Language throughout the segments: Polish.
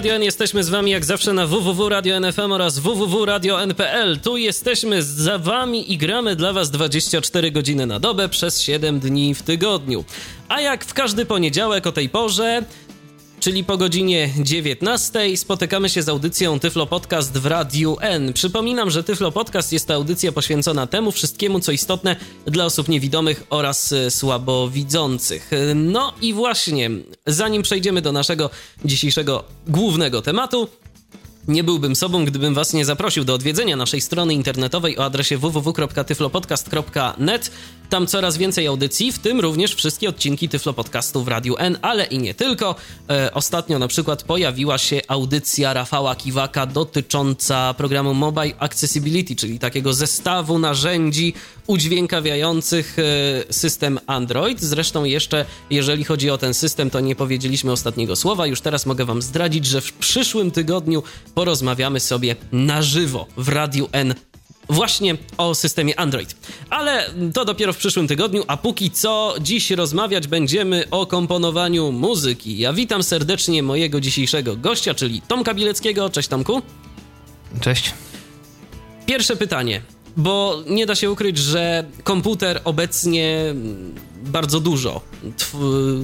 Radio N. Jesteśmy z wami jak zawsze na www.radio.nfm oraz www.radio.npl. Tu jesteśmy za wami i gramy dla was 24 godziny na dobę przez 7 dni w tygodniu. A jak w każdy poniedziałek o tej porze czyli po godzinie 19 spotykamy się z audycją Tyflo Podcast w Radiu N. Przypominam, że Tyflo Podcast jest to audycja poświęcona temu wszystkiemu, co istotne dla osób niewidomych oraz e, słabowidzących. No i właśnie, zanim przejdziemy do naszego dzisiejszego głównego tematu, nie byłbym sobą, gdybym was nie zaprosił do odwiedzenia naszej strony internetowej o adresie www.tyflopodcast.net. Tam coraz więcej audycji, w tym również wszystkie odcinki Tyflo Podcastu w Radiu N, ale i nie tylko. E, ostatnio na przykład pojawiła się audycja Rafała Kiwaka dotycząca programu Mobile Accessibility, czyli takiego zestawu narzędzi udźwiękawiających e, system Android. Zresztą jeszcze, jeżeli chodzi o ten system, to nie powiedzieliśmy ostatniego słowa. Już teraz mogę wam zdradzić, że w przyszłym tygodniu porozmawiamy sobie na żywo w Radiu N właśnie o systemie Android. Ale to dopiero w przyszłym tygodniu, a póki co dziś rozmawiać będziemy o komponowaniu muzyki. Ja witam serdecznie mojego dzisiejszego gościa, czyli Tomka Bileckiego. Cześć Tomku. Cześć. Pierwsze pytanie, bo nie da się ukryć, że komputer obecnie bardzo dużo,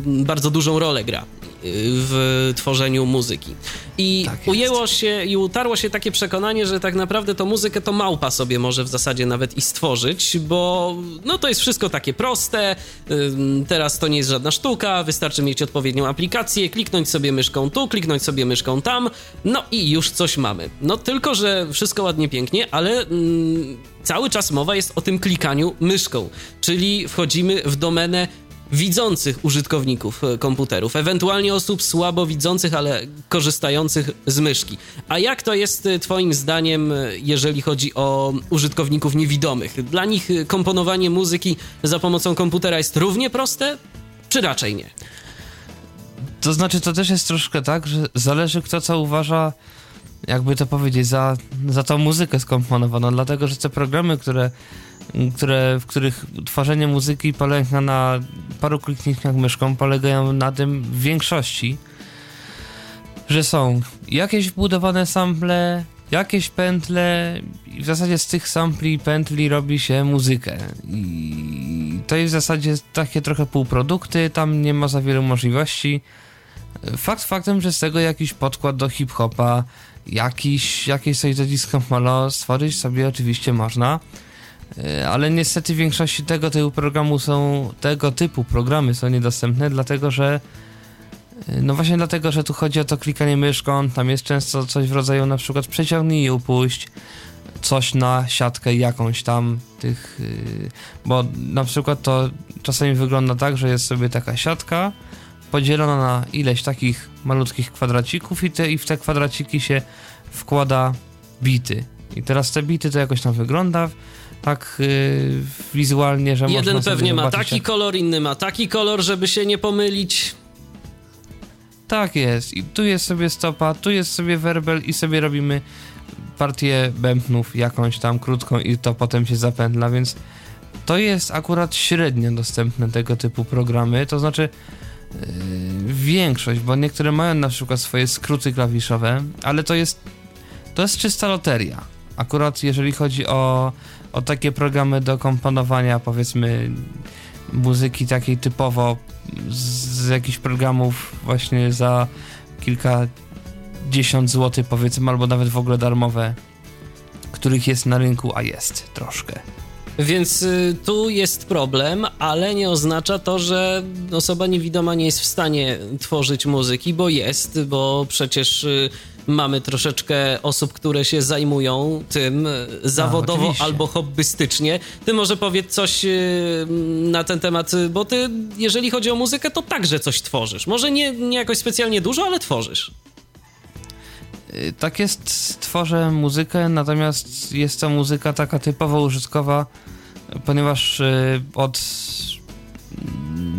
bardzo dużą rolę gra w tworzeniu muzyki. I tak ujęło się i utarło się takie przekonanie, że tak naprawdę to muzykę to małpa sobie może w zasadzie nawet i stworzyć, bo no to jest wszystko takie proste. Teraz to nie jest żadna sztuka, wystarczy mieć odpowiednią aplikację, kliknąć sobie myszką tu, kliknąć sobie myszką tam, no i już coś mamy. No tylko, że wszystko ładnie, pięknie, ale mm, cały czas mowa jest o tym klikaniu myszką, czyli wchodzimy w domenę widzących użytkowników e, komputerów, ewentualnie osób słabo widzących, ale korzystających z myszki. A jak to jest e, Twoim zdaniem, e, jeżeli chodzi o użytkowników niewidomych? Dla nich komponowanie muzyki za pomocą komputera jest równie proste, czy raczej nie? To znaczy, to też jest troszkę tak, że zależy kto co uważa, jakby to powiedzieć, za, za tą muzykę skomponowaną, dlatego że te programy, które które, w których tworzenie muzyki polega na paru kliknięciach myszką, polegają na tym w większości, że są jakieś wbudowane sample, jakieś pętle i w zasadzie z tych sampli i pętli robi się muzykę. I to jest w zasadzie takie trochę półprodukty, tam nie ma za wiele możliwości. Fakt faktem, że z tego jakiś podkład do hip-hopa, jakiś, jakieś coś do disco polo stworzyć sobie oczywiście można. E, ale niestety w większości tego typu programu są, tego typu programy są niedostępne, dlatego że e, no właśnie dlatego, że tu chodzi o to klikanie myszką, tam jest często coś w rodzaju na przykład przeciągnij i upuść, coś na siatkę jakąś tam tych, e, bo na przykład to czasami wygląda tak, że jest sobie taka siatka podzielona na ileś takich malutkich kwadracików i, te, i w te kwadraciki się wkłada bity. I teraz te bity to jakoś tam wygląda, tak yy, wizualnie, że Jeden można pewnie ma taki kolor, inny ma taki kolor, żeby się nie pomylić. Tak jest. I tu jest sobie stopa, tu jest sobie werbel i sobie robimy partię bębnów jakąś tam krótką i to potem się zapętla, więc to jest akurat średnio dostępne tego typu programy, to znaczy yy, większość, bo niektóre mają na przykład swoje skróty klawiszowe, ale to jest to jest czysta loteria. Akurat jeżeli chodzi o o takie programy do komponowania, powiedzmy, muzyki takiej typowo z, jakichś programów właśnie za kilka dziesiąt złotych powiedzmy, albo nawet w ogóle darmowe, których jest na rynku, a jest troszkę. Więc y, tu jest problem, ale nie oznacza to, że osoba niewidoma nie jest w stanie tworzyć muzyki, bo jest, bo przecież y, mamy troszeczkę osób, które się zajmują tym e, zawodowo no, albo hobbystycznie. Ty może powiedz coś e, na ten temat, bo ty, jeżeli chodzi o muzykę, to także coś tworzysz. Może nie, nie jakoś specjalnie dużo, ale tworzysz. Tak jest, tworzę muzykę, natomiast jest to muzyka taka typowo użytkowa, ponieważ od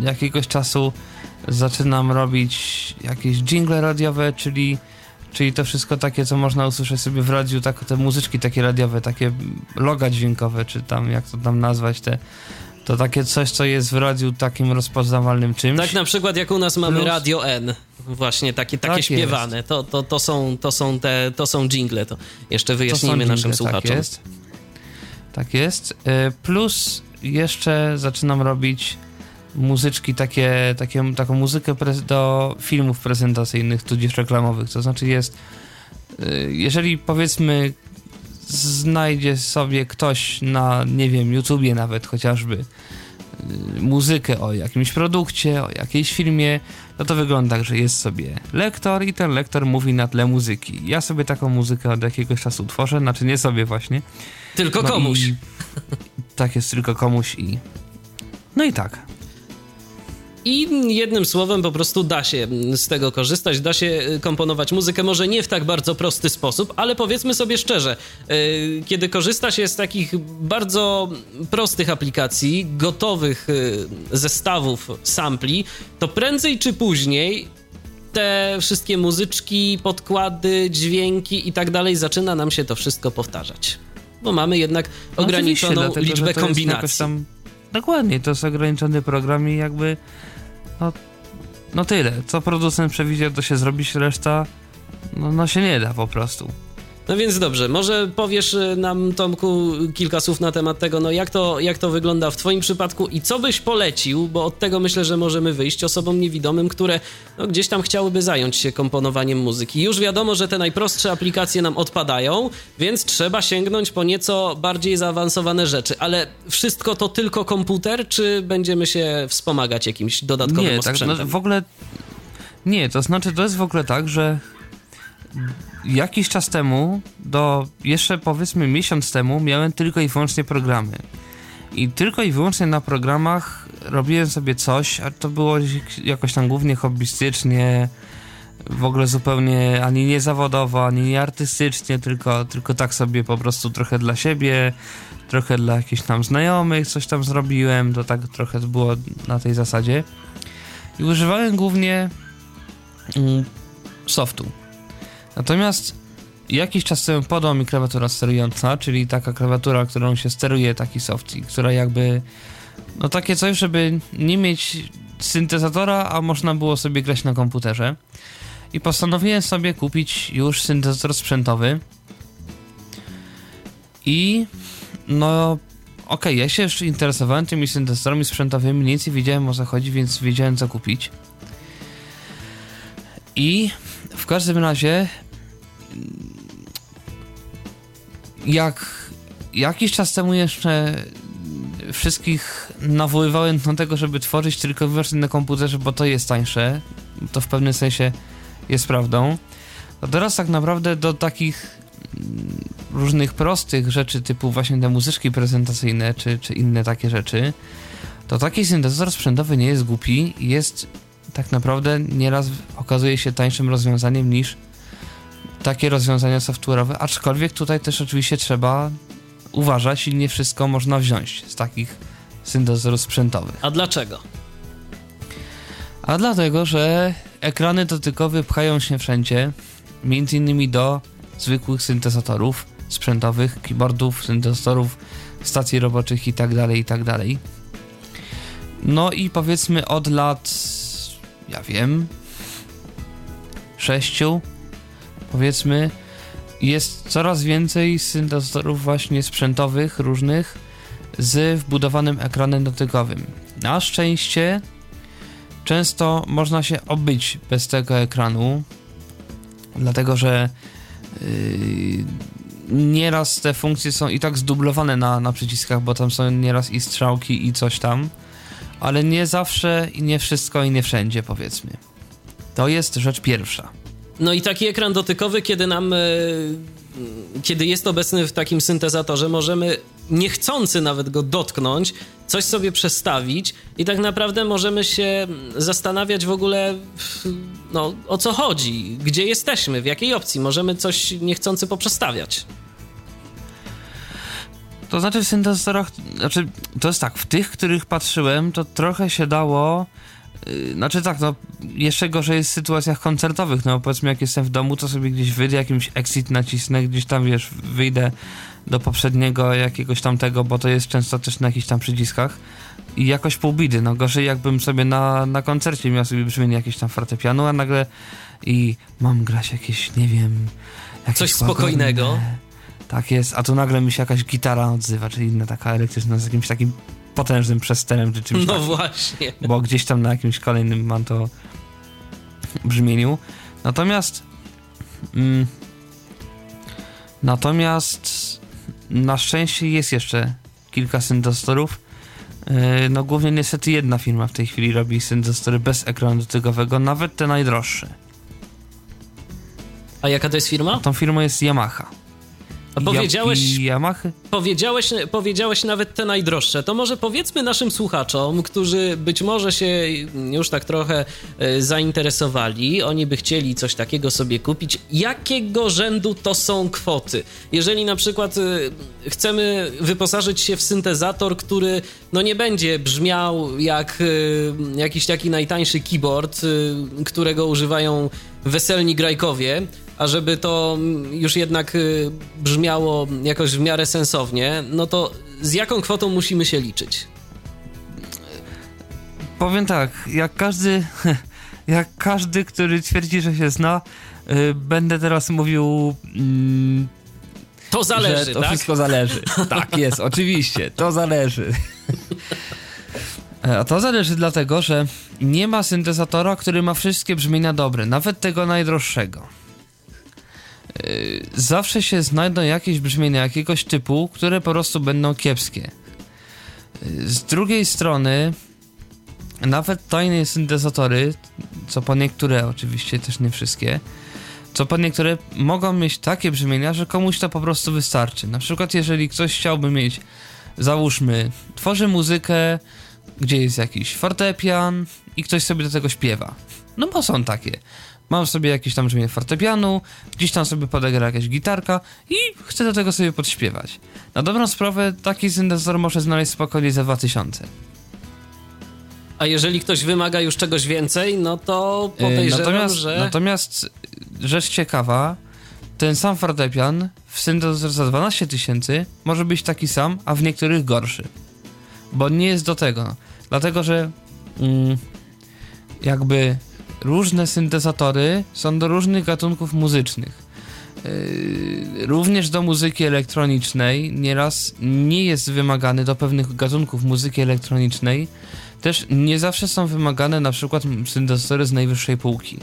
jakiegoś czasu zaczynam robić jakieś jingle radiowe, czyli, czyli to wszystko takie, co można usłyszeć sobie w radiu, tak, te muzyczki takie radiowe, takie loga dźwiękowe, czy tam, jak to tam nazwać, te, to takie coś, co jest w radiu takim rozpoznawalnym czymś. Tak na przykład jak u nas mamy Plus... Radio N, właśnie takie, takie tak śpiewane, to, to, to, są, to, są te, to są jingle, to jeszcze wyjaśnijmy to naszym słuchaczom. Tak jest. Tak jest. Plus jeszcze zaczynam robić muzyczki, takie, takie, taką muzykę do filmów prezentacyjnych, tudzież reklamowych. To znaczy jest, y, jeżeli powiedzmy znajdzie sobie ktoś na, nie wiem, YouTubie nawet chociażby y, muzykę o jakimś produkcie, o jakiejś filmie, no to wygląda tak, że jest sobie lektor i ten lektor mówi na tle muzyki. Ja sobie taką muzykę od jakiegoś czasu tworzę, znaczy nie sobie właśnie. Tylko no komuś. Tak jest, tylko komuś i... No i tak. I jednym słowem po prostu da się z tego korzystać, da się komponować muzykę, może nie w tak bardzo prosty sposób, ale powiedzmy sobie szczerze, y, kiedy korzysta się z takich bardzo prostych aplikacji, gotowych y, zestawów sampli, to prędzej czy później te wszystkie muzyczki, podkłady, dźwięki i tak dalej, zaczyna nam się to wszystko powtarzać. Bo mamy jednak no ograniczoną dlatego, liczbę kombinacji. Dokładnie, to jest ograniczony program i jakby no, no tyle. Co producent przewidział, to się zrobić, reszta no, no się nie da po prostu. No więc dobrze, może powiesz y, nam, Tomku, kilka słów na temat tego, no jak to, jak to wygląda w Twoim przypadku i co byś polecił, bo od tego myślę, że możemy wyjść osobom niewidomym, które no, gdzieś tam chciałyby zająć się komponowaniem muzyki. Już wiadomo, że te najprostsze aplikacje nam odpadają, więc trzeba sięgnąć po nieco bardziej zaawansowane rzeczy. Ale wszystko to tylko komputer, czy będziemy się wspomagać jakimś dodatkowym nie? Tak, no, w ogóle nie, to znaczy to jest w ogóle tak, że jakiś czas temu, do jeszcze powiedzmy miesiąc temu, miałem tylko i wyłącznie programy. I tylko i wyłącznie na programach robiłem sobie coś, a to było jakoś tam głównie hobbystycznie, w ogóle zupełnie ani nie zawodowo, ani nie artystycznie, tylko, tylko tak sobie po prostu trochę dla siebie, trochę dla jakichś tam znajomych, coś tam zrobiłem, to tak trochę było na tej zasadzie. I używałem głównie mm, softu. Natomiast jakiś czas temu podał mi klawiatura sterująca, czyli taka klawiatura, którą się steruje taki soft, która jakby no takie coś, żeby nie mieć syntezatora, a można było sobie grać na komputerze. I postanowiłem sobie kupić już syntezator sprzętowy. I no okej, okay, ja się już interesowałem tymi syntezatorami sprzętowymi, nic nie wiedziałem o co chodzi, więc wiedziałem co kupić. I w każdym razie jak jakiś czas temu jeszcze wszystkich nawoływałem do tego, żeby tworzyć tylko wyłącznie na komputerze, bo to jest tańsze, to w pewnym sensie jest prawdą, to teraz tak naprawdę do takich różnych prostych rzeczy, typu właśnie te muzyczki prezentacyjne, czy, czy inne takie rzeczy, to taki syntezator sprzętowy nie jest głupi. Jest tak naprawdę nieraz okazuje się tańszym rozwiązaniem niż takie rozwiązania software'owe, aczkolwiek tutaj też oczywiście trzeba uważać i nie wszystko można wziąć z takich syntezatorów sprzętowych. A dlaczego? A dlatego, że ekrany dotykowe pchają się wszędzie, między innymi do zwykłych syntezatorów sprzętowych, keyboardów, syntezatorów, stacji roboczych itd., tak itd. Tak no i powiedzmy od lat, ja wiem, sześciu, powiedzmy, jest coraz więcej syntezatorów właśnie sprzętowych, różnych, z wbudowanym ekranem dotykowym. Na szczęście często można się obyć bez tego ekranu, dlatego że yy, nieraz te funkcje są i tak zdublowane na, na przyciskach, bo tam są nieraz i strzałki i coś tam, ale nie zawsze i nie wszystko i nie wszędzie powiedzmy. To jest rzecz pierwsza. No i taki ekran dotykowy, kiedy nam e, kiedy jest obecny w takim syntezatorze, możemy niechcący nawet go dotknąć, coś sobie przestawić i tak naprawdę możemy się zastanawiać w ogóle no, o co chodzi, gdzie jesteśmy, w jakiej opcji. Możemy coś niechcący poprzestawiać. To znaczy w syntezatorach, znaczy to jest tak, w tych, których patrzyłem, to trochę się dało znaczy tak, no jeszcze gorzej jest w sytuacjach koncertowych, no powiedzmy jak jestem w domu, to sobie gdzieś wyjdę, jakimś exit nacisnę, gdzieś tam wiesz, wyjdę do poprzedniego jakiegoś tamtego, bo to jest często też na jakichś tam przyciskach i jakoś pół bidy, no gorzej jakbym sobie na, na koncercie miał sobie brzmienie jakieś tam fortepianu, a nagle i mam grać jakieś, nie wiem... Jakieś Coś spokojnego. Tak jest, a tu nagle mi się jakaś gitara odzywa, czy inna taka elektryczna z jakimś takim potężnym przesterem czy czymś No takim, właśnie. Bo gdzieś tam na jakimś kolejnym mam to brzmieniu. Natomiast mm, natomiast na szczęście jest jeszcze kilka syntezatorów. Yy, no głównie niestety jedna firma w tej chwili robi syntezatory bez ekranu dotykowego, nawet te najdroższe. A jaka to jest firma? Tą firmą jest Yamaha. Powiedziałeś, Yamaha? Powiedziałeś, powiedziałeś nawet te najdroższe. To może powiedzmy naszym słuchaczom, którzy być może się już tak trochę e, zainteresowali, oni by chcieli coś takiego sobie kupić. Jakiego rzędu to są kwoty? Jeżeli na przykład e, chcemy wyposażyć się w syntezator, który no nie będzie brzmiał jak e, jakiś taki najtańszy keyboard, którego używają weselni grajkowie, a żeby to już jednak y, brzmiało jakoś w miarę sensownie, no to z jaką kwotą musimy się liczyć? Powiem tak, jak każdy, jak każdy, który twierdzi, że się zna, yy, będę teraz mówił. Yy, to zależy, to tak? wszystko zależy. tak jest, oczywiście, to zależy. E, a to zależy dlatego, że nie ma syntezatora, który ma wszystkie brzmienia dobre, nawet tego najdroższego. Y, zawsze się znajdą jakieś brzmienia jakiegoś typu, które po prostu będą kiepskie. Y, z drugiej strony, nawet tajne syntezatory, co po niektóre, oczywiście też nie wszystkie, co po niektóre mogą mieć takie brzmienia, że komuś to po prostu wystarczy. Na przykład, jeżeli ktoś chciałby mieć, załóżmy, tworzy muzykę, gdzie jest jakiś fortepian i ktoś sobie do tego śpiewa. No bo są takie mam sobie jakieś tam brzmienie fortepianu, gdzieś tam sobie podegra jakaś gitarka i chcę do tego sobie podśpiewać. Na dobrą sprawę taki syntezator może znaleźć spokojnie za 2000. A jeżeli ktoś wymaga już czegoś więcej, no to yy, podejrzewam, natomiast, że... Natomiast rzecz ciekawa, ten sam fortepian w syntezatorze za 12 tysięcy może być taki sam, a w niektórych gorszy. Bo nie jest do tego. Dlatego, że mm, jakby różne syntezatory są do różnych gatunków muzycznych. Yy, również do muzyki elektronicznej nieraz nie jest wymagany do pewnych gatunków muzyki elektronicznej. Też nie zawsze są wymagane na przykład syntezatory z najwyższej półki.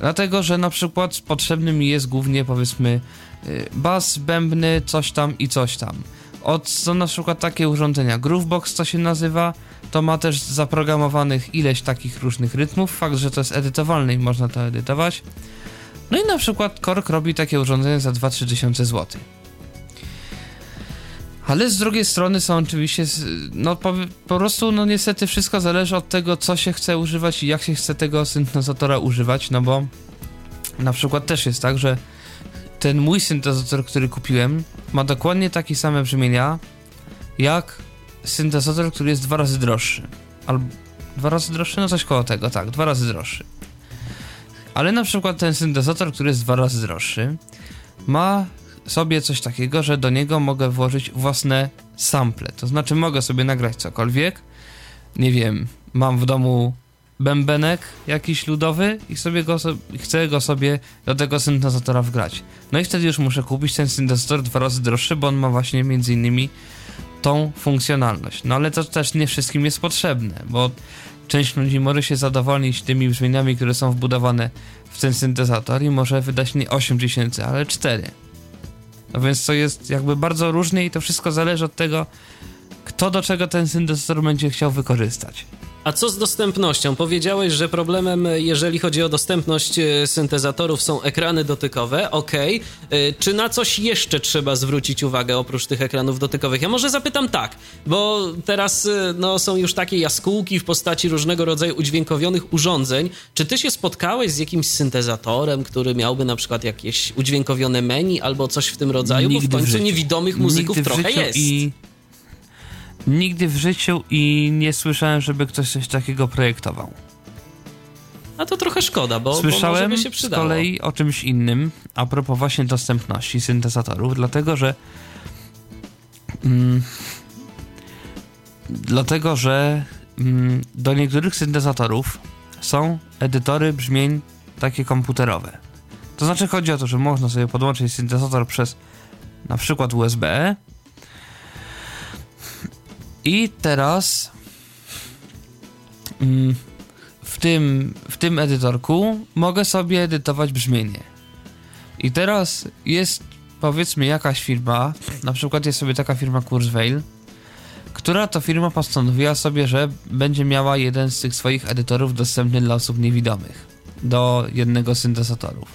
Dlatego, że na przykład potrzebny mi jest głównie powiedzmy yy, bas, bębny, coś tam i coś tam. Od, są na przykład takie urządzenia, Groovebox to się nazywa, to ma też zaprogramowanych ileś takich różnych rytmów. Fakt, że to jest edytowalne i można to edytować. No i na przykład Kork robi takie urządzenie za 2-3 tysiące. Ale z drugiej strony są oczywiście, no po, po, prostu, no niestety wszystko zależy od tego, co się chce używać i jak się chce tego syntezatora używać, no bo na przykład też jest tak, że ten mój syntezator, który kupiłem, ma dokładnie takie same brzmienia, jak syntezator, który jest dwa razy droższy. Albo dwa razy droższy? No coś koło tego, tak, dwa razy droższy. Ale na przykład ten syntezator, który jest dwa razy droższy, ma sobie coś takiego, że do niego mogę włożyć własne sample. To znaczy mogę sobie nagrać cokolwiek. Nie wiem, mam w domu bębenek jakiś ludowy i sobie go chcę go sobie do tego syntezatora wgrać. No i wtedy już muszę kupić ten syntezator dwa razy droższy, bo on ma właśnie między innymi tą funkcjonalność. No ale to też nie wszystkim jest potrzebne, bo część ludzi może się zadowolnić tymi brzmieniami, które są wbudowane w ten syntezator i może wydać nie 8000, ale 4. No więc to jest jakby bardzo różnie i to wszystko zależy od tego, kto do czego ten syntezator będzie chciał wykorzystać. A co z dostępnością? Powiedziałeś, że problemem, jeżeli chodzi o dostępność e, syntezatorów, są ekrany dotykowe. Ok. Czy na coś jeszcze trzeba zwrócić uwagę oprócz tych ekranów dotykowych? Ja może zapytam tak, bo teraz e, no, są już takie jaskółki w postaci różnego rodzaju udźwiękowionych urządzeń. Czy ty się spotkałeś z jakimś syntezatorem, który miałby na przykład jakieś udźwiękowione menu albo coś w tym rodzaju? Nigdy bo w końcu w niewidomych muzyków Nigdy trochę jest. I... Nigdy w życiu i nie słyszałem, żeby ktoś coś takiego projektował. A to trochę szkoda, bo, bo Słyszałem by się z kolei o czymś innym, a propos właśnie dostępności syntezatorów, dlatego że mm, dlatego, że mm, do niektórych syntezatorów są edytory brzmień takie komputerowe. To znaczy chodzi o to, że można sobie podłączyć syntezator przez na przykład USB i teraz mm, w tym, w tym edytorku mogę sobie edytować brzmienie. I teraz jest powiedzmy jakaś firma, na przykład jest sobie taka firma Kurzweil, która to firma postanowiła sobie, że będzie miała jeden z tych swoich edytorów dostępny dla osób niewidomych do jednego z syntezatorów.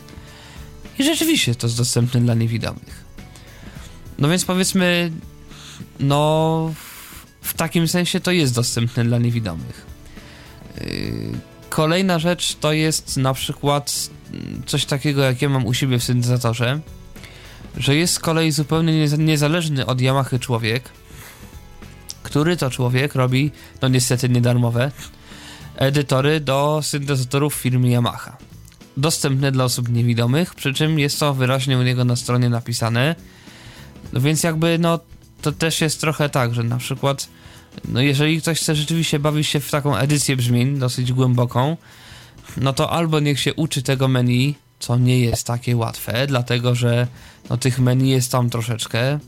I rzeczywiście to jest dostępne dla niewidomych. No więc powiedzmy, no w takim sensie to jest dostępne dla niewidomych. Yy, Kolejna rzecz to jest na przykład coś takiego, jak ja mam u siebie w syntezatorze, że jest z kolei zupełnie nieza- niezależny od Yamahy człowiek, który to człowiek robi, no niestety niedarmowe, edytory do syntezatorów firmy Yamaha. Dostępne dla osób niewidomych, przy czym jest to wyraźnie u niego na stronie napisane. No więc jakby no to też jest trochę tak, że na przykład no jeżeli ktoś chce rzeczywiście bawić się w taką edycję brzmień dosyć głęboką, no to albo niech się uczy tego menu, co nie jest takie łatwe, dlatego że no, tych menu jest tam troszeczkę.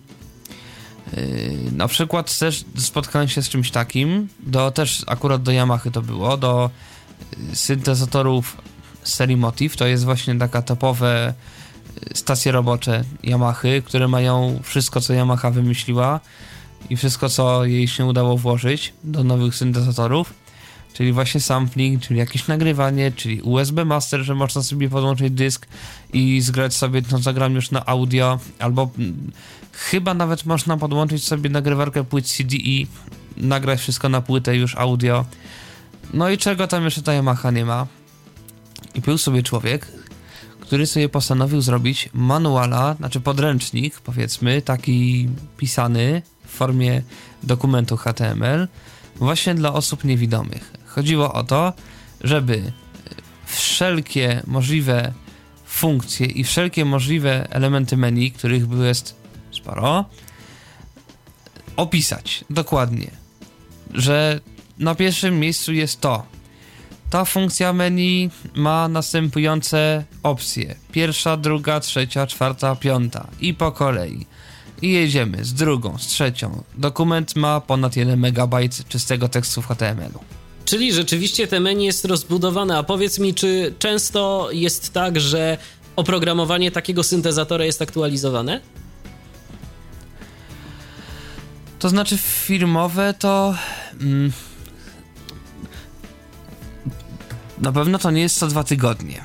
Yy, na przykład też spotkałem się z czymś takim, do, też akurat do Yamahy to było, do syntezatorów serii Motiv, to jest właśnie taka topowe stacje robocze Yamahy, które mają wszystko, co Yamaha wymyśliła i wszystko, co jej się udało włożyć do nowych syntezatorów, czyli właśnie sampling, czyli jakieś nagrywanie, czyli USB master, że można sobie podłączyć dysk i zgrać sobie to, co gram już na audio, albo mm, chyba nawet można podłączyć sobie nagrywarkę płyt CD i nagrać wszystko na płytę już audio. No i czego tam jeszcze ta Yamaha nie ma? I był sobie człowiek, który sobie postanowił zrobić manuala, znaczy podręcznik, powiedzmy, taki pisany w formie dokumentu HTML, właśnie dla osób niewidomych. Chodziło o to, żeby wszelkie możliwe funkcje i wszelkie możliwe elementy menu, których było jest sporo, opisać dokładnie, że na pierwszym miejscu jest to. Ta funkcja menu ma następujące opcje: pierwsza, druga, trzecia, czwarta, piąta i po kolei. I jedziemy z drugą, z trzecią. Dokument ma ponad 1 megabajt czystego tekstu w HTML-u. Czyli rzeczywiście te menu jest rozbudowane. A powiedz mi, czy często jest tak, że oprogramowanie takiego syntezatora jest aktualizowane? To znaczy firmowe to. Mm, na pewno to nie jest co dwa tygodnie.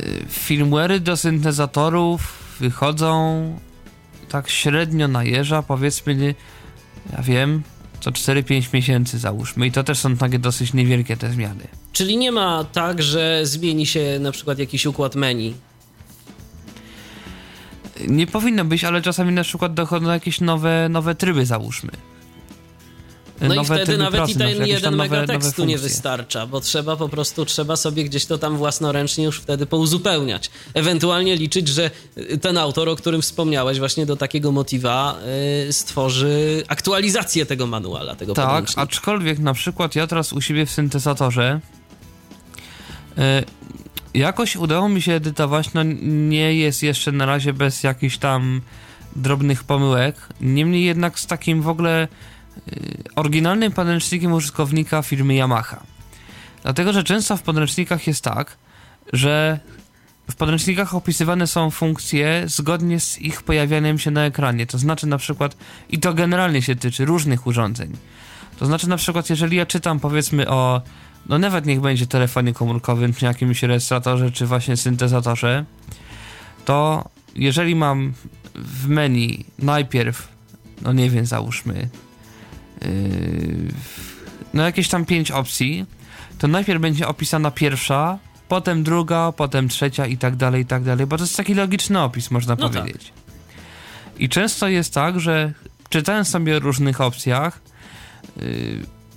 Y, Firmware'y do syntezatorów wychodzą tak średnio na jeża, powiedzmy, ja wiem, co 4-5 miesięcy załóżmy. I to też są takie dosyć niewielkie te zmiany. Czyli nie ma tak, że zmieni się na przykład jakiś układ menu. Nie powinno być, ale czasami na przykład dochodzą jakieś nowe, nowe tryby, załóżmy. No i Nowe wtedy tryby nawet i ten jeden tam mega nowe- nowe tekstu nie wystarcza, bo trzeba po prostu, trzeba sobie gdzieś to tam własnoręcznie już wtedy pouzupełniać. Ewentualnie liczyć, że y, ten autor, o którym wspomniałeś, właśnie do takiego motywa y, stworzy aktualizację tego manuala, tego Tak, podręcznika. aczkolwiek na przykład ja teraz u siebie w syntezatorze e, jakoś udało mi się edytować, no nie jest jeszcze na razie bez jakichś tam drobnych pomyłek, niemniej jednak z takim w ogóle oryginalnym podręcznikiem użytkownika firmy Yamaha. Dlatego, że często w podręcznikach jest tak, że w podręcznikach opisywane są funkcje zgodnie z ich pojawianiem się na ekranie. To znaczy na przykład, i to generalnie się tyczy różnych urządzeń. To znaczy na przykład, jeżeli ja czytam powiedzmy o, no nawet niech będzie telefonie komórkowym, czy jakimś rejestratorze, czy właśnie syntezatorze, to jeżeli mam w menu najpierw, no nie wiem, załóżmy, no jakieś tam pięć opcji, to najpierw będzie opisana pierwsza, potem druga, potem trzecia i tak dalej, i tak dalej, bo to jest taki logiczny opis, można no powiedzieć. Tak. I często jest tak, że czytając sobie o różnych opcjach, yy,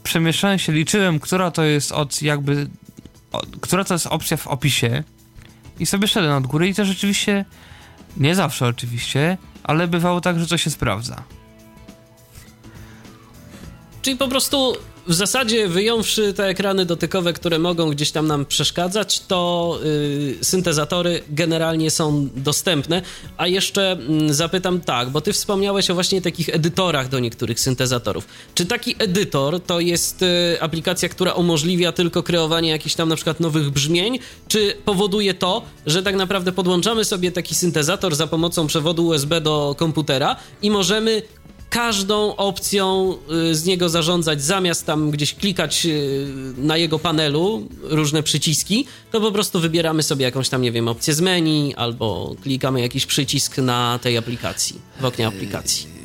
przemieszczałem się, liczyłem, która to jest od jakby, o, która to jest opcja w opisie i sobie szedłem od góry i to rzeczywiście, nie zawsze oczywiście, ale bywało tak, że to się sprawdza. Czyli po prostu w zasadzie wyjąwszy te ekrany dotykowe, które mogą gdzieś tam nam przeszkadzać, to yy, syntezatory generalnie są dostępne. A jeszcze yy, zapytam tak, bo ty wspomniałeś o właśnie takich edytorach do niektórych syntezatorów. Czy taki edytor to jest yy, aplikacja, która umożliwia tylko kreowanie jakichś tam na przykład nowych brzmień, czy powoduje to, że tak naprawdę podłączamy sobie taki syntezator za pomocą przewodu USB do komputera i możemy każdą opcją y, z niego zarządzać, zamiast tam gdzieś klikać y, na jego panelu różne przyciski, to po prostu wybieramy sobie jakąś tam, nie wiem, opcję z menu albo klikamy jakiś przycisk na tej aplikacji, w oknie aplikacji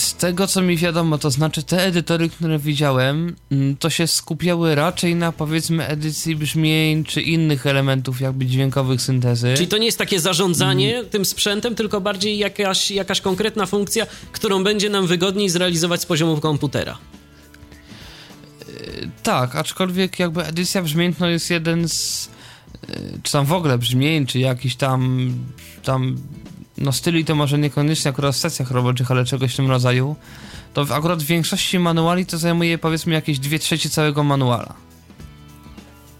z tego co mi wiadomo, to znaczy te edytory, które widziałem, mm, to się skupiały raczej na powiedzmy edycji brzmień czy innych elementów jakby dźwiękowych syntezy. Czyli to nie jest takie zarządzanie mm. tym sprzętem, tylko bardziej jakaś, jakaś konkretna funkcja, którą będzie nam wygodniej zrealizować z poziomu komputera. E, tak, aczkolwiek jakby edycja brzmień to jest jeden z e, czy tam w ogóle brzmień, czy jakiś tam tam no styli to może niekoniecznie akurat w stacjach roboczych, ale czegoś w tym rodzaju, to w, akurat w większości manuali to zajmuje powiedzmy jakieś dwie trzecie całego manuala.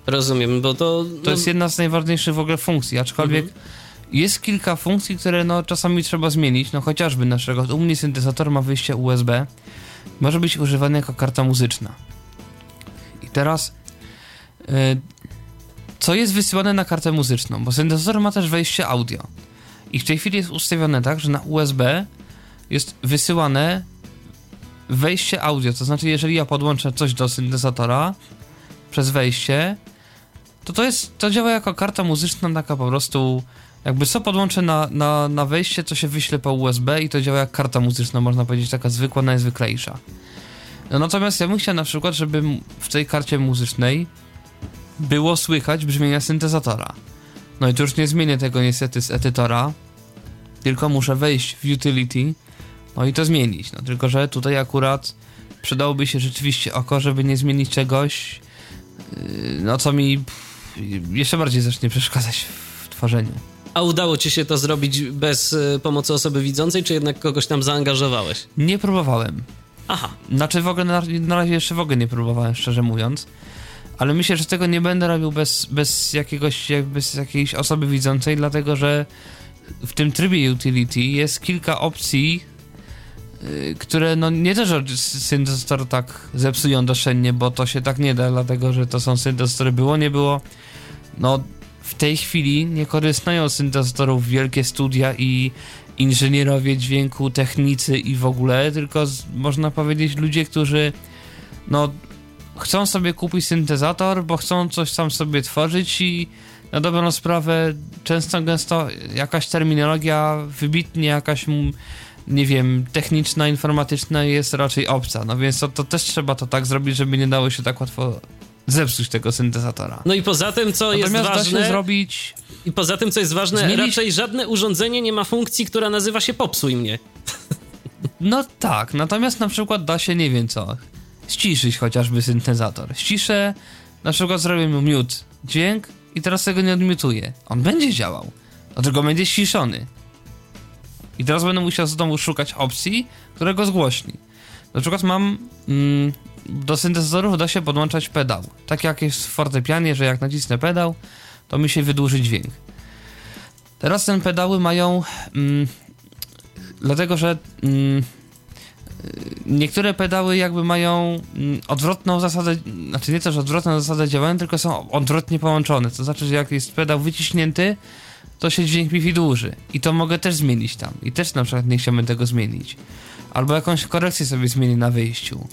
Rozumiem, bo to... No... To jest jedna z najważniejszych w ogóle funkcji, aczkolwiek mhm. jest kilka funkcji, które no czasami trzeba zmienić, no chociażby naszego u mnie syntezator ma wyjście USB, może być używany jako karta muzyczna. I teraz... Yy, co jest wysyłane na kartę muzyczną? Bo syntezator ma też wejście audio. I w tej chwili jest ustawione tak, że na USB jest wysyłane wejście audio. To znaczy, jeżeli ja podłączę coś do syntezatora przez wejście, to to jest, to działa jako karta muzyczna taka po prostu jakby co podłączę na, na, na wejście, to się wyśle po USB i to działa jak karta muzyczna, można powiedzieć, taka zwykła, najzwyklejsza. No, natomiast ja bym chciał na przykład, żeby w tej karcie muzycznej było słychać brzmienia syntezatora. No i tu już nie zmienię tego niestety z edytora, tylko muszę wejść w utility, no i to zmienić. No tylko, że tutaj akurat przydałoby się rzeczywiście oko, żeby nie zmienić czegoś, yy, no co mi jeszcze bardziej zacznie przeszkadzać w tworzeniu. A udało ci się to zrobić bez y, pomocy osoby widzącej, czy jednak kogoś tam zaangażowałeś? Nie próbowałem. Aha. Znaczy w ogóle na, na razie jeszcze w ogóle nie próbowałem, szczerze mówiąc ale myślę, że tego nie będę robił bez, bez jakiegoś, bez jakiejś osoby widzącej, dlatego że w tym trybie utility jest kilka opcji, yy, które no nie też syntezator tak zepsują doszczętnie, bo to się tak nie da, dlatego że to są syntezatory było, nie było. No w tej chwili nie korzystają z syntezatorów wielkie studia i inżynierowie dźwięku, technicy i w ogóle, tylko z, można powiedzieć ludzie, którzy no chcą sobie kupić syntezator, bo chcą coś tam sobie tworzyć i na dobrą sprawę często gęsto jakaś terminologia wybitnie jakaś nie wiem, techniczna, informatyczna jest raczej obca, no więc to, to też trzeba to tak zrobić, żeby nie dało się tak łatwo zepsuć tego syntezatora. No i poza tym, co Natomiast jest ważne... zrobić... I poza tym, co jest ważne, zmienić... raczej żadne urządzenie nie ma funkcji, która nazywa się popsuj mnie. No tak, natomiast na przykład da się, nie wiem co, ściszyć chociażby syntezator. Ściszę, na przykład zrobię mu mute dźwięk i teraz tego nie odmiutuję. On będzie działał, dlatego będzie ściszony. I teraz będę musiał znowu szukać opcji, które go zgłośni. Na przykład mam mm, do syntezatorów da się podłączać pedał. Tak jak jest w fortepianie, że jak nacisnę pedał, to mi się wydłuży dźwięk. Teraz te pedały mają mm, dlatego, że mm, niektóre pedały jakby mają mm, odwrotną zasadę, znaczy nie też odwrotną zasadę działania, tylko są odwrotnie połączone. To znaczy, że jak jest pedał wyciśnięty, to się dźwięk mi wydłuży. I to mogę też zmienić tam. I też na przykład nie chciałbym tego zmienić. Albo jakąś korekcję sobie zmienię na wyjściu.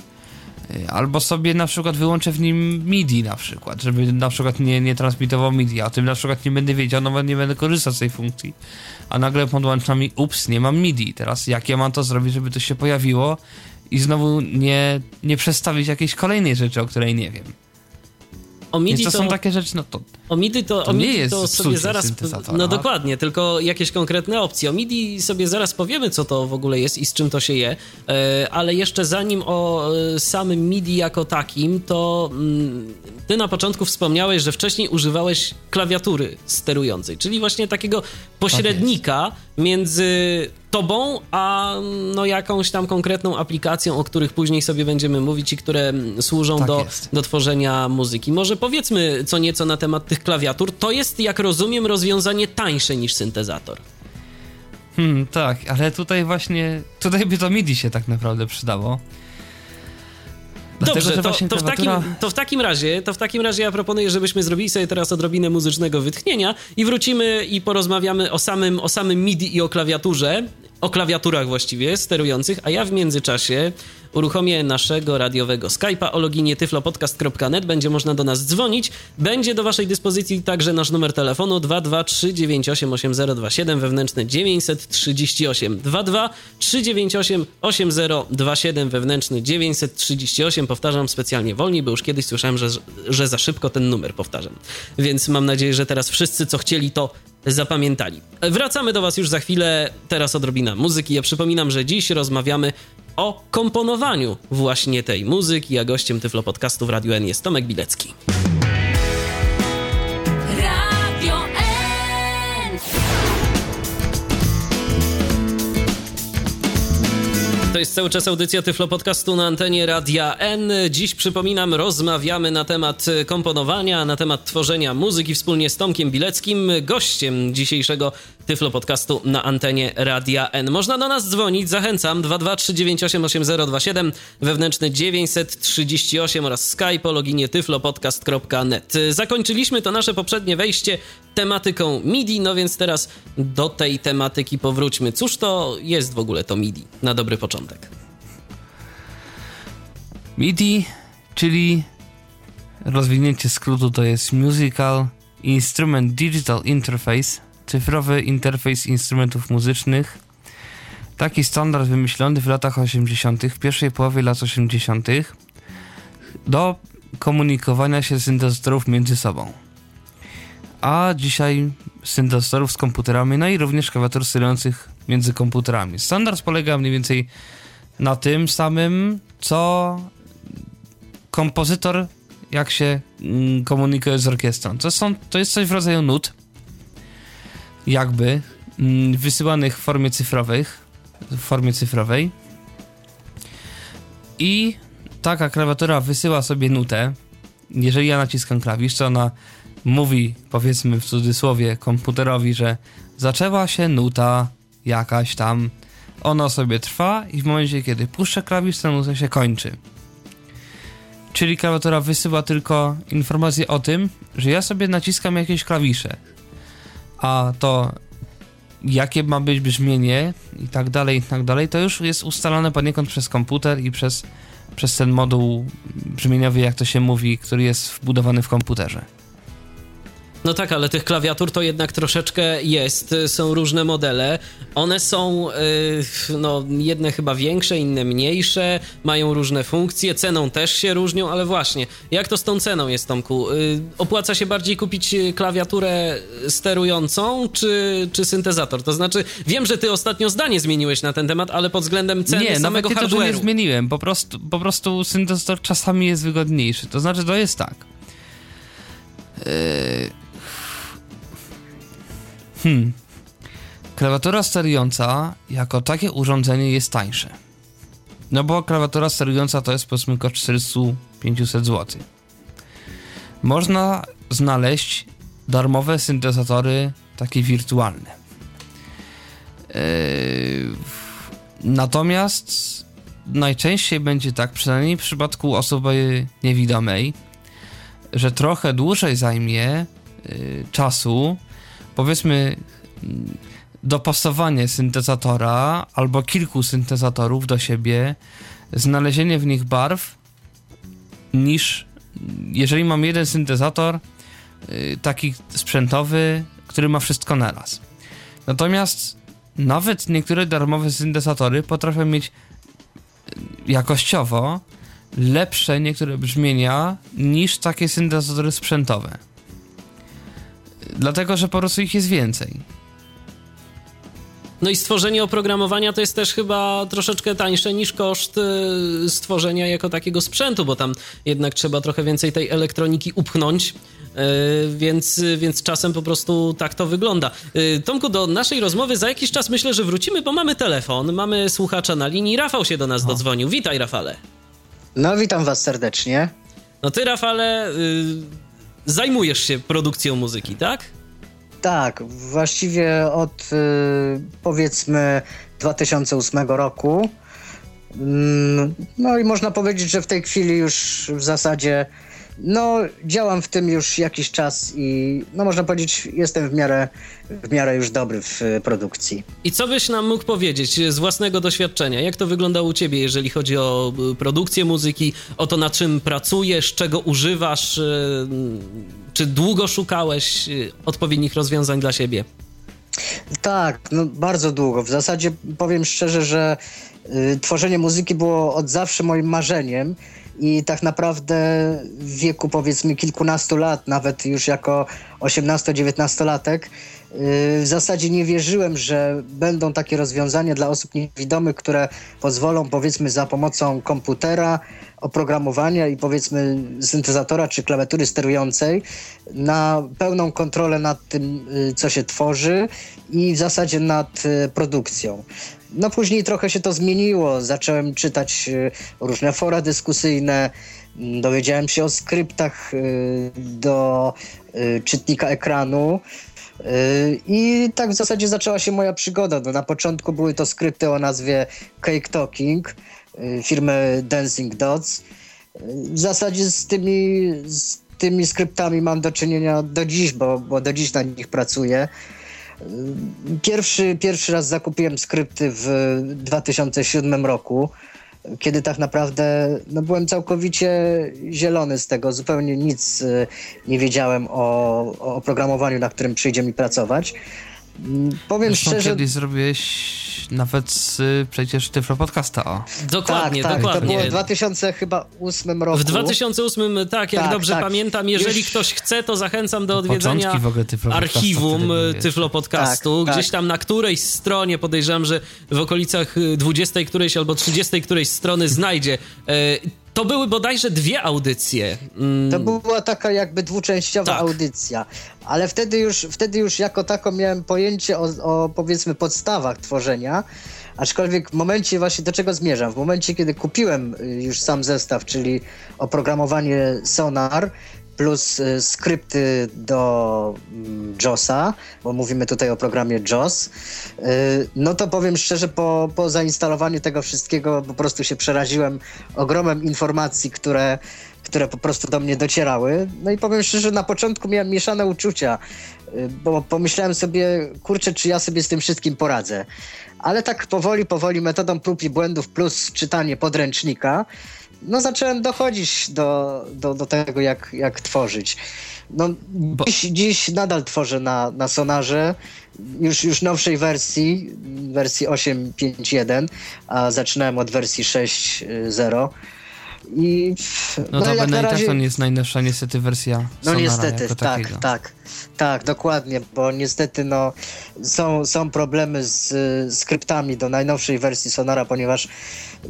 Y, albo sobie na przykład wyłączę w nim MIDI na przykład, żeby na przykład nie, nie transmitował MIDI, a o tym na przykład nie będę wiedział, nawet nie będę korzystał z tej funkcji. A nagle podłącza mi, ups, nie mam MIDI. Teraz jak ja mam to zrobić, żeby to się pojawiło i znowu nie, nie przestawić jakiejś kolejnej rzeczy, o której nie wiem. O MIDI Więc to, to są takie rzeczy, no to O MIDI to, To o nie MIDI jest to sobie zaraz. syntezatora. No dokładnie, tylko jakieś konkretne opcje. O MIDI sobie zaraz powiemy, co to w ogóle jest i z czym to się je. E, ale jeszcze zanim o e, samym MIDI jako takim, to mm, ty na początku wspomniałeś, że wcześniej używałeś klawiatury sterującej, czyli właśnie takiego pośrednika między tobą a no jakąś tam konkretną aplikacją, o których później sobie będziemy mówić i które mm, służą Tak do, jest. do tworzenia muzyki. Może powiedzmy co nieco na temat tych klawiatur. To jest, jak rozumiem, rozwiązanie tańsze niż syntezator. Hmm, tak, ale tutaj właśnie, tutaj by to MIDI się tak naprawdę przydało. Dlatego, Dobrze, to, to, w takim, to w takim razie, to w takim razie ja proponuję, żebyśmy zrobili sobie teraz odrobinę muzycznego wytchnienia i wrócimy i porozmawiamy o samym, o samym MIDI i o klawiaturze, o klawiaturach właściwie sterujących, a ja w międzyczasie uruchomię naszego radiowego Skype'a o loginie tyflopodcast.net, będzie można do nas dzwonić, będzie do waszej dyspozycji także nasz numer telefonu 223988027 wewnętrzny 938 223988027 wewnętrzny 938 powtarzam specjalnie wolniej, bo już kiedyś słyszałem, że, że za szybko ten numer powtarzam. Więc mam nadzieję, że teraz wszyscy, co chcieli, to zapamiętali. Wracamy do Was już za chwilę. Teraz odrobina muzyki. Ja przypominam, że dziś rozmawiamy o komponowaniu właśnie tej muzyki, a gościem Tyflo Podcastu w Radiu N jest Tomek Bilecki. To jest cały czas audycja Tyflo Podcastu na antenie Radia N. Dziś przypominam, rozmawiamy na temat komponowania, na temat tworzenia muzyki wspólnie z Tomkiem Bileckim, gościem dzisiejszego Tyflo Podcastu na antenie Radia N. Można do nas dzwonić, zachęcam, 223988027, wewnętrzny 938 oraz Skype o loginie tyflopodcast.net. Zakończyliśmy to nasze poprzednie wejście tematyką MIDI, no więc teraz do tej tematyki powróćmy. Cóż to jest w ogóle to MIDI na dobry początek? MIDI, czyli rozwinięcie skrótu to jest Musical Instrument Digital Interface, cyfrowy interfejs instrumentów muzycznych. Taki standard wymyślony w latach 80., w pierwszej połowie lat 80., do komunikowania się syntezatorów między sobą. A dzisiaj syntezatorów z komputerami, no i również klawiatur sterujących między komputerami. Standard polega mniej więcej na tym samym, co kompozytor, jak się mm, komunikuje z orkiestrą. To, są, to jest coś w rodzaju nut, jakby mm, wysyłanych w formie cyfrowych, w formie cyfrowej. I taka klawiatura wysyła sobie nutę. Jeżeli ja naciskam klawisz, to ona mówi, powiedzmy w cudzysłowie, komputerowi, że zaczęła się nuta jakaś tam. Ona sobie trwa i w momencie, kiedy puszczę klawisz, ta nuta się kończy. Czyli klawiatura wysyła tylko informację o tym, że ja sobie naciskam jakieś klawisze. A to jakie ma być brzmienie i tak dalej, i tak dalej, to już jest ustalone poniekąd przez komputer i przez, przez ten moduł brzmieniowy, jak to się mówi, który jest wbudowany w komputerze. No tak, ale tych klawiatur to jednak troszeczkę jest. Są różne modele. One są, yy, no, jedne chyba większe, inne mniejsze, mają różne funkcje, ceną też się różnią, ale właśnie, jak to z tą ceną jest, Tomku? Yy, opłaca się bardziej kupić klawiaturę sterującą, czy, czy syntezator? To znaczy, wiem, że ty ostatnio zdanie zmieniłeś na ten temat, ale pod względem ceny nie, samego nawet nie że nie hardware'u. zmieniłem, po prostu, po prostu syntezator czasami jest wygodniejszy. To znaczy, to jest tak. Yy... Hmm. Klawiatura sterująca jako takie urządzenie jest tańsze. No bo klawiatura sterująca to jest powiedzmy około 400-500 zł. Można znaleźć darmowe syntezatory takie wirtualne. Yy... Natomiast najczęściej będzie tak, przynajmniej w przypadku osoby niewidomej, że trochę dłużej zajmie y, czasu, powiedzmy, dopasowanie syntezatora albo kilku syntezatorów do siebie, znalezienie w nich barw niż jeżeli mam jeden syntezator y, taki sprzętowy, który ma wszystko naraz. Natomiast nawet niektóre darmowe syntezatory potrafią mieć y, jakościowo lepsze niektóre brzmienia niż takie syntezatory sprzętowe. Dlatego, że po prostu ich jest więcej. No i stworzenie oprogramowania to jest też chyba troszeczkę tańsze niż koszt y, stworzenia jako takiego sprzętu, bo tam jednak trzeba trochę więcej tej elektroniki upchnąć. y, Więc, więc czasem po prostu tak to wygląda. Y, Tomku, do naszej rozmowy za jakiś czas myślę, że wrócimy, bo mamy telefon, mamy słuchacza na linii. Rafał się do nas dodzwonił. Witaj, Rafale. No, witam was serdecznie. No ty, Rafale, y, zajmujesz się produkcją muzyki, tak? Tak, właściwie od y, powiedzmy 2008 roku. Mm, No i można powiedzieć, że w tej chwili już w zasadzie no, działam w tym już jakiś czas i no można powiedzieć, jestem w miarę, w miarę już dobry w y, produkcji. I co byś nam mógł powiedzieć z własnego doświadczenia? Jak to wyglądało u ciebie, jeżeli chodzi o y, produkcję muzyki, o to, na czym pracujesz, czego używasz? y, Czy długo szukałeś odpowiednich rozwiązań dla siebie? Tak, no bardzo długo. W zasadzie powiem szczerze, że y, tworzenie muzyki było od zawsze moim marzeniem i tak naprawdę w wieku powiedzmy kilkunastu lat, nawet już jako 18-19-latek, y, w zasadzie nie wierzyłem, że będą takie rozwiązania dla osób niewidomych, które pozwolą powiedzmy za pomocą komputera, oprogramowania i powiedzmy syntezatora czy klawiatury sterującej na pełną kontrolę nad tym, y, co się tworzy i w zasadzie nad y, produkcją. No później trochę się to zmieniło. Zacząłem czytać y, różne fora dyskusyjne, mm, dowiedziałem się o skryptach y, do y, czytnika ekranu. I tak w zasadzie zaczęła się moja przygoda. No, na początku były to skrypty o nazwie Cake Talking firmy Dancing Dots. W zasadzie z tymi, z tymi skryptami mam do czynienia do dziś, bo, bo do dziś na nich pracuję. Pierwszy, pierwszy raz zakupiłem skrypty w 2007 roku, kiedy tak naprawdę no, byłem całkowicie zielony z tego, zupełnie nic y, nie wiedziałem o, o oprogramowaniu, na którym przyjdzie mi pracować. Mm, Powiem Zresztą szczerze, kiedyś zrobiłeś nawet z, y, przecież Tyflo Podcasta, o. Dokładnie, tak, tak, dokładnie. to było w 2008 roku. W 2008, tak, jak Tak, dobrze tak. pamiętam, jeżeli Już- ktoś chce, to zachęcam do odwiedzenia Początki w ogóle Tyflo archiwum Tyflo Podcastu. Tak, tak. Gdzieś tam na którejś stronie, podejrzewam, że w okolicach y, 20 którejś albo 30 którejś strony znajdzie. To były bodajże dwie audycje. Mm, To była taka jakby dwuczęściowa Tak. audycja, ale wtedy już, wtedy już jako tako miałem pojęcie o, o powiedzmy podstawach tworzenia, aczkolwiek w momencie właśnie do czego zmierzam, w momencie kiedy kupiłem y, już sam zestaw, czyli oprogramowanie Sonar plus y, skrypty do mm, JOSa, bo mówimy tutaj o programie JOS, y, no to powiem szczerze, po, po zainstalowaniu tego wszystkiego po prostu się przeraziłem ogromem informacji, które które po prostu do mnie docierały. No i powiem szczerze, na początku miałem mieszane uczucia, y, bo pomyślałem sobie, kurczę, czy ja sobie z tym wszystkim poradzę. Ale tak powoli, powoli metodą prób i błędów plus czytanie podręcznika, no zacząłem dochodzić do, do, do tego, jak, jak tworzyć. No, dziś, dziś nadal tworzę na, na Sonarze, już, już nowszej wersji, wersji 8.5.1, a zaczynałem od wersji 6.0. I No, to jak i na tak razie... to nie jest najnowsza niestety wersja No Sonara niestety, tak, takiego. tak, tak, dokładnie, bo niestety no, są, są problemy z y, skryptami do najnowszej wersji Sonara, ponieważ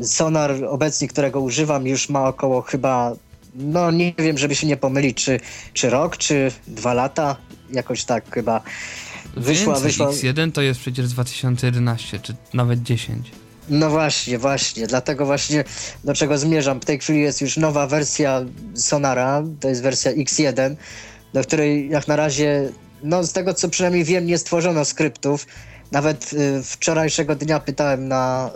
Sonar obecnie, którego używam, już ma około chyba, no nie wiem, żeby się nie pomylić, czy, czy rok, czy dwa lata, jakoś tak chyba. Wyszła, Więcej, wyszła. X1 to jest przecież z 2011, czy nawet 10. No właśnie, właśnie. Dlatego właśnie do czego zmierzam. W tej chwili jest już nowa wersja Sonara, to jest wersja X1, do której jak na razie, no z tego co przynajmniej wiem, nie stworzono skryptów. Nawet y, wczorajszego dnia pytałem na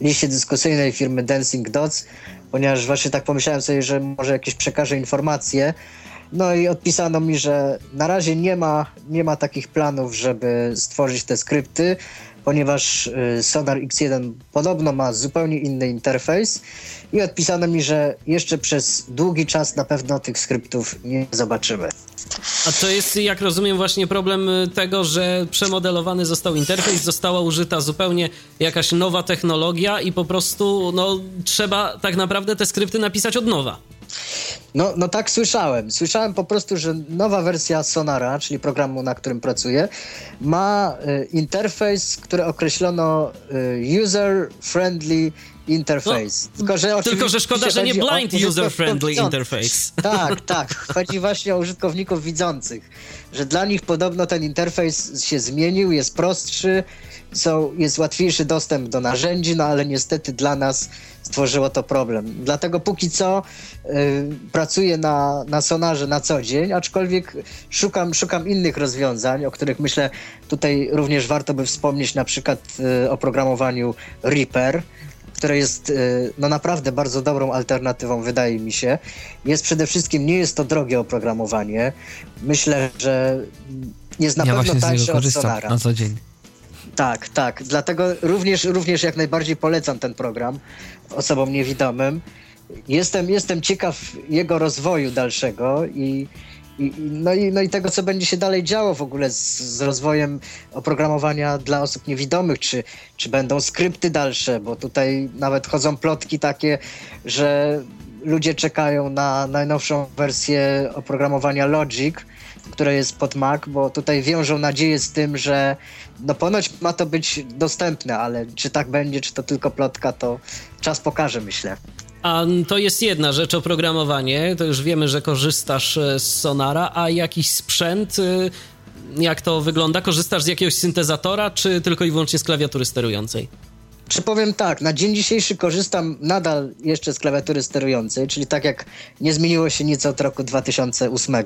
y, liście dyskusyjnej firmy Dancing Dots, ponieważ właśnie tak pomyślałem sobie, że może jakieś przekażę informacje. No i odpisano mi, że na razie nie ma, nie ma takich planów, żeby stworzyć te skrypty, ponieważ y, Sonar X1 podobno ma zupełnie inny interfejs i odpisano mi, że jeszcze przez długi czas na pewno tych skryptów nie zobaczymy. A to jest, jak rozumiem, właśnie problem y, tego, że przemodelowany został interfejs, została użyta zupełnie jakaś nowa technologia i po prostu no, trzeba tak naprawdę te skrypty napisać od nowa. No, no tak słyszałem. Słyszałem po prostu, że nowa wersja Sonara, czyli programu, na którym pracuję, ma y, interfejs, który określono y, user-friendly interface. No, tylko, że tylko, że szkoda, że nie blind user-friendly interface. Tak, tak. Chodzi właśnie o użytkowników widzących, że dla nich podobno ten interfejs się zmienił, jest prostszy, są, jest łatwiejszy dostęp do narzędzi, no ale niestety dla nas stworzyło to problem. Dlatego póki co y, pracuję na, na Sonarze na co dzień, aczkolwiek szukam, szukam innych rozwiązań, o których myślę tutaj również warto by wspomnieć, na przykład y, o programowaniu Reaper, które jest y, no naprawdę bardzo dobrą alternatywą, wydaje mi się. Jest przede wszystkim, nie jest to drogie oprogramowanie. Myślę, że jest na ja pewno tańsze od Sonara. na co dzień. Tak, tak. Dlatego również, również jak najbardziej polecam ten program osobom niewidomym. Jestem, jestem ciekaw jego rozwoju dalszego i, i, no, i, no i tego, co będzie się dalej działo w ogóle z, z rozwojem oprogramowania dla osób niewidomych, czy, czy będą skrypty dalsze, bo tutaj nawet chodzą plotki takie, że ludzie czekają na najnowszą wersję oprogramowania Logic, które jest pod Mac, bo tutaj wiążą nadzieję z tym, że no ponoć ma to być dostępne, ale czy tak będzie, czy to tylko plotka, to czas pokaże, myślę. A to jest jedna rzecz, oprogramowanie. To już wiemy, że korzystasz e, z Sonara, a jakiś sprzęt, e, jak to wygląda? Korzystasz z jakiegoś syntezatora, czy tylko i wyłącznie z klawiatury sterującej? Czy powiem tak, na dzień dzisiejszy korzystam nadal jeszcze z klawiatury sterującej, czyli tak jak nie zmieniło się nic od roku 2008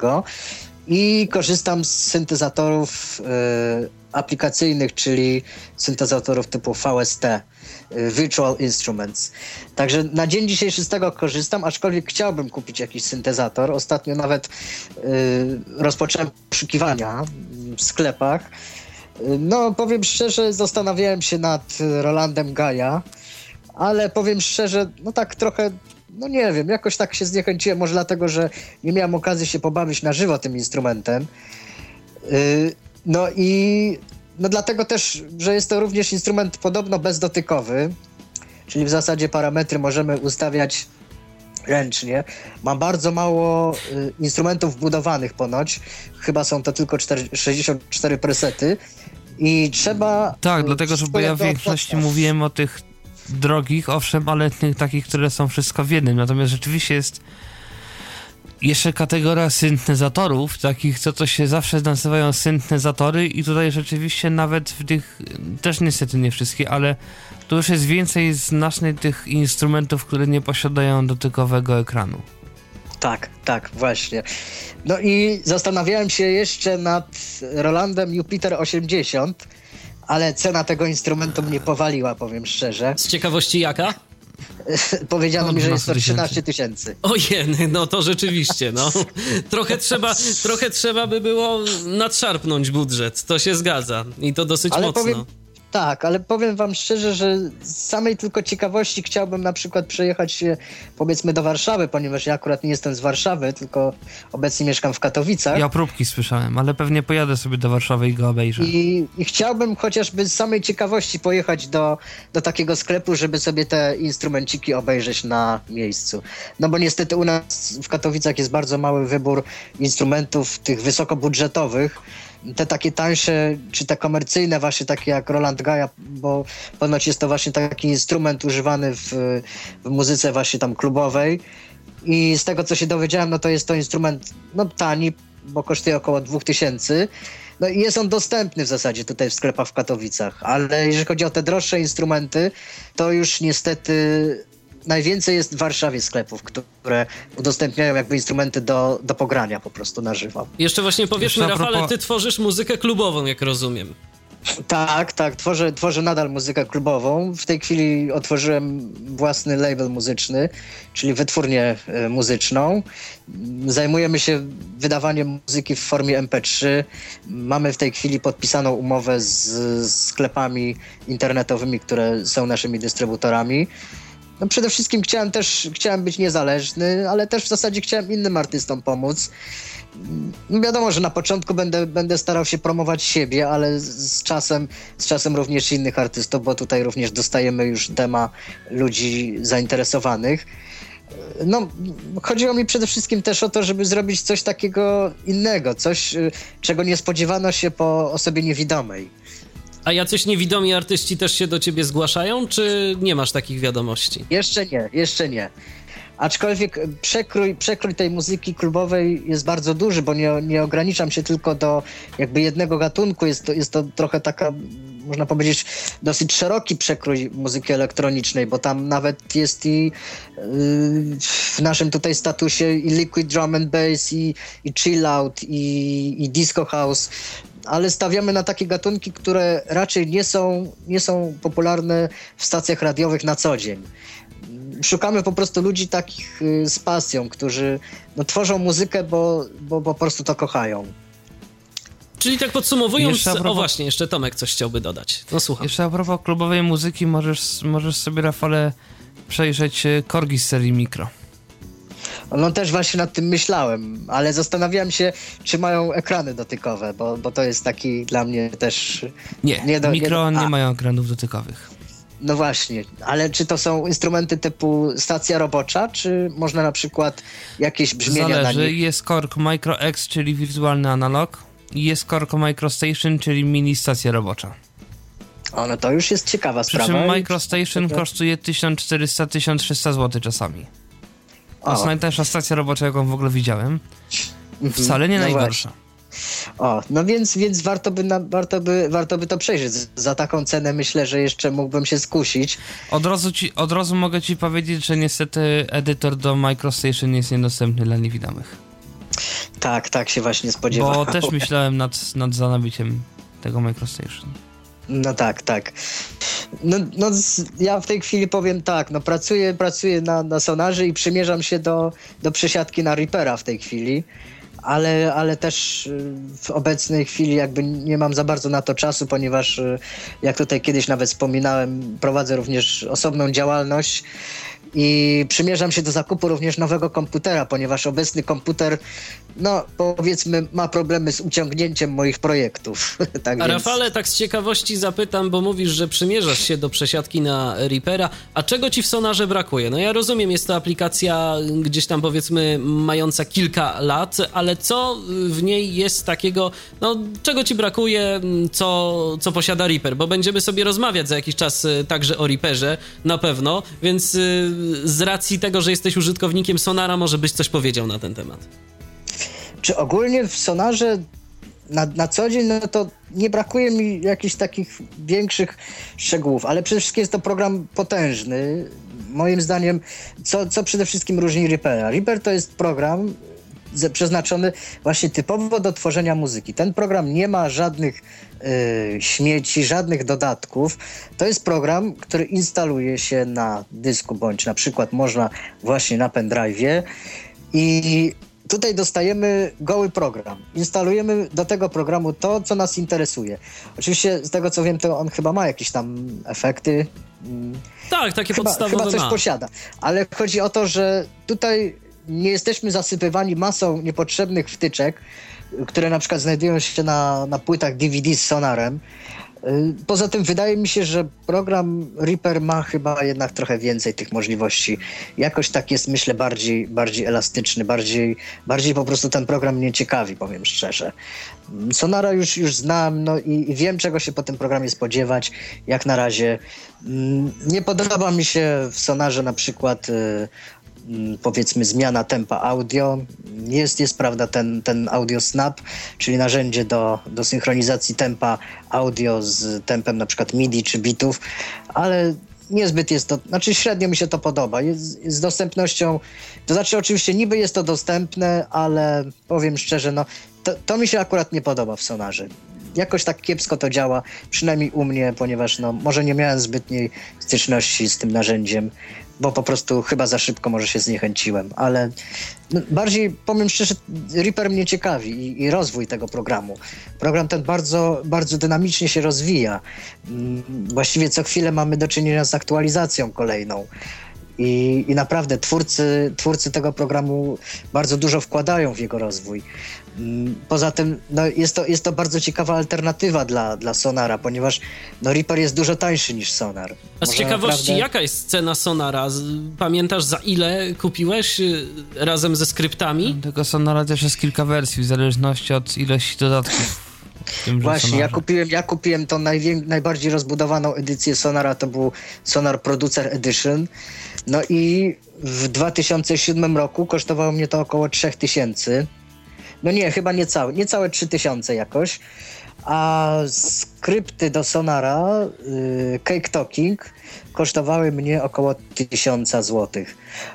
i korzystam z syntezatorów y, aplikacyjnych, czyli syntezatorów typu VST, y, Virtual Instruments. Także na dzień dzisiejszy z tego korzystam, aczkolwiek chciałbym kupić jakiś syntezator. Ostatnio nawet y, rozpocząłem poszukiwania w sklepach. No, powiem szczerze, zastanawiałem się nad Rolandem Gaja, ale powiem szczerze, no tak trochę no nie wiem, jakoś tak się zniechęciłem, może dlatego, że nie miałem okazji się pobawić na żywo tym instrumentem. Yy, no i no dlatego też, że jest to również instrument podobno bezdotykowy, czyli w zasadzie parametry możemy ustawiać ręcznie. Ma bardzo mało y, instrumentów budowanych ponoć. Chyba są to tylko 4, 64 presety. I trzeba. Tak, dlatego, że bo ja w większości mówiłem o tych drogich, owszem, ale takich, które są wszystko w jednym. Natomiast rzeczywiście jest jeszcze kategoria syntezatorów, takich, co to się zawsze nazywają syntezatory i tutaj rzeczywiście nawet w tych, też niestety nie wszystkie, ale tu już jest więcej znacznie tych instrumentów, które nie posiadają dotykowego ekranu. Tak, tak, właśnie. No i zastanawiałem się jeszcze nad Rolandem Jupiter 80, ale cena tego instrumentu mnie powaliła, powiem szczerze. Z ciekawości jaka? Powiedziano mi, że jest to 13 tysięcy. Ojej, no to rzeczywiście, no. Trochę trzeba, trochę trzeba by było nadszarpnąć budżet, to się zgadza. I to dosyć Ale mocno. Powiem, tak, ale powiem wam szczerze, że z samej tylko ciekawości chciałbym na przykład przejechać się powiedzmy do Warszawy, ponieważ ja akurat nie jestem z Warszawy, tylko obecnie mieszkam w Katowicach. Ja próbki słyszałem, ale pewnie pojadę sobie do Warszawy i go obejrzę. I, i chciałbym chociażby z samej ciekawości pojechać do, do takiego sklepu, żeby sobie te instrumenciki obejrzeć na miejscu. No bo niestety u nas w Katowicach jest bardzo mały wybór instrumentów tych wysokobudżetowych, te takie tańsze, czy te komercyjne właśnie takie jak Roland Gaja, bo ponoć jest to właśnie taki instrument używany w, w muzyce właśnie tam klubowej. I z tego co się dowiedziałem, no to jest to instrument no tani, bo kosztuje około 2000 no i jest on dostępny w zasadzie tutaj w sklepach w Katowicach, ale jeżeli chodzi o te droższe instrumenty, to już niestety najwięcej jest w Warszawie sklepów, które udostępniają jakby instrumenty do, do pogrania po prostu na żywo. Jeszcze właśnie powiedzmy, Rafale, ty tworzysz muzykę klubową, jak rozumiem. Tak, tak, tworzę, tworzę nadal muzykę klubową. W tej chwili otworzyłem własny label muzyczny, czyli wytwórnię e, muzyczną. Zajmujemy się wydawaniem muzyki w formie MP3. Mamy w tej chwili podpisaną umowę z, z sklepami internetowymi, które są naszymi dystrybutorami. No przede wszystkim chciałem też chciałem być niezależny, ale też w zasadzie chciałem innym artystom pomóc. No wiadomo, że na początku będę, będę starał się promować siebie, ale z, czasem, z czasem również innych artystów, bo tutaj również dostajemy już dema ludzi zainteresowanych. No, chodziło mi przede wszystkim też o to, żeby zrobić coś takiego innego, coś, y, czego nie spodziewano się po osobie niewidomej. A jacyś niewidomi artyści też się do ciebie zgłaszają, czy nie masz takich wiadomości? Jeszcze nie, jeszcze nie. Aczkolwiek przekrój, przekrój tej muzyki klubowej jest bardzo duży, bo nie, nie ograniczam się tylko do jakby jednego gatunku. Jest to, jest to trochę taka, można powiedzieć, dosyć szeroki przekrój muzyki elektronicznej, bo tam nawet jest i yy, w naszym tutaj statusie i liquid drum and bass, i, i chill out, i, i disco house ale stawiamy na takie gatunki, które raczej nie są, nie są popularne w stacjach radiowych na co dzień. Szukamy po prostu ludzi takich y, z pasją, którzy no, tworzą muzykę, bo, bo, bo po prostu to kochają. Czyli tak podsumowując, Jeszcze o właśnie, jeszcze Tomek coś chciałby dodać. No słucham. Jeszcze a propos klubowej muzyki, możesz, możesz sobie, Rafale, przejrzeć e, korgi z serii Mikro. No też właśnie nad tym myślałem, ale zastanawiałem się, czy mają ekrany dotykowe, bo, bo to jest taki dla mnie też... Nie, Nie do- Mikro nie nie, do- a. mają ekranów dotykowych. No właśnie, ale czy to są instrumenty typu stacja robocza, czy można na przykład jakieś brzmienia na Zależy. nich? Jest kork Micro X, czyli wirtualny analog. I jest kork MicroStation, czyli mini stacja robocza. O, no to już jest ciekawa Przy sprawa. czym i- MicroStation kosztuje 1400-1300 zł czasami. To jest najtańsza stacja robocza, jaką w ogóle widziałem. mhm, Wcale nie no najgorsza. O, no więc, więc warto, by na, warto, by, warto by to przejrzeć. Za taką cenę myślę, że jeszcze mógłbym się skusić. Od razu, ci, od razu mogę ci powiedzieć, że niestety edytor do MicroStation jest niedostępny dla niewidomych. Tak, tak się właśnie spodziewałem. Bo też myślałem nad, nad zanabiciem tego MicroStation. No tak, tak. No, no ja w tej chwili powiem tak, no pracuję, pracuję na, na sonarze i przymierzam się do, do przesiadki na Reapera w tej chwili, ale, ale też y, w obecnej chwili jakby nie mam za bardzo na to czasu, ponieważ y, jak tutaj kiedyś nawet wspominałem, prowadzę również osobną działalność i przymierzam się do zakupu również nowego komputera, ponieważ obecny komputer, no powiedzmy, ma problemy z uciągnięciem moich projektów. tak A więc... Rafale, tak z ciekawości zapytam, bo mówisz, że przymierzasz się do przesiadki na Reapera, a czego ci w Sonarze brakuje? No ja rozumiem, jest to aplikacja gdzieś tam powiedzmy mająca kilka lat, ale co w niej jest takiego, no czego ci brakuje, co, co posiada Reaper? Bo będziemy sobie rozmawiać za jakiś czas y, także o Reaperze, na pewno, więc y, z racji tego, że jesteś użytkownikiem Sonara, może byś coś powiedział na ten temat. Czy ogólnie w sonarze na, na co dzień, no to nie brakuje mi jakichś takich większych szczegółów, ale przede wszystkim jest to program potężny. Moim zdaniem, co, co przede wszystkim różni Reapera? Reaper to jest program przeznaczony właśnie typowo do tworzenia muzyki. Ten program nie ma żadnych y, śmieci, żadnych dodatków. To jest program, który instaluje się na dysku, bądź na przykład można właśnie na pendrive'ie i tutaj dostajemy goły program. Instalujemy do tego programu to, co nas interesuje. Oczywiście z tego co wiem, to on chyba ma jakieś tam efekty. mm, Tak, takie Chyba, podstawowe chyba coś ma. posiada. Ale chodzi o to, że tutaj nie jesteśmy zasypywani masą niepotrzebnych wtyczek, które na przykład znajdują się na, na płytach DVD z sonarem. Y, Poza tym wydaje mi się, że program Reaper ma chyba jednak trochę więcej tych możliwości. Jakoś tak jest, myślę, bardziej, bardziej elastyczny, bardziej, bardziej po prostu ten program mnie ciekawi, powiem szczerze. Sonara już, już znam no i, i wiem, czego się po tym programie spodziewać. Jak na razie mm, nie podoba mi się w Sonarze na przykład y, powiedzmy zmiana tempa audio. Jest, jest prawda ten, ten audio snap, czyli narzędzie do, do synchronizacji tempa audio z tempem na przykład MIDI czy bitów, ale niezbyt jest to, znaczy średnio mi się to podoba. Jest, z dostępnością, to znaczy oczywiście niby jest to dostępne, ale powiem szczerze, no to, to mi się akurat nie podoba w Sonarze. jakoś tak kiepsko to działa, przynajmniej u mnie, ponieważ no, może nie miałem zbytniej styczności z tym narzędziem, bo po prostu chyba za szybko może się zniechęciłem, ale no, bardziej powiem szczerze, Reaper mnie ciekawi i, i, rozwój tego programu. Program ten bardzo, bardzo dynamicznie się rozwija. Mm, właściwie co chwilę mamy do czynienia z aktualizacją kolejną. I, I, naprawdę twórcy, twórcy tego programu bardzo dużo wkładają w jego rozwój. Mm, poza tym no, jest, to, jest to bardzo ciekawa alternatywa dla, dla Sonara, ponieważ no, Reaper jest dużo tańszy niż Sonar. A z ciekawości, naprawdę... jaka jest cena Sonara? Pamiętasz za ile kupiłeś y, razem ze skryptami? Tego Sonara też jest kilka wersji, w zależności od ilości dodatków. Tym, Właśnie, ja kupiłem, ja kupiłem tą najwię- najbardziej rozbudowaną edycję Sonara, to był Sonar Producer Edition. No i w 2007 roku kosztowało mnie to około 3000. No nie, chyba niecałe, niecałe 3000 jakoś. A skrypty do Sonara, yy, Cake Talking, kosztowały mnie około 1000 zł.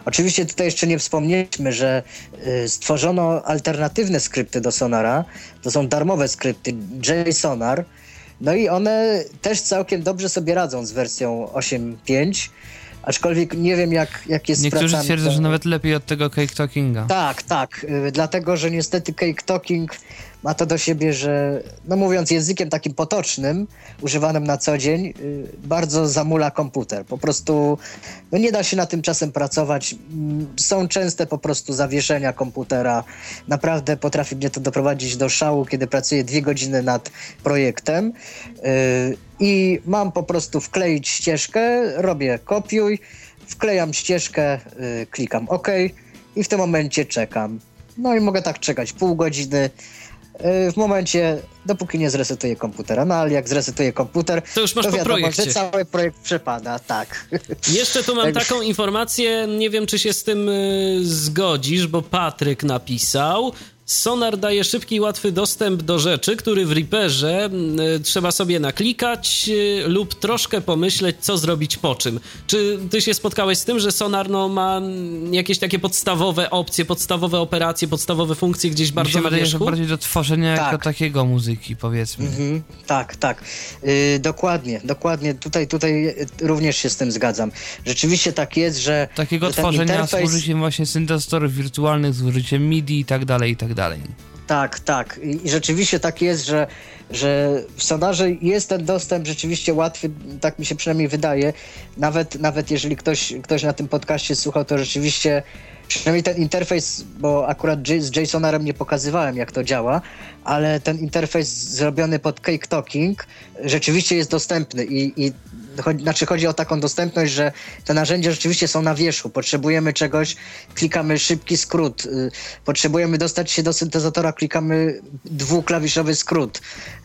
Oczywiście tutaj jeszcze nie wspomnieliśmy, że yy, stworzono alternatywne skrypty do Sonara. To są darmowe skrypty JSonar. No i one też całkiem dobrze sobie radzą z wersją 8.5. Aczkolwiek nie wiem, jak, jak jest Niektórzy twierdzą, to... że nawet lepiej od tego Cake Talkinga. Tak, tak. Y, dlatego, że niestety Cake Talking ma to do siebie, że no mówiąc językiem takim potocznym, używanym na co dzień, y, bardzo zamula komputer. Po prostu no nie da się na tym czasem pracować. Mm, są częste po prostu zawieszenia komputera. Naprawdę potrafi mnie to doprowadzić do szału, kiedy pracuję dwie godziny nad projektem y, i mam po prostu wkleić ścieżkę, robię kopiuj, wklejam ścieżkę, y, klikam OK i w tym momencie czekam. No i mogę tak czekać pół godziny, w momencie, dopóki nie zresetuję komputera. No ale jak zresetuję komputer, to już masz to po wiadomo, projekcie. że cały projekt przepada, tak. Jeszcze tu mam taką informację, nie wiem czy się z tym y, zgodzisz, bo Patryk napisał, Sonar daje szybki i łatwy dostęp do rzeczy, który w Reaperze y, trzeba sobie naklikać y, lub troszkę pomyśleć, co zrobić po czym. Czy ty się spotkałeś z tym, że Sonar no, ma jakieś takie podstawowe opcje, podstawowe operacje, podstawowe funkcje gdzieś bardzo wydaje, że bardziej do tworzenia tak. jako takiego muzyki, powiedzmy. Mhm, tak, tak. Yy, dokładnie, dokładnie. Tutaj, tutaj również się z tym zgadzam. Rzeczywiście tak jest, że Takiego tworzenia interfejs... z użyciem właśnie syntezatorów wirtualnych, z użyciem MIDI i tak dalej, i tak dalej. Tak, tak. I, rzeczywiście tak jest, że, że w sonarze jest ten dostęp rzeczywiście łatwy, tak mi się przynajmniej wydaje. Nawet, nawet jeżeli ktoś, ktoś na tym podcaście słuchał, to rzeczywiście przynajmniej ten interfejs, bo akurat z JSONarem nie pokazywałem, jak to działa, ale ten interfejs zrobiony pod Cake Talking rzeczywiście jest dostępny i, i chodzi, znaczy chodzi o taką dostępność, że te narzędzia rzeczywiście są na wierzchu. Potrzebujemy czegoś, klikamy szybki skrót. Y, potrzebujemy dostać się do syntezatora, klikamy dwuklawiszowy skrót.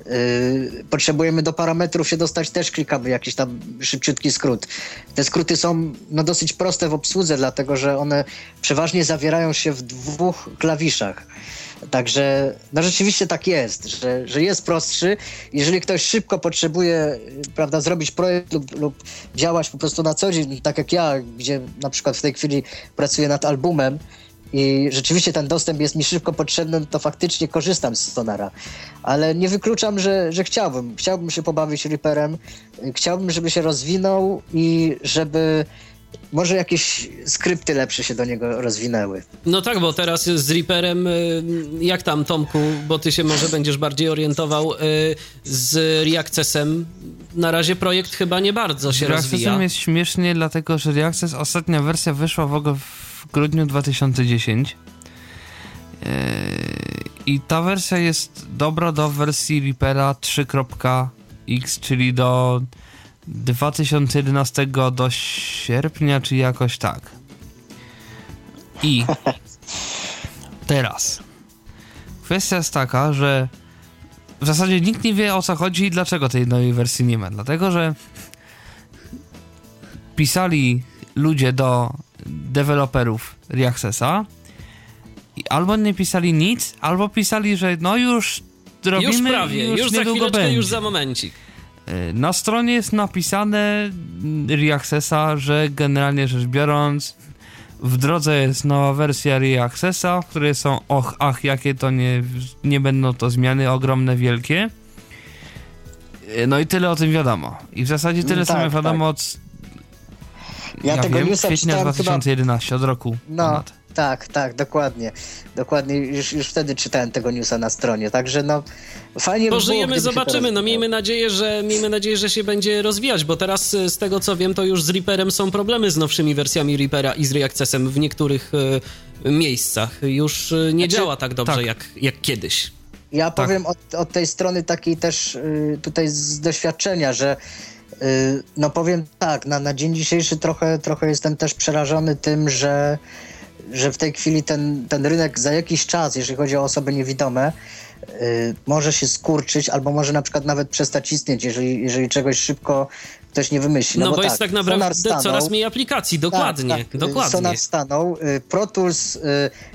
Y, potrzebujemy do parametrów się dostać, też klikamy jakiś tam szybciutki skrót. Te skróty są no, dosyć proste w obsłudze, dlatego że one przeważnie zawierają się w dwóch klawiszach. Także no rzeczywiście tak jest, że, że jest prostszy. Jeżeli ktoś szybko potrzebuje prawda, zrobić projekt lub, lub działać po prostu na co dzień, tak jak ja, gdzie na przykład w tej chwili pracuję nad albumem, i rzeczywiście ten dostęp jest mi szybko potrzebny, to faktycznie korzystam z Sonara. Ale nie wykluczam, że, że chciałbym. Chciałbym się pobawić Reaperem, chciałbym, żeby się rozwinął i żeby może jakieś skrypty lepsze się do niego rozwinęły. No tak, bo teraz z Reaperem, y, jak tam Tomku, bo ty się może będziesz bardziej orientował, y, z Reaccessem na razie projekt chyba nie bardzo się rozwija. Reaccessem jest śmiesznie, dlatego że Reaccess, ostatnia wersja wyszła w ogóle w grudniu 2010 y, i ta wersja jest dobra do wersji Reapera 3.x, czyli do 2011 do sierpnia, czy jakoś tak. I teraz. Kwestia jest taka, że w zasadzie nikt nie wie o co chodzi i dlaczego tej nowej wersji nie ma. Dlatego, że pisali ludzie do deweloperów Reaccessa i albo nie pisali nic, albo pisali, że no już robimy, już prawie, już, już za chwileczkę, będzie. już za momencik. E, na stronie jest napisane Reaccessa, że generalnie rzecz biorąc w drodze jest nowa wersja Reaccessa, w której są och, ach, jakie to nie, nie będą to zmiany ogromne, wielkie. No i tyle o tym wiadomo. I w zasadzie tyle Mm, tak, samo wiadomo od Ja, ja tego wiem, newsa kwietnia czytałem chyba 2011, od roku No, ponad. tak, tak, dokładnie. Dokładnie, już, już wtedy czytałem tego newsa na stronie, także no fajnie by było, Pożyjemy, się to zobaczymy. No rozwijało. miejmy nadzieję, że miejmy nadzieję, że się będzie rozwijać, bo teraz y, z tego co wiem, to już z Reaperem są problemy z nowszymi wersjami Reapera i z Reaccessem w niektórych y, miejscach. Już y, nie Znaczy, działa tak dobrze tak. Jak, jak kiedyś. Ja Tak. powiem od, od tej strony takiej też y, tutaj z doświadczenia, że y, no powiem tak, na, na dzień dzisiejszy trochę, trochę jestem też przerażony tym, że, że w tej chwili ten, ten rynek za jakiś czas, jeżeli chodzi o osoby niewidome, y, może się skurczyć albo może na przykład nawet przestać istnieć, jeżeli, jeżeli czegoś szybko ktoś nie wymyśli. No, bo, jest tak Sonar naprawdę stanął, coraz mniej aplikacji, dokładnie, tak, tak. dokładnie. Sonar stanął. y, Pro Tools y,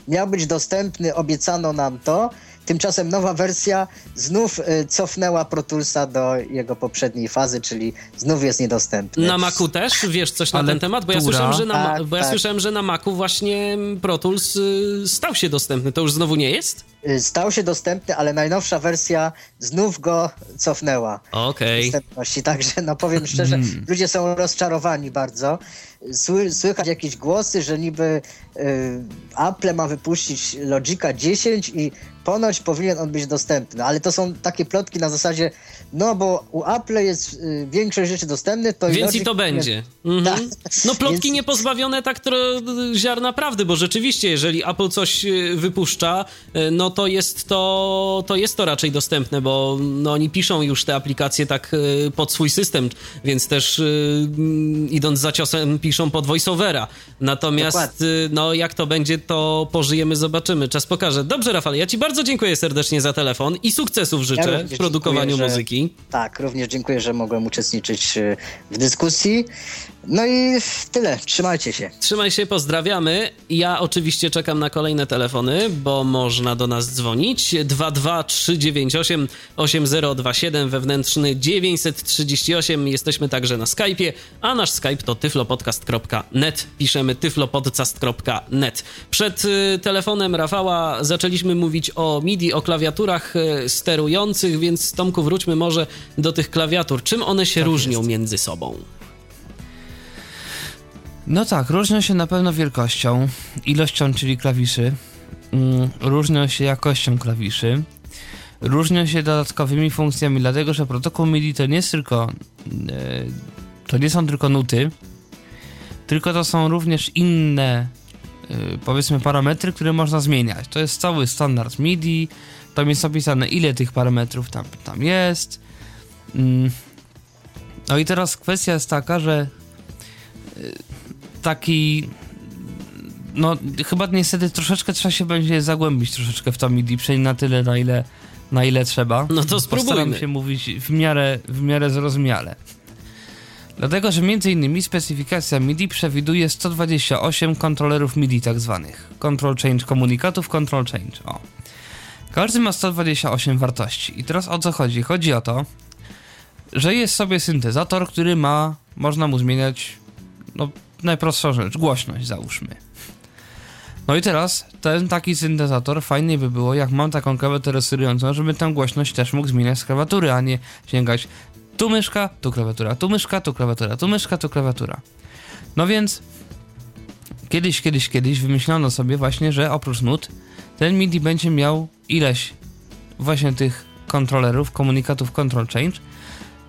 miał być dostępny, obiecano nam to. Tymczasem nowa wersja znów y, cofnęła Pro Toolsa do jego poprzedniej fazy, czyli znów jest niedostępny. Na Macu też wiesz coś na Ale ten temat? Bo ja, słyszałem, że na, Tak, bo ja tak. słyszałem, że na Macu właśnie Pro Tools y, stał się dostępny. To już znowu nie jest? Y, Stał się dostępny, ale najnowsza wersja znów go cofnęła. Okej. dostępności. Także no powiem szczerze, ludzie są rozczarowani bardzo. Sły, słychać jakieś głosy, że niby y, Apple ma wypuścić Logica 10 i ponoć powinien on być dostępny. Ale to są takie plotki na zasadzie, no bo u Apple jest y, większość rzeczy dostępne, to Więc i to będzie. Mhm. No plotki Więc- niepozbawione tak tro- ziarna prawdy, bo rzeczywiście, jeżeli Apple coś y, wypuszcza, y, no to jest to, to jest to raczej dostępne, bo no, oni piszą już te aplikacje tak y, pod swój system, więc też y, mm, idąc za ciosem piszą pod voiceovera. Natomiast y, no jak to będzie, to pożyjemy, zobaczymy. Czas pokaże. Dobrze, Rafał, ja ci bardzo dziękuję serdecznie za telefon i sukcesów życzę również w produkowaniu dziękuję, że- muzyki. Tak, również dziękuję, że mogłem uczestniczyć y, w dyskusji. No i tyle. Trzymajcie się. Trzymaj się, pozdrawiamy. Ja oczywiście czekam na kolejne telefony, bo można do nas dzwonić. 22398 8027 wewnętrzny 938. Jesteśmy także na Skype'ie, a nasz Skype to tyflopodcast.net. Piszemy tyflopodcast.net. Przed y, telefonem Rafała zaczęliśmy mówić o MIDI, o klawiaturach y, sterujących, więc Tomku wróćmy może do tych klawiatur. Czym one się różnią między sobą? No tak, różnią się na pewno wielkością, ilością, czyli klawiszy, mm, różnią się jakością klawiszy, różnią się dodatkowymi funkcjami, dlatego że protokół MIDI to nie jest tylko, e, to nie są tylko nuty, tylko to są również inne, e, powiedzmy, parametry, które można zmieniać. To jest cały standard MIDI, tam jest opisane ile tych parametrów tam, tam jest. Mm. No i teraz kwestia jest taka, że taki. No, chyba niestety troszeczkę trzeba się będzie zagłębić troszeczkę w to MIDI, przynajmniej na tyle, na ile, na ile trzeba. No to Postaram spróbujmy. się mówić w miarę, w miarę zrozumiale. Dlatego, że między innymi specyfikacja MIDI przewiduje 128 kontrolerów MIDI tak zwanych. Control Change komunikatów, Control Change. O. Każdy ma 128 wartości. I teraz o co chodzi? Chodzi o to, że jest sobie syntezator, który ma, można mu zmieniać, no najprostsza rzecz, głośność załóżmy. No i teraz ten taki syntezator fajnie by było, jak mam taką klawiaturę sterującą, żeby tę głośność też mógł zmieniać z klawiatury, a nie sięgać tu myszka, tu klawiatura, tu myszka, tu klawiatura, tu myszka, tu klawiatura. No więc kiedyś, kiedyś, kiedyś wymyślono sobie właśnie, że oprócz nut ten MIDI będzie miał ileś właśnie tych kontrolerów, komunikatów control change,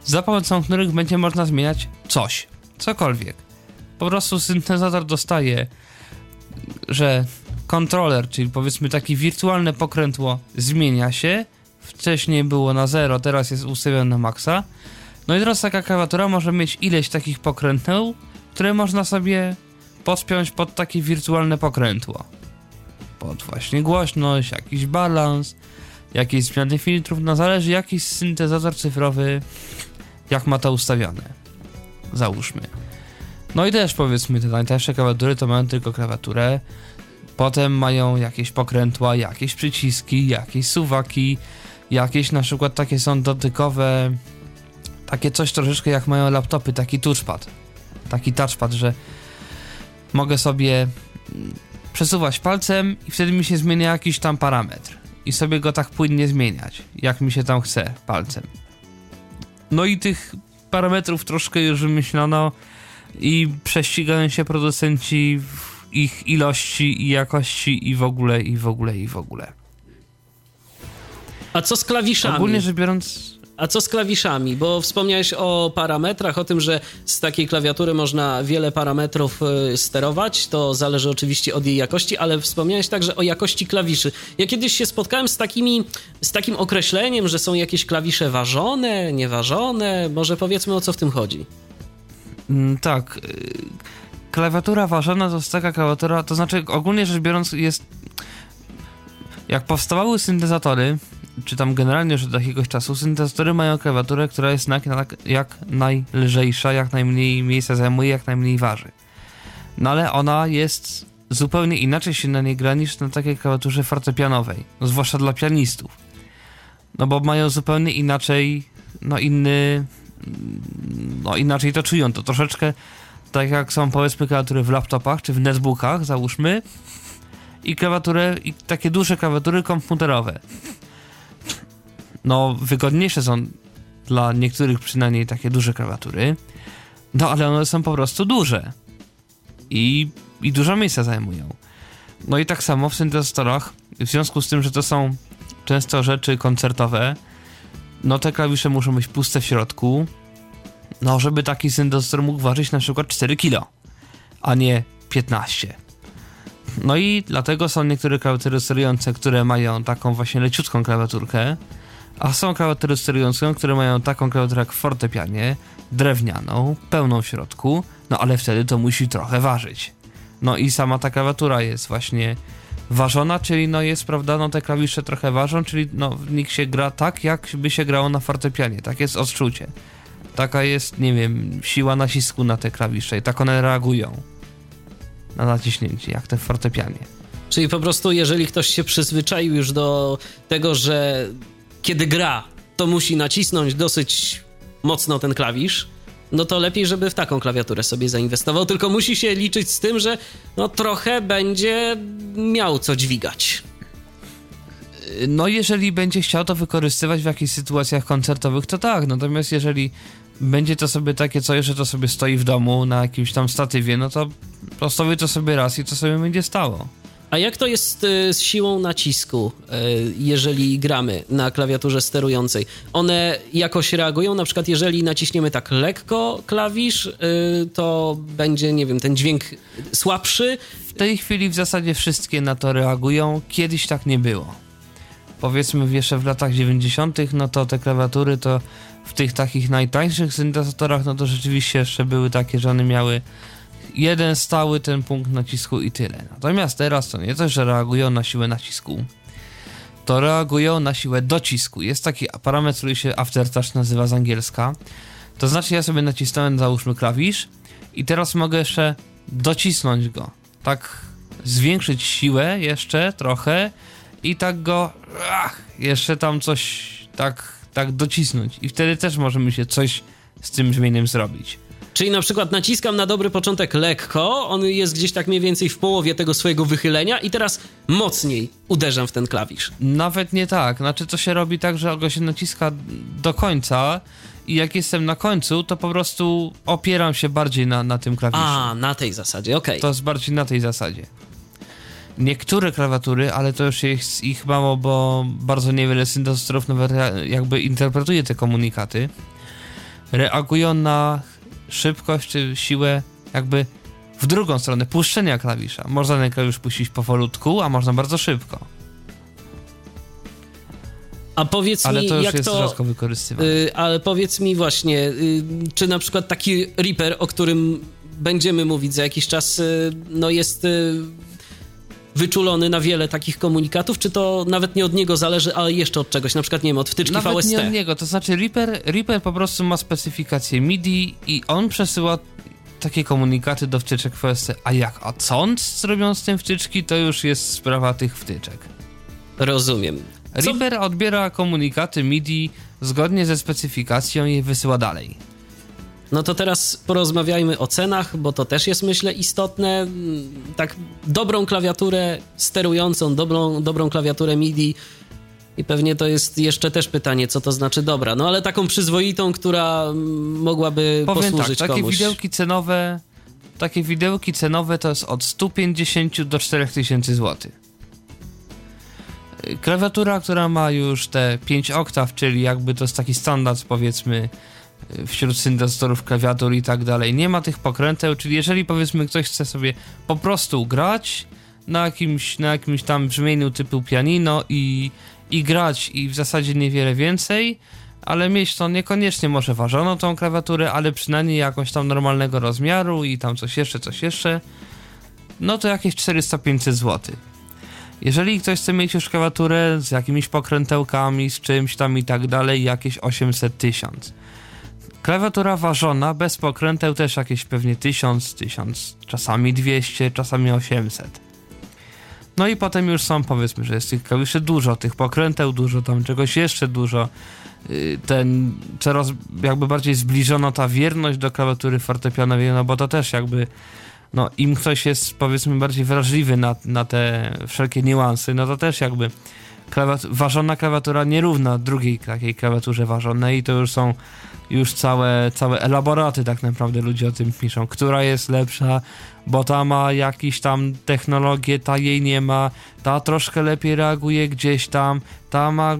za pomocą których będzie można zmieniać coś, cokolwiek. Po prostu syntezator dostaje, że kontroler, czyli powiedzmy takie wirtualne pokrętło zmienia się, wcześniej było na 0, teraz jest ustawione na maksa. No i teraz taka klawiatura może mieć ileś takich pokrętł, które można sobie podpiąć pod takie wirtualne pokrętło. Pod właśnie głośność, jakiś balans, jakieś zmiany filtrów, no zależy jakiś syntezator cyfrowy, jak ma to ustawione. Załóżmy. No i też powiedzmy, te najtańsze klawiatury to mają tylko klawiaturę, potem mają jakieś pokrętła, jakieś przyciski, jakieś suwaki, jakieś na przykład takie są dotykowe, takie coś troszeczkę jak mają laptopy, taki touchpad, taki touchpad, że mogę sobie przesuwać palcem i wtedy mi się zmienia jakiś tam parametr. I sobie go tak płynnie zmieniać, jak mi się tam chce palcem. No i tych parametrów troszkę już wymyślono i prześcigają się producenci w ich ilości i jakości i w ogóle, i w ogóle, i w ogóle. A co z klawiszami? Ogólnie rzecz biorąc, A co z klawiszami? Bo wspomniałeś o parametrach, o tym, że z takiej klawiatury można wiele parametrów y, sterować. To zależy oczywiście od jej jakości, ale wspomniałeś także o jakości klawiszy. Ja kiedyś się spotkałem z, takimi, z takim określeniem, że są jakieś klawisze ważone, nieważone. Może powiedzmy o co w tym chodzi. Mm, tak, y, klawiatura ważona to jest taka klawiatura, to znaczy ogólnie rzecz biorąc jest... Jak powstawały syntezatory, czy tam generalnie już od jakiegoś czasu, syntezatory mają klawiaturę, która jest jak, jak, najlżejsza, jak najmniej miejsca zajmuje, jak najmniej waży. No ale ona jest zupełnie inaczej się na niej gra niż na takiej klawiaturze fortepianowej, no, zwłaszcza dla pianistów. No bo mają zupełnie inaczej, no inny, no inaczej to czują. To troszeczkę tak jak są powiedzmy klawiatury w laptopach czy w netbookach, załóżmy, i klawiatury, i takie duże klawiatury komputerowe. No, wygodniejsze są dla niektórych przynajmniej takie duże klawiatury, no ale one są po prostu duże i, i dużo miejsca zajmują. No i tak samo w syntezatorach, w związku z tym, że to są często rzeczy koncertowe, no te klawisze muszą być puste w środku, no żeby taki syntezator mógł ważyć na przykład 4 kg, a nie 15. No i dlatego są niektóre klawiatury sterujące, które mają taką właśnie leciutką klawiaturkę, a są klawiatury sterujące, które mają taką klawiaturę jak w fortepianie, drewnianą, pełną w środku, no ale wtedy to musi trochę ważyć. No i sama ta klawiatura jest właśnie ważona, czyli no jest, prawda, no te klawisze trochę ważą, czyli no nich się gra tak, jak by się grało na fortepianie, tak jest odczucie. Taka jest, nie wiem, siła nacisku na te klawisze i tak one reagują na naciśnięcie, jak te fortepianie. Czyli po prostu, jeżeli ktoś się przyzwyczaił już do tego, że kiedy gra, to musi nacisnąć dosyć mocno ten klawisz, no to lepiej, żeby w taką klawiaturę sobie zainwestował, tylko musi się liczyć z tym, że no trochę będzie miał co dźwigać. No, jeżeli będzie chciał to wykorzystywać w jakichś sytuacjach koncertowych, to tak. Natomiast jeżeli będzie to sobie takie coś, że to sobie stoi w domu na jakimś tam statywie, no to postawi to sobie raz i to sobie będzie stało. A jak to jest y, z siłą nacisku, y, jeżeli gramy na klawiaturze sterującej? One jakoś reagują? Na przykład, jeżeli naciśniemy tak lekko klawisz, y, to będzie, nie wiem, ten dźwięk słabszy. W tej chwili w zasadzie wszystkie na to reagują. Kiedyś tak nie było. Powiedzmy jeszcze w latach 90., no to te klawiatury to w tych takich najtańszych syntezatorach, no to rzeczywiście jeszcze były takie, że one miały jeden stały ten punkt nacisku i tyle. Natomiast teraz to nie coś, że reagują na siłę nacisku, to reagują na siłę docisku. Jest taki parametr, który się aftertouch nazywa z angielska. To znaczy ja sobie nacisnąłem załóżmy klawisz i teraz mogę jeszcze docisnąć go. Tak zwiększyć siłę jeszcze trochę i tak go ach, jeszcze tam coś tak, tak docisnąć. I wtedy też możemy się coś z tym brzmieniem zrobić. Czyli na przykład naciskam na dobry początek lekko, on jest gdzieś tak mniej więcej w połowie tego swojego wychylenia i teraz mocniej uderzam w ten klawisz. Nawet nie tak. Znaczy to się robi tak, że go się naciska do końca i jak jestem na końcu, to po prostu opieram się bardziej na, na tym klawiszu. A, na tej zasadzie, okej. To jest bardziej na tej zasadzie. Niektóre klawiatury, ale to już jest ich mało, bo bardzo niewiele syntezatorów nawet jakby interpretuje te komunikaty. Reagują na szybkość czy siłę jakby w drugą stronę, puszczenia klawisza. Można ten klawisz puścić powolutku, a można bardzo szybko. A powiedz Ale mi, to już jak jest to... rzadko wykorzystywane. Y, ale powiedz mi właśnie, y, czy na przykład taki Reaper, o którym będziemy mówić za jakiś czas, y, no jest y, wyczulony na wiele takich komunikatów, czy to nawet nie od niego zależy, ale jeszcze od czegoś, na przykład, nie wiem, od wtyczki Nawet VST? nie od niego, to znaczy Reaper, Reaper po prostu ma specyfikację MIDI i on przesyła takie komunikaty do wtyczek VST, a jak, a co on zrobią z tym wtyczki, to już jest sprawa tych wtyczek. Rozumiem. Co- Reaper odbiera komunikaty MIDI zgodnie ze specyfikacją i je wysyła dalej. No to teraz porozmawiajmy o cenach, bo to też jest myślę istotne. Tak, dobrą klawiaturę sterującą, dobrą, dobrą klawiaturę MIDI I pewnie to jest jeszcze też pytanie, co to znaczy dobra. No ale taką przyzwoitą, która mogłaby Powiem tak, posłużyć takie komuś. widełki cenowe, takie widełki cenowe to jest od 150 do 4000 zł. Klawiatura, która ma już te 5 oktaw, czyli jakby to jest taki standard powiedzmy wśród syntezatorów klawiatur i tak dalej. Nie ma tych pokręteł, czyli jeżeli powiedzmy ktoś chce sobie po prostu grać na jakimś, na jakimś tam brzmieniu typu pianino i, i grać i w zasadzie niewiele więcej, ale mieć to niekoniecznie może ważoną tą klawiaturę, ale przynajmniej jakąś tam normalnego rozmiaru i tam coś jeszcze, coś jeszcze, no to jakieś 400-500 zł. Jeżeli ktoś chce mieć już klawiaturę z jakimiś pokrętełkami, z czymś tam i tak dalej, jakieś 800-1000. Klawiatura ważona, bez pokręteł też jakieś pewnie 1000, 1000, czasami 200, czasami 800. No i potem już są, powiedzmy, że jest tych klawiszy dużo, tych pokręteł dużo, tam czegoś jeszcze dużo. Yy, Ten coraz jakby bardziej zbliżono ta wierność do klawiatury fortepianowej, no bo to też jakby, no im ktoś jest powiedzmy bardziej wrażliwy na, na te wszelkie niuanse, no to też jakby klawiat ważona klawiatura nierówna drugiej takiej klawiaturze ważonej i to już są już całe, całe elaboraty tak naprawdę ludzie o tym piszą, która jest lepsza, bo ta ma jakieś tam technologię, ta jej nie ma, ta troszkę lepiej reaguje gdzieś tam, ta ma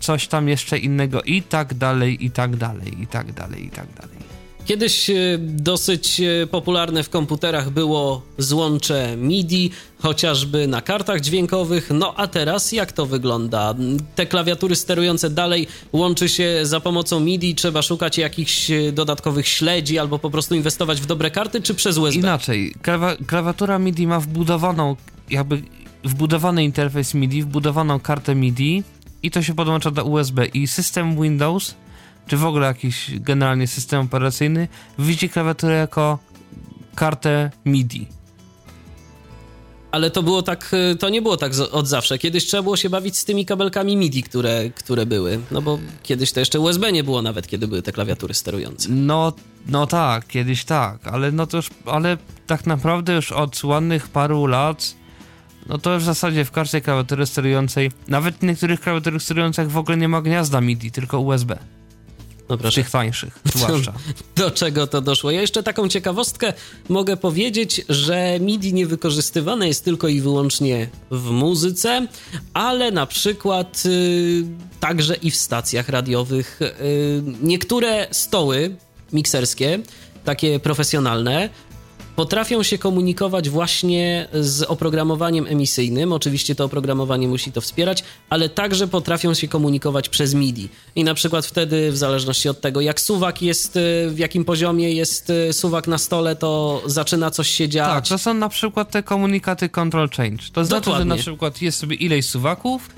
coś tam jeszcze innego i tak dalej, i tak dalej, i tak dalej, i tak dalej. Kiedyś e, dosyć e, popularne w komputerach było złącze MIDI, chociażby na kartach dźwiękowych. No a teraz jak to wygląda? Te klawiatury sterujące dalej łączy się za pomocą MIDI, trzeba szukać jakichś e, dodatkowych śledzi albo po prostu inwestować w dobre karty, czy przez USB? Inaczej, klawa klawiatura MIDI ma wbudowaną, jakby wbudowany interfejs MIDI, wbudowaną kartę MIDI i to się podłącza do USB i system Windows czy w ogóle jakiś generalnie system operacyjny widzi klawiaturę jako kartę MIDI. Ale to było tak, e, to nie było tak od zawsze. Kiedyś trzeba było się bawić z tymi kabelkami MIDI, które, które były. No bo kiedyś to jeszcze USB nie było nawet, kiedy były te klawiatury sterujące. No, no tak, kiedyś tak, ale no to już, ale tak naprawdę już od ładnych paru lat, no to już w zasadzie w każdej klawiaturze sterującej, nawet w niektórych klawiaturach sterujących w ogóle nie ma gniazda MIDI, tylko USB. Proszę. tych tańszych, zwłaszcza. do czego to doszło. Ja jeszcze taką ciekawostkę mogę powiedzieć, że MIDI nie wykorzystywane jest tylko i wyłącznie w muzyce, ale na przykład y, także i w stacjach radiowych. Y, niektóre stoły mikserskie, takie profesjonalne, potrafią się komunikować właśnie z oprogramowaniem emisyjnym. Oczywiście to oprogramowanie musi to wspierać, ale także potrafią się komunikować przez MIDI. I na przykład wtedy, w zależności od tego, jak suwak jest, y, w jakim poziomie jest y, suwak na stole, to zaczyna coś się dziać. Tak, to są na przykład te komunikaty control change. To znaczy, że Dokładnie. na przykład jest sobie ileś suwaków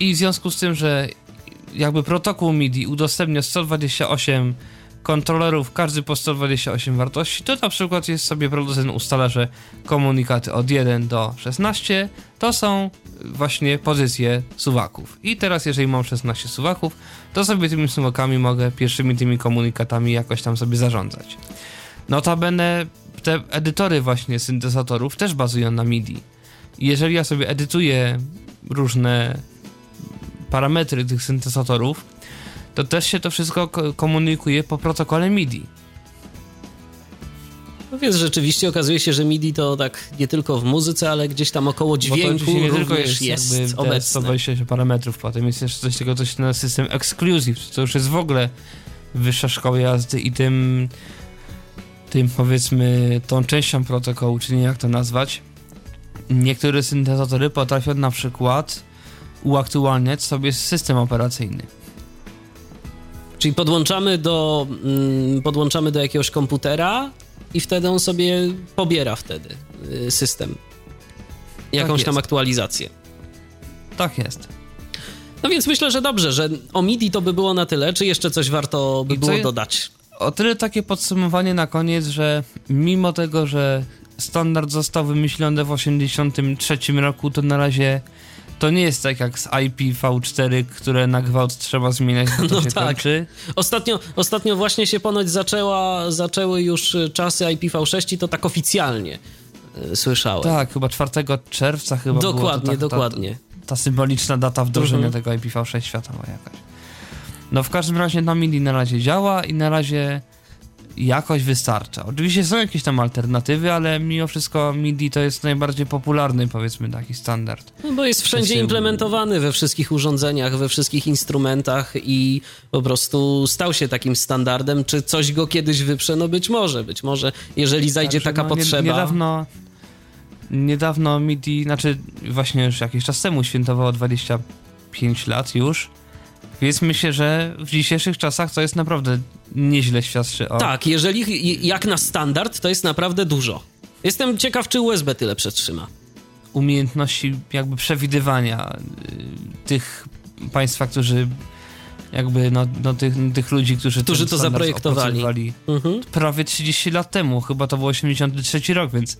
i w związku z tym, że jakby protokół MIDI udostępnia 128 kontrolerów, każdy po 128 wartości, to na przykład jest sobie producent ustala, że komunikaty od 1 do 16 to są właśnie pozycje suwaków. I teraz jeżeli mam 16 suwaków, to sobie tymi suwakami mogę pierwszymi tymi komunikatami jakoś tam sobie zarządzać. Notabene te edytory właśnie syntezatorów też bazują na MIDI. Jeżeli ja sobie edytuję różne parametry tych syntezatorów, to też się to wszystko ko- komunikuje po protokole MIDI. No więc rzeczywiście okazuje się, że MIDI to tak nie tylko w muzyce, ale gdzieś tam około Bo to dźwięku nie tylko jest, jest, te obecne. 128 parametrów, potem jest jeszcze coś takiego, coś na system exclusive, co już jest w ogóle wyższa szkoła jazdy i tym, tym powiedzmy tą częścią protokołu, czy nie jak to nazwać. Niektóre syntezatory potrafią na przykład uaktualniać sobie system operacyjny. Czyli podłączamy do, mm, podłączamy do jakiegoś komputera i wtedy on sobie pobiera wtedy y, system. Jakąś tam jest. aktualizację. Tak jest. No więc myślę, że dobrze, że o MIDI to by było na tyle. Czy jeszcze coś warto by I było dodać? O tyle takie podsumowanie na koniec, że mimo tego, że standard został wymyślony w 1983 roku, to na razie to nie jest tak jak z IPv4, które na gwałt trzeba zmieniać, bo to No się tak. kończy. Ostatnio, ostatnio właśnie się ponoć zaczęła, zaczęły już czasy IPv6 i to tak oficjalnie y, słyszałem. Tak, chyba 4 czerwca chyba dokładnie, tak, dokładnie. Ta, ta symboliczna data wdrożenia Mhm. tego IPv6 światowa jakaś. No w każdym razie no MIDI na razie działa i na razie jakoś wystarcza. Oczywiście są jakieś tam alternatywy, ale mimo wszystko MIDI to jest najbardziej popularny powiedzmy taki standard. No bo jest wszędzie implementowany we wszystkich urządzeniach, we wszystkich instrumentach i po prostu stał się takim standardem. Czy coś go kiedyś wyprze? No być może, być może, jeżeli zajdzie Także, taka no, potrzeba. Niedawno, niedawno MIDI, znaczy właśnie już jakiś czas temu świętowało 25 lat już. Więc myślę, że w dzisiejszych czasach to jest naprawdę nieźle świadczy o... Tak, jeżeli jak na standard, to jest naprawdę dużo. Jestem ciekaw, czy USB tyle przetrzyma. umiejętności jakby przewidywania y, tych państwa, którzy jakby, no, no tych, tych ludzi, którzy, Którzy to zaprojektowali. Mhm. prawie 30 lat temu, chyba to był 83 rok, więc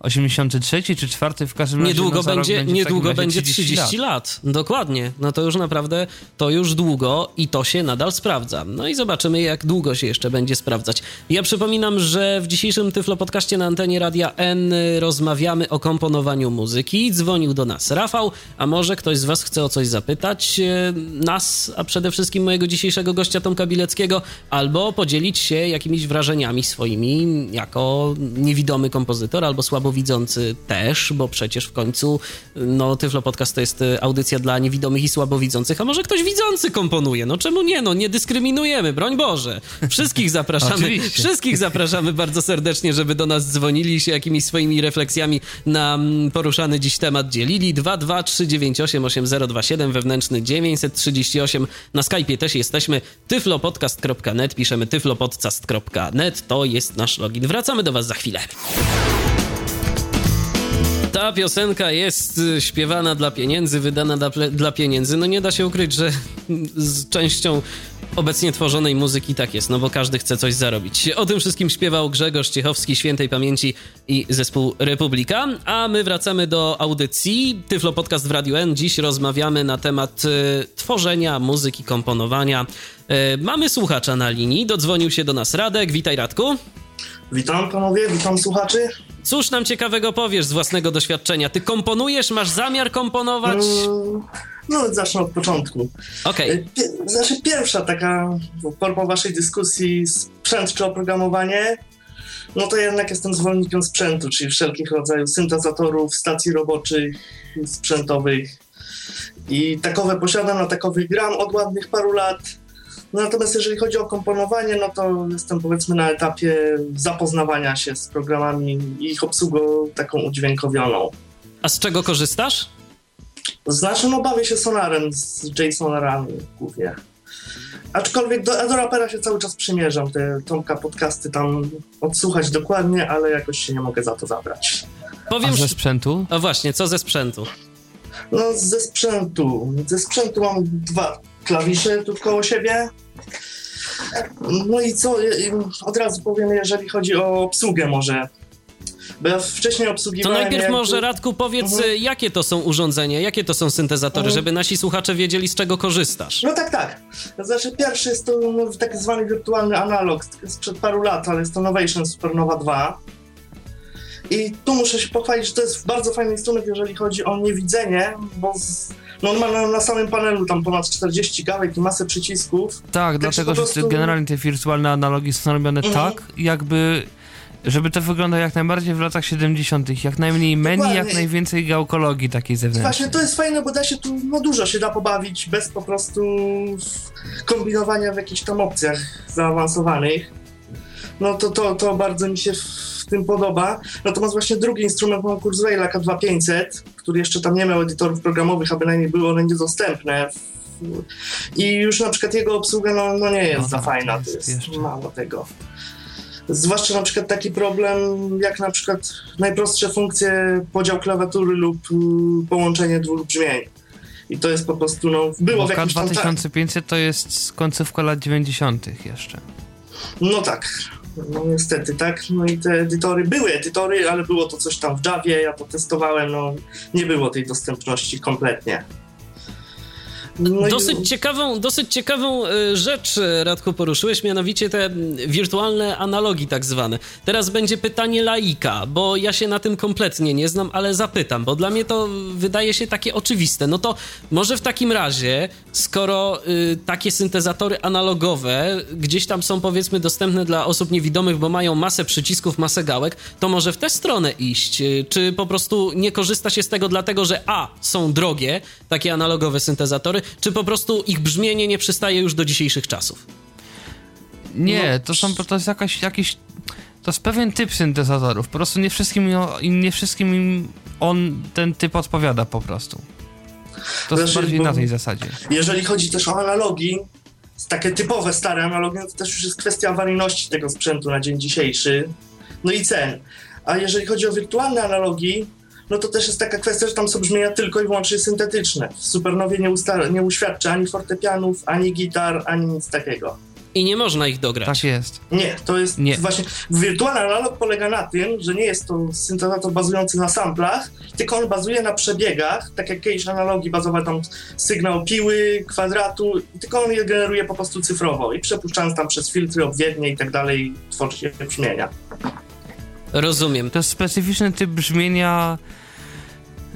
83 czy 4 w każdym razie Niedługo no, będzie, będzie niedługo będzie 30 lat. Dokładnie. No to już naprawdę, to już długo i to się nadal sprawdza. No i zobaczymy, jak długo się jeszcze będzie sprawdzać. Ja przypominam, że w dzisiejszym Tyflo Podcaście na antenie Radia N rozmawiamy o komponowaniu muzyki. Dzwonił do nas Rafał, a może ktoś z was chce o coś zapytać e, nas, a przede wszystkim mojego dzisiejszego gościa Tomka Bileckiego, albo podzielić się jakimiś wrażeniami swoimi jako niewidomy kompozytor, albo słabowidzący też, bo przecież w końcu no Tyflo Podcast to jest e, audycja dla niewidomych i słabowidzących, a może ktoś widzący komponuje, no czemu nie, no nie dyskryminujemy, broń Boże. Wszystkich zapraszamy, wszystkich zapraszamy bardzo serdecznie, żeby do nas dzwonili się jakimiś swoimi refleksjami na mm, poruszany dziś temat dzielili. 22398 8027 wewnętrzny 938 na Skype'ie też jesteśmy tyflopodcast.net, piszemy tyflopodcast.net, to jest nasz login. Wracamy do was za chwilę. Ta piosenka jest y, śpiewana dla pieniędzy, wydana dla, dla pieniędzy. No nie da się ukryć, że z częścią obecnie tworzonej muzyki tak jest, no bo każdy chce coś zarobić. O tym wszystkim śpiewał Grzegorz Ciechowski, świętej pamięci i zespół Republika. A my wracamy do audycji Tyflo Podcast w Radiu N. Dziś rozmawiamy na temat y, tworzenia muzyki, komponowania. Y, mamy słuchacza na linii, dodzwonił się do nas Radek. Witaj Radku. Witam panowie, witam słuchaczy. Cóż nam ciekawego powiesz z własnego doświadczenia? Ty komponujesz, masz zamiar komponować? Mm, No, zacznę od początku. Okej. E, Pie- Znaczy, pierwsza taka forma waszej dyskusji sprzęt czy oprogramowanie, no to jednak jestem zwolennikiem sprzętu, czyli wszelkich rodzajów syntezatorów, stacji roboczych, sprzętowych. I takowe posiadam, na takowych gram od ładnych paru lat. No, Natomiast jeżeli chodzi o komponowanie, no to jestem powiedzmy na etapie zapoznawania się z programami i ich obsługą taką udźwiękowioną. A z czego korzystasz? Znaczy, no bawię się Sonarem z JSON-arami głównie. Aczkolwiek do, do rapera się cały czas przymierzam, te Tomka podcasty tam odsłuchać dokładnie, ale jakoś się nie mogę za to zabrać. Powiem. A ze sprzętu? A właśnie, co ze sprzętu? No ze sprzętu, ze sprzętu mam dwa klawisze tu koło siebie. No i co, i- od razu powiem, jeżeli chodzi o obsługę może. Bo ja wcześniej To obsługiwałem... najpierw jakby- może Radku powiedz, Mhm. y, jakie to są urządzenia, jakie to są syntezatory, Mhm. żeby nasi słuchacze wiedzieli, z czego korzystasz. No tak, tak. Znaczy pierwszy jest to no, tak zwany wirtualny analog sprzed paru lat, ale jest to Novation Supernova 2. I tu muszę się pochwalić, że to jest bardzo fajny instrument, jeżeli chodzi o niewidzenie, bo z, no on ma na, na samym panelu tam ponad 40 gałek i masę przycisków. Tak, dlatego że prostu- generalnie te wirtualne analogi są robione Mhm. tak, jakby żeby to wyglądało jak najbardziej w latach 70., jak najmniej menu, Dokładnie. jak najwięcej gałkologii takiej zewnętrznej. Właśnie to jest fajne, bo da się tu no, dużo się da pobawić bez po prostu kombinowania w jakichś tam opcjach zaawansowanych. No to, to, to bardzo mi się w tym podoba. Natomiast właśnie drugi instrument mam Kurzweila K2500, który jeszcze tam nie miał edytorów programowych, a bynajmniej były one niedostępne. I już na przykład jego obsługa no, no nie jest No za tak, fajna, to jest jest mało tego. Zwłaszcza na przykład taki problem, jak na przykład najprostsze funkcje, podział klawiatury lub y, połączenie dwóch brzmień. I to jest po prostu, no, było Bo w jakimś tam... Ta- K2500 to jest końcówka lat 90. jeszcze. no tak, no niestety, tak. No i te edytory, były edytory, ale było to coś tam w Javie, ja to testowałem, no nie było tej dostępności kompletnie. No i- Dosyć ciekawą, dosyć ciekawą y, rzecz, y, Radku, poruszyłeś, mianowicie te wirtualne analogi tak zwane. Teraz będzie pytanie laika, bo ja się na tym kompletnie nie znam, ale zapytam, bo dla mnie to wydaje się takie oczywiste. No to może w takim razie, skoro y, takie syntezatory analogowe gdzieś tam są powiedzmy dostępne dla osób niewidomych, bo mają masę przycisków, masę gałek, to może w tę stronę iść? Y, Czy po prostu nie korzysta się z tego dlatego, że a, są drogie, takie analogowe syntezatory, czy po prostu ich brzmienie nie przystaje już do dzisiejszych czasów? Nie, to są, to jest jakaś, jakiś, to jest pewien typ syntezatorów. Po prostu nie wszystkim, im- nie wszystkim im on, ten typ odpowiada po prostu. To jest Znaczy, bardziej na tej zasadzie. Jeżeli chodzi też o analogi, takie typowe, stare analogi, no to też już jest kwestia awaryjności tego sprzętu na dzień dzisiejszy, no i cen. A jeżeli chodzi o wirtualne analogi, no to też jest taka kwestia, że tam są brzmienia tylko i wyłącznie syntetyczne. W Supernowie nie, usta- nie uświadcza ani fortepianów, ani gitar, ani nic takiego. I nie można ich dograć. Tak jest. Nie, to jest Nie. właśnie. Wirtualny analog polega na tym, że nie jest to syntezator bazujący na samplach, tylko on bazuje na przebiegach, tak jak kiedyś analogi bazowały tam sygnał piły, kwadratu, tylko on je generuje po prostu cyfrowo i przepuszczając tam przez filtry, odpowiednie i tak dalej, tworzy się brzmienia. Rozumiem. To jest specyficzny typ brzmienia.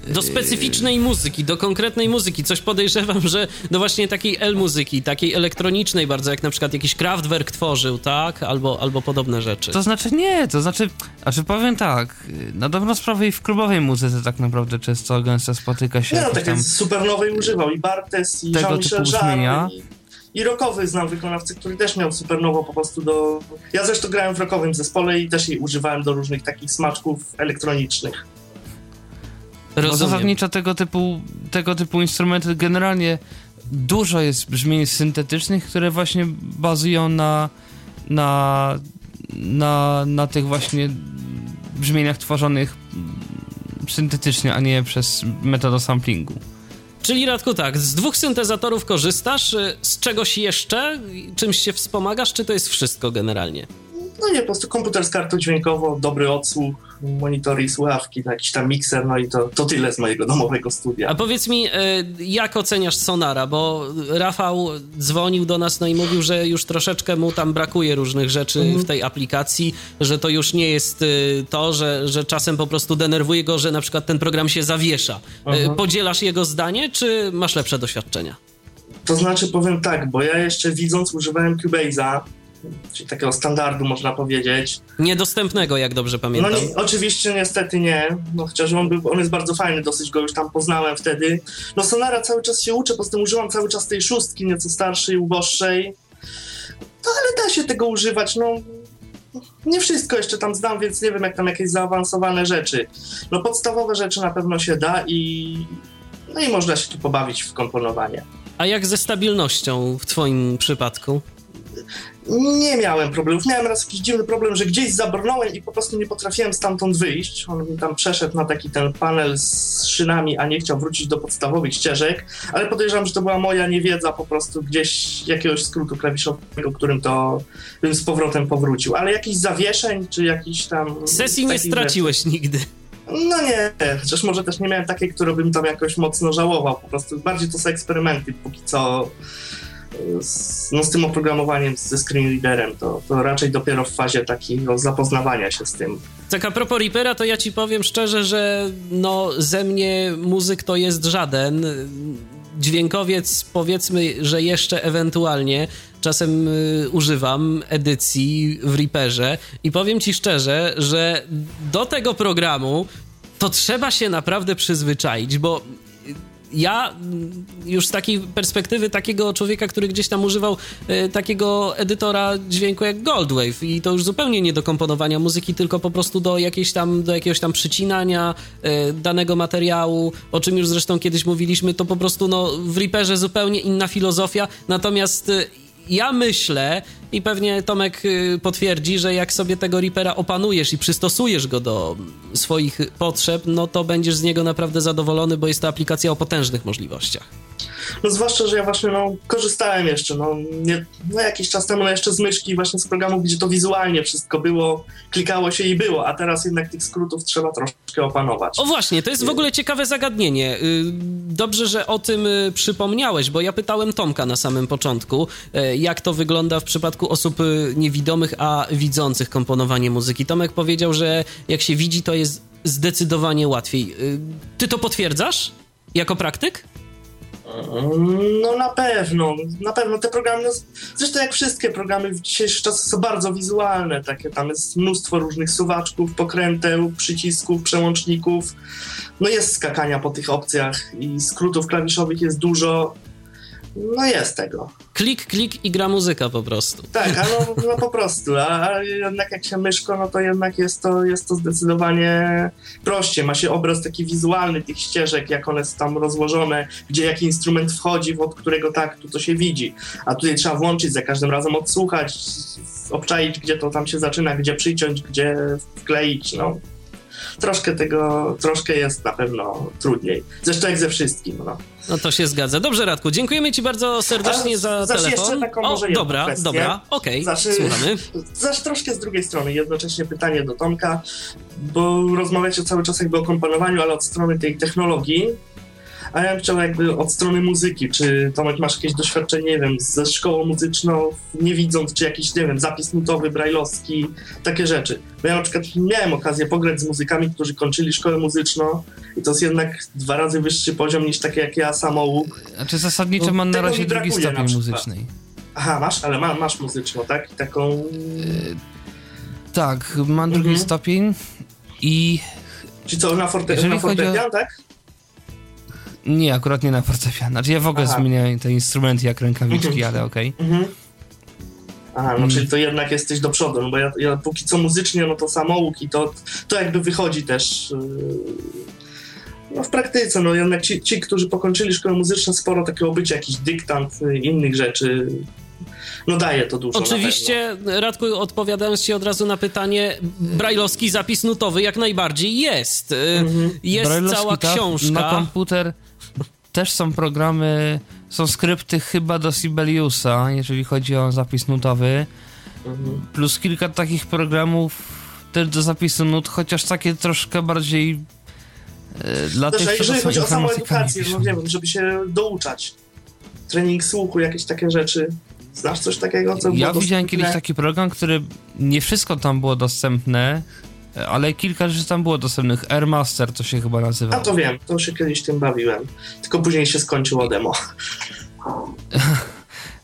Do specyficznej muzyki, do konkretnej muzyki. Coś podejrzewam, że do właśnie takiej L-muzyki, takiej elektronicznej bardzo, jak na przykład jakiś Kraftwerk tworzył, tak? Albo, albo podobne rzeczy. To znaczy nie, to znaczy, znaczy powiem tak, na dobrą sprawę i w klubowej muzyce tak naprawdę często gęsto spotyka się Nie no, tak tam... jak supernowej używał i Bartes, i Tego Jean-Michel typu brzmienia. I, i rockowy znam wykonawcę, który też miał supernowo po prostu do... Ja zresztą grałem w rockowym zespole i też jej używałem do różnych takich smaczków elektronicznych. Rozumiem. zasadniczo tego typu, tego typu instrumenty generalnie dużo jest brzmień syntetycznych, które właśnie bazują na, na, na, na tych właśnie brzmieniach tworzonych syntetycznie, a nie przez metodę samplingu. Czyli Radku, tak, z dwóch syntezatorów korzystasz, y, z czegoś jeszcze? Czymś się wspomagasz, czy to jest wszystko generalnie? No nie, po prostu komputer z kartą dźwiękową, dobry odsłuch, monitory i słuchawki, jakiś tam mikser, no i to, to tyle z mojego domowego studia. A powiedz mi, y, jak oceniasz Sonara, bo Rafał dzwonił do nas, no i mówił, że już troszeczkę mu tam brakuje różnych rzeczy w tej aplikacji, że to już nie jest y, to, że, że czasem po prostu denerwuje go, że na przykład ten program się zawiesza. Y, Podzielasz jego zdanie, czy masz lepsze doświadczenia? To znaczy powiem tak, bo ja jeszcze widząc używałem Cubase'a, czyli takiego standardu można powiedzieć. Niedostępnego, jak dobrze No pamiętam. nie, oczywiście niestety nie, no chociaż on, był, on jest bardzo fajny, dosyć go już tam poznałem wtedy. No Sonara cały czas się uczę, poza tym używam cały czas tej szóstki, nieco starszej, uboższej. No ale da się tego używać, no nie wszystko jeszcze tam znam, więc nie wiem jak tam jakieś zaawansowane rzeczy. No podstawowe rzeczy na pewno się da i no i można się tu pobawić w komponowanie. A jak ze stabilnością w twoim przypadku? Nie miałem problemów. Miałem raz jakiś dziwny problem, że gdzieś zabrnąłem i po prostu nie potrafiłem stamtąd wyjść. On mi tam przeszedł na taki ten panel z szynami, a nie chciał wrócić do podstawowych ścieżek, ale podejrzewam, że to była moja niewiedza po prostu gdzieś jakiegoś skrótu klawiszowego, którym to bym z powrotem powrócił. Ale jakichś zawieszeń, czy jakiś tam... Sesji nie straciłeś nigdy. rzeczy- No nie, chociaż może też nie miałem takiej, którą bym tam jakoś mocno żałował. Po prostu bardziej to są eksperymenty, póki co z, no, z tym oprogramowaniem, ze screenreaderem, to, to raczej dopiero w fazie takiego zapoznawania się z tym. Tak a propos Reapera, to ja ci powiem szczerze, że no ze mnie muzyk to jest żaden. Dźwiękowiec powiedzmy, że jeszcze ewentualnie czasem y, używam edycji w Reaperze i powiem ci szczerze, że do tego programu to trzeba się naprawdę przyzwyczaić, bo ja już z takiej perspektywy takiego człowieka, który gdzieś tam używał e, takiego edytora dźwięku jak Goldwave. I to już zupełnie nie do komponowania muzyki, tylko po prostu do, jakiejś tam, do jakiegoś tam przycinania e, danego materiału, o czym już zresztą kiedyś mówiliśmy, to po prostu no, w Reaperze zupełnie inna filozofia, natomiast e, ja myślę i pewnie Tomek y, potwierdzi, że jak sobie tego Reapera opanujesz i przystosujesz go do swoich potrzeb, no to będziesz z niego naprawdę zadowolony, bo jest to aplikacja o potężnych możliwościach. No zwłaszcza, że ja właśnie no, korzystałem jeszcze, no, nie, no jakiś czas temu no, jeszcze z myszki właśnie z programów, gdzie to wizualnie wszystko było, klikało się i było, a teraz jednak tych skrótów trzeba troszkę opanować. O właśnie, to jest w ogóle ciekawe zagadnienie. Y, Dobrze, że o tym y, przypomniałeś, bo ja pytałem Tomka na samym początku, jak to wygląda w przypadku osób y, niewidomych, a widzących komponowanie muzyki. Tomek powiedział, że jak się widzi, to jest zdecydowanie łatwiej. Y, Ty to potwierdzasz? Jako praktyk? No na pewno, na pewno te programy, no, zresztą jak wszystkie programy w dzisiejszych czasach są bardzo wizualne, takie tam jest mnóstwo różnych suwaczków, pokręteł, przycisków, przełączników, no jest skakania po tych opcjach i skrótów klawiszowych jest dużo, no jest tego. Klik, klik i gra muzyka po prostu. Tak, a no, no po prostu, a, a jednak jak się myszko, no to jednak jest to, jest to zdecydowanie prościej. Ma się obraz taki wizualny tych ścieżek, jak one są tam rozłożone, gdzie jaki instrument wchodzi, od którego taktu to się widzi. A tutaj trzeba włączyć, za każdym razem odsłuchać, obczaić, gdzie to tam się zaczyna, gdzie przyciąć, gdzie wkleić, no. Troszkę tego, troszkę jest na pewno trudniej. Zresztą jak ze wszystkim, no. No to się zgadza. Dobrze, Radku, dziękujemy ci bardzo serdecznie A, za zaś telefon. jeszcze taką o, może dobra, kwestię. dobra, okej, Znaczy- słuchamy. Zaś troszkę z drugiej strony, jednocześnie pytanie do Tomka, bo rozmawiacie cały czas jakby o komponowaniu, ale od strony tej technologii, a ja bym chciał jakby od strony muzyki, czy Tomek masz jakieś doświadczenie, nie wiem, ze szkołą muzyczną, nie widząc, czy jakiś, nie wiem, zapis nutowy, brajlowski, takie rzeczy. Bo ja na przykład miałem okazję pograć z muzykami, którzy kończyli szkołę muzyczną i to jest jednak dwa razy wyższy poziom niż takie jak ja, samouk. Znaczy zasadniczo No, mam na razie drugi stopień muzycznej. Aha, masz, ale ma, masz muzyczną, tak? I taką... Tak, mam drugi Mhm. stopień i Czy co, na, forte, na chodzi o- fortepian, tak? Nie, akurat nie na fortepian. Znaczy ja w ogóle Aha. zmieniałem te instrumenty jak rękawiczki, Mhm. ale okej. Mhm. Aha, no Mm. czyli to jednak jesteś do przodu, no bo ja, ja póki co muzycznie, no to samouk i to, to jakby wychodzi też yy, no w praktyce, no jednak ci, ci, którzy pokończyli szkołę muzyczną, sporo takiego bycia, jakiś dyktant, y, innych rzeczy, no daje to dużo Oczywiście, Radku, odpowiadając ci od razu na pytanie, brajlowski zapis nutowy jak najbardziej jest. Y, Mhm. Jest Brailleowski, cała książka. Na komputer też są programy, są skrypty chyba do Sibeliusa, jeżeli chodzi o zapis nutowy. Mhm. plus kilka takich programów też do zapisu nut, chociaż takie troszkę bardziej e, dla Też, a tych, jeżeli chodzi o samą edukację, no nie wiem, żeby się douczać, trening słuchu, jakieś takie rzeczy, znasz coś takiego, co Ja widziałem kiedyś taki program, który nie wszystko tam było dostępne, ale kilka rzeczy tam było dostępnych. Airmaster to się chyba nazywa. A to wiem, to się kiedyś tym bawiłem, tylko później się skończyło demo.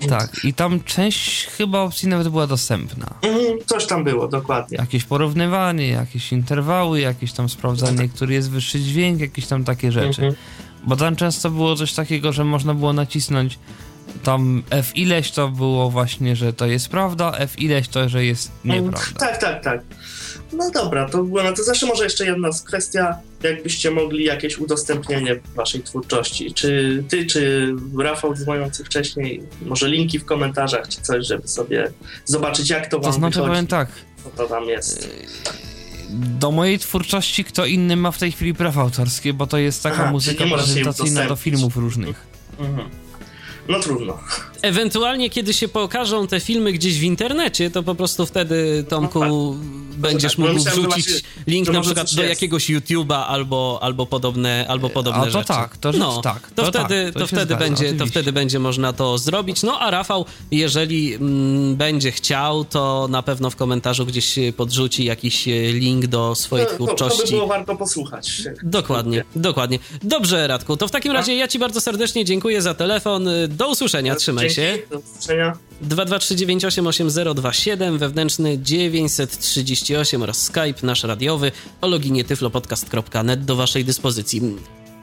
Tak, i tam część chyba opcji nawet była dostępna. Mhm, coś tam było, dokładnie. Jakieś porównywanie, jakieś interwały, jakieś tam sprawdzanie, który jest wyższy dźwięk, jakieś tam takie rzeczy. Mhm. Bo tam często było coś takiego, że można było nacisnąć tam F ileś to było właśnie, że to jest prawda, F ileś to, że jest nieprawda. Tak, tak, tak. No dobra, to było, no to zawsze może jeszcze jedna kwestia, jakbyście mogli jakieś udostępnienie waszej twórczości. Czy ty, czy Rafał dzwoniący wcześniej, może linki w komentarzach, czy coś, żeby sobie zobaczyć, jak to wam To znaczy wychodzi, powiem tak, co to tam jest. do mojej twórczości kto inny ma w tej chwili prawa autorskie, bo to jest taka Aha, muzyka prezentacyjna do filmów różnych. Mhm. No trudno. Ewentualnie, kiedy się pokażą te filmy gdzieś w internecie, to po prostu wtedy, Tomku, No będziesz tak, bo mógł myślałem, że wrzucić link na przykład do jakiegoś YouTube'a albo, albo podobne, albo podobne A to rzeczy. tak, to no, tak, To, to wtedy, tak, to to wtedy zgadza, będzie, to wtedy będzie można to zrobić. No a Rafał, jeżeli mm, będzie chciał, to na pewno w komentarzu gdzieś podrzuci jakiś e, link do swojej To, to, to by twórczości. było warto posłuchać. Dokładnie, dokładnie. Dobrze, Radku, to w takim razie ja ci bardzo serdecznie dziękuję za telefon. Do usłyszenia, trzymaj się. Dzięki, Do usłyszenia. 223988027, wewnętrzny 938 oraz Skype nasz radiowy o loginie tyflopodcast.net do waszej dyspozycji.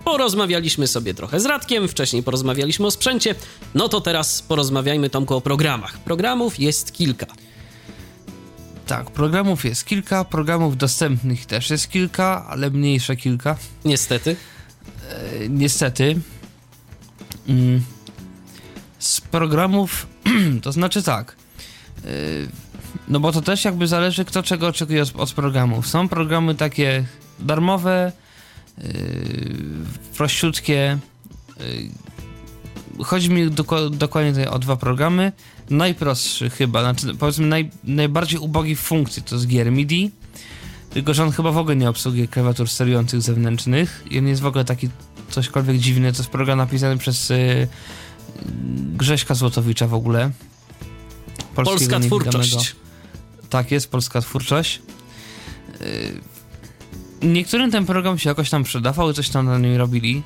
Porozmawialiśmy sobie trochę z Radkiem, wcześniej porozmawialiśmy o sprzęcie, no to teraz porozmawiajmy Tomku o programach. Programów jest kilka. Tak, programów jest kilka, programów dostępnych też jest kilka, ale mniejsze kilka. Niestety. E, niestety. Mm, z programów, to znaczy tak. e, no bo to też jakby zależy, kto czego oczekuje od, programów. Są programy takie darmowe, e, prościutkie, e, chodzi mi dokładnie o dwa programy. Najprostszy chyba, znaczy powiedzmy naj, najbardziej ubogi w funkcji to jest gier MIDI. Tylko, że on chyba w ogóle nie obsługuje klawiatur sterujących zewnętrznych. I on jest w ogóle taki cośkolwiek dziwny. To jest program napisany przez y, Grześka Złotowicza w ogóle. Polska twórczość. Tak jest, polska twórczość. Yy, Niektórym ten program się jakoś tam przydawał coś tam na nim robili.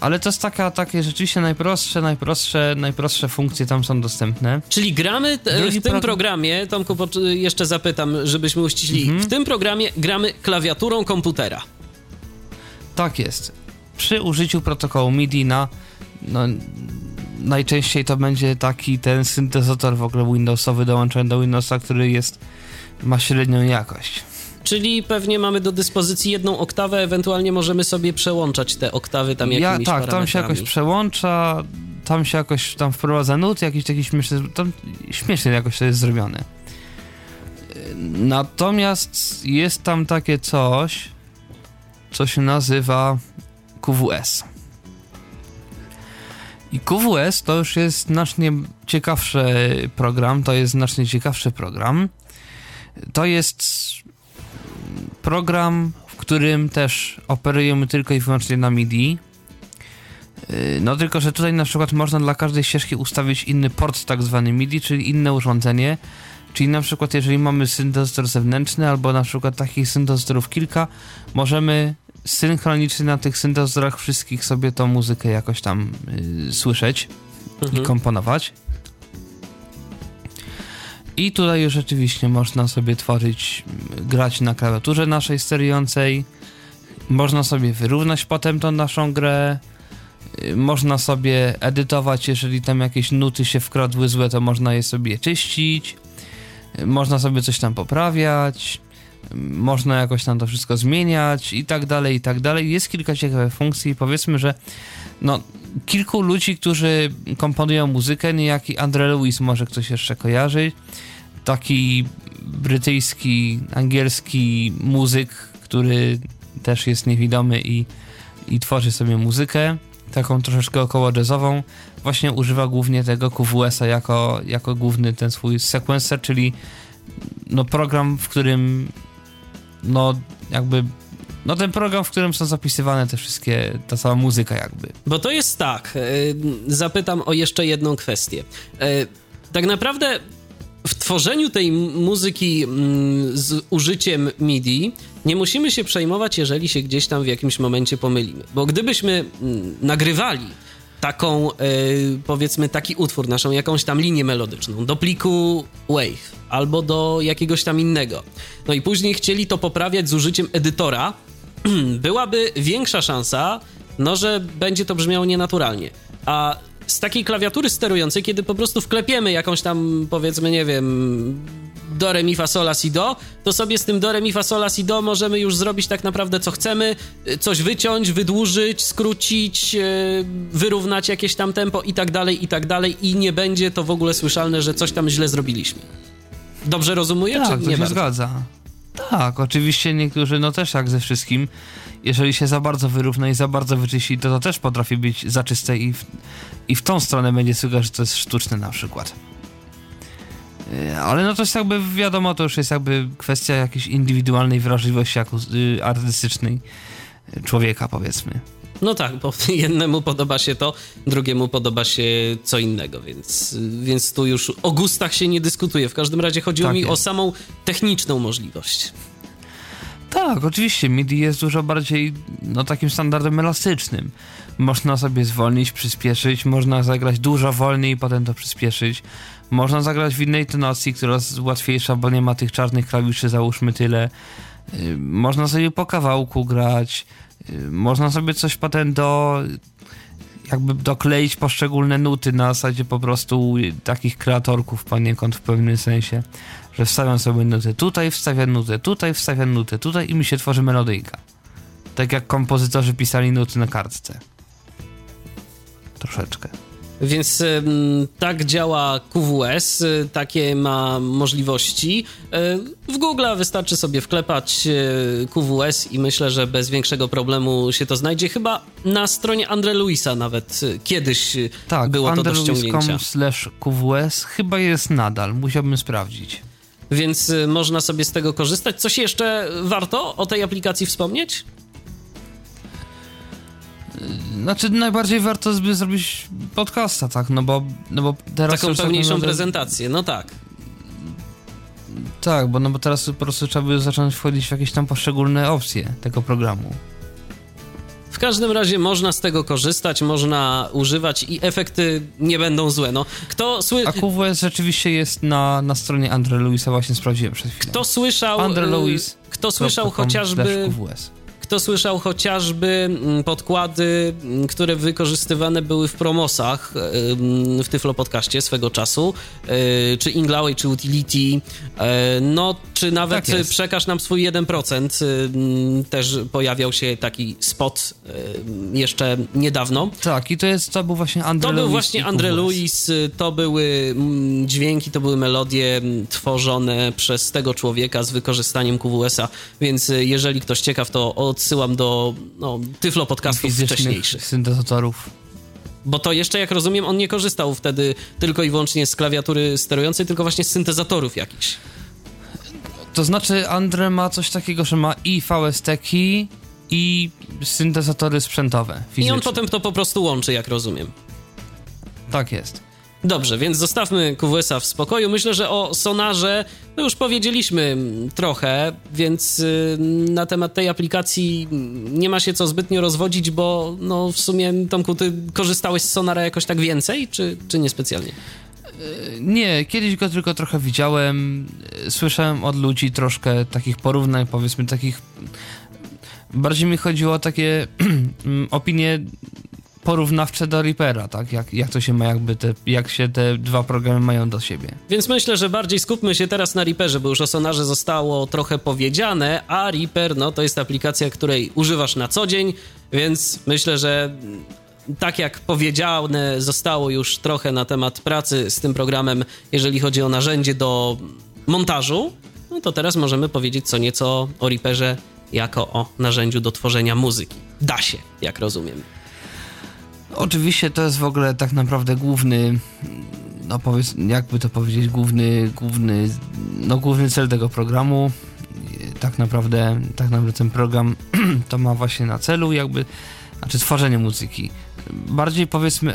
Ale to jest taka, takie rzeczywiście najprostsze, najprostsze, najprostsze funkcje tam są dostępne. Czyli gramy Drugi w tym prog- programie, Tomku, jeszcze zapytam, żebyśmy uściślili. Mhm. W tym programie gramy klawiaturą komputera. Tak jest. Przy użyciu protokołu MIDI na no, najczęściej to będzie taki ten syntezator w ogóle Windowsowy dołączony do Windowsa, który jest ma średnią jakość. Czyli pewnie mamy do dyspozycji jedną oktawę, ewentualnie możemy sobie przełączać te oktawy tam jakimiś Ja, tak, tam się jakoś przełącza, tam się jakoś tam wprowadza nut, jakiś taki śmieszny, tam śmiesznie jakoś to jest zrobione. Natomiast jest tam takie coś, co się nazywa QWS. I QWS to już jest znacznie ciekawszy program, to jest znacznie ciekawszy program. To jest program, w którym też operujemy tylko i wyłącznie na MIDI. Yy, No tylko, że tutaj na przykład można dla każdej ścieżki ustawić inny port tak zwany MIDI, czyli inne urządzenie. Czyli na przykład jeżeli mamy syntezator zewnętrzny albo na przykład takich syntezatorów kilka, możemy synchronicznie na tych syntezatorach wszystkich sobie tą muzykę jakoś tam yy, słyszeć i Mhm. komponować. I tutaj już rzeczywiście można sobie tworzyć, m, grać na klawiaturze naszej sterującej. Można sobie wyrównać potem tą naszą grę. Y, Można sobie edytować, jeżeli tam jakieś nuty się wkradły złe, to można je sobie czyścić. Y, Można sobie coś tam poprawiać. Można jakoś tam to wszystko zmieniać i tak dalej, i tak dalej. Jest kilka ciekawych funkcji. Powiedzmy, że no, kilku ludzi, którzy komponują muzykę, niejaki Andre Lewis może ktoś jeszcze kojarzy. Taki brytyjski, angielski muzyk, który też jest niewidomy i, i tworzy sobie muzykę, taką troszeczkę około jazzową. Właśnie używa głównie tego QWS-a jako, jako główny ten swój sequencer, czyli no program, w którym no jakby no ten program, w którym są zapisywane te wszystkie, ta cała muzyka jakby. Bo to jest tak, y, zapytam o jeszcze jedną kwestię. Y, Tak naprawdę w tworzeniu tej muzyki z użyciem MIDI nie musimy się przejmować, jeżeli się gdzieś tam w jakimś momencie pomylimy. Bo gdybyśmy nagrywali taką, y, powiedzmy, taki utwór, naszą jakąś tam linię melodyczną. Do pliku Wave albo do jakiegoś tam innego, no i później chcieli to poprawiać z użyciem edytora, byłaby większa szansa, no, że będzie to brzmiało nienaturalnie. A z takiej klawiatury sterującej, kiedy po prostu wklepiemy jakąś tam, powiedzmy, nie wiem, do, re, mi, fa, sol, si, do, to sobie z tym do, re, mi, fa, sol, si, do możemy już zrobić tak naprawdę co chcemy, y, coś wyciąć, wydłużyć, skrócić, yy, wyrównać jakieś tam tempo i tak dalej, i tak dalej i nie będzie to w ogóle słyszalne, że coś tam źle zrobiliśmy. Dobrze rozumuję, Tak, czy to nie się bardzo? zgadza. Tak, oczywiście niektórzy, no też jak ze wszystkim, jeżeli się za bardzo wyrówna i za bardzo wyczyści, to to też potrafi być zaczyste i w, i w tą stronę będzie słychać, że to jest sztuczne na przykład. Yy, Ale no to jest jakby, wiadomo, to już jest jakby kwestia jakiejś indywidualnej wrażliwości y, artystycznej człowieka, powiedzmy. No tak, bo jednemu podoba się to, drugiemu podoba się co innego, więc, więc tu już o gustach się nie dyskutuje. W każdym razie chodziło Tak mi jest. o samą techniczną możliwość. Tak, oczywiście. MIDI jest dużo bardziej no, takim standardem elastycznym. Można sobie zwolnić, przyspieszyć, można zagrać dużo wolniej i potem to przyspieszyć. Można zagrać w innej tonacji, która jest łatwiejsza, bo nie ma tych czarnych klawiszy, załóżmy tyle. Yy, Można sobie po kawałku grać. Można sobie coś potem do jakby dokleić poszczególne nuty na zasadzie po prostu takich kreatorków poniekąd w pewnym sensie, że wstawiam sobie nutę tutaj, wstawiam nutę tutaj, wstawiam nutę tutaj i mi się tworzy melodyjka. Tak jak kompozytorzy pisali nuty na kartce. Troszeczkę. Więc tak działa QWS, y, takie ma możliwości. Y, w Google wystarczy sobie wklepać y, QWS i myślę, że bez większego problemu się to znajdzie. Chyba na stronie Andre Luisa nawet kiedyś Tak, było to do ściągnięcia. slash QWS chyba jest nadal, musiałbym sprawdzić. Więc można sobie z tego korzystać. Coś jeszcze warto o tej aplikacji wspomnieć? Znaczy najbardziej warto by zrobić podcasta, tak, no bo, no bo teraz... Taką tak pełniejszą naprawdę- prezentację, no tak. Tak, bo no bo teraz po prostu trzeba by zacząć wchodzić w jakieś tam poszczególne opcje tego programu. W każdym razie można z tego korzystać, można używać i efekty nie będą złe. No, kto, sły... A QWS rzeczywiście jest na, na stronie Andre Luisa, właśnie sprawdziłem przed chwilą. kto słyszał, Andre y, Louis kto słyszał chociażby QWS. Kto słyszał chociażby mm, podkłady, mm, które wykorzystywane były w promosach ym, w Tyflo Podcaście swego czasu, y, czy Inglaway, czy Utility, y, no, czy nawet Tak przekaż nam swój 1%, y, mm, też pojawiał się taki spot jeszcze niedawno. Tak, i to jest, to był właśnie Andre To był Louis właśnie Andre y, to były mm, dźwięki, to były melodie mm, tworzone przez tego człowieka z wykorzystaniem QWS-a, więc jeżeli ktoś ciekaw, to odsyłam do no, Tyflo podcastów wcześniejszych. syntezatorów. Bo to jeszcze, jak rozumiem, on nie korzystał wtedy tylko i wyłącznie z klawiatury sterującej, tylko właśnie z syntezatorów jakichś. To znaczy Andre ma coś takiego, że ma i VST-ki i syntezatory sprzętowe, I fizyczne. on potem to po prostu łączy, jak rozumiem. Tak jest. Dobrze, więc zostawmy QWS-a w spokoju. Myślę, że o sonarze no już powiedzieliśmy trochę, więc y, na temat tej aplikacji nie ma się co zbytnio rozwodzić, bo no w sumie, Tomku, ty korzystałeś z sonara jakoś tak więcej, czy, czy niespecjalnie? Nie, kiedyś go tylko trochę widziałem, e, słyszałem od ludzi troszkę takich porównań, powiedzmy takich... Bardziej mi chodziło o takie mm, opinie porównawcze do Reapera, tak? Jak, jak to się ma jakby, te, jak się te dwa programy mają do siebie. Więc myślę, że bardziej skupmy się teraz na Reaperze, bo już o sonarze zostało trochę powiedziane, a Reaper, no to jest aplikacja, której używasz na co dzień, więc myślę, że tak jak powiedziane zostało już trochę na temat pracy z tym programem, jeżeli chodzi o narzędzie do montażu, no to teraz możemy powiedzieć co nieco o Reaperze jako o narzędziu do tworzenia muzyki. Da się, jak rozumiem. Oczywiście to jest w ogóle tak naprawdę główny, no powiedz, jakby to powiedzieć, główny, główny, no główny cel tego programu. Tak naprawdę, tak naprawdę ten program to ma właśnie na celu jakby, znaczy tworzenie muzyki. Bardziej powiedzmy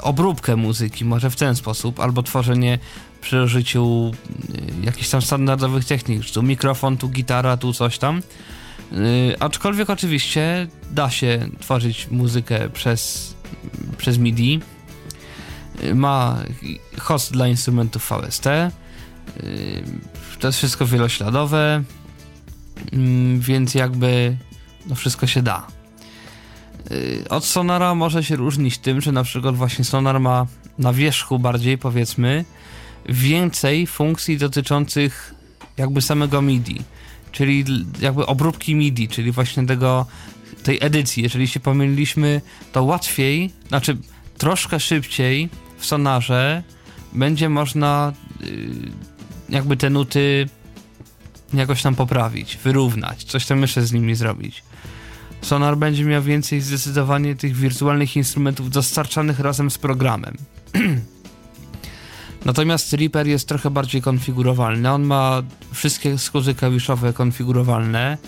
obróbkę muzyki, może w ten sposób, albo tworzenie przy użyciu y, jakichś tam standardowych technik, tu mikrofon, tu gitara, tu coś tam. Yy, aczkolwiek oczywiście da się tworzyć muzykę przez, przez MIDI. Yy, ma host dla instrumentów VST. Yy, to jest wszystko wielośladowe, yy, więc jakby no wszystko się da. Yy, Od Sonara może się różnić tym, że na przykład właśnie Sonar ma na wierzchu bardziej powiedzmy więcej funkcji dotyczących jakby samego MIDI czyli jakby obróbki MIDI, czyli właśnie tego, tej edycji. Jeżeli się pomyliliśmy, to łatwiej, znaczy troszkę szybciej w sonarze będzie można y, jakby te nuty jakoś tam poprawić, wyrównać, coś tam jeszcze z nimi zrobić. Sonar będzie miał więcej zdecydowanie tych wirtualnych instrumentów dostarczanych razem z programem. Natomiast Reaper jest trochę bardziej konfigurowalny. On ma wszystkie skózy klawiszowe konfigurowalne.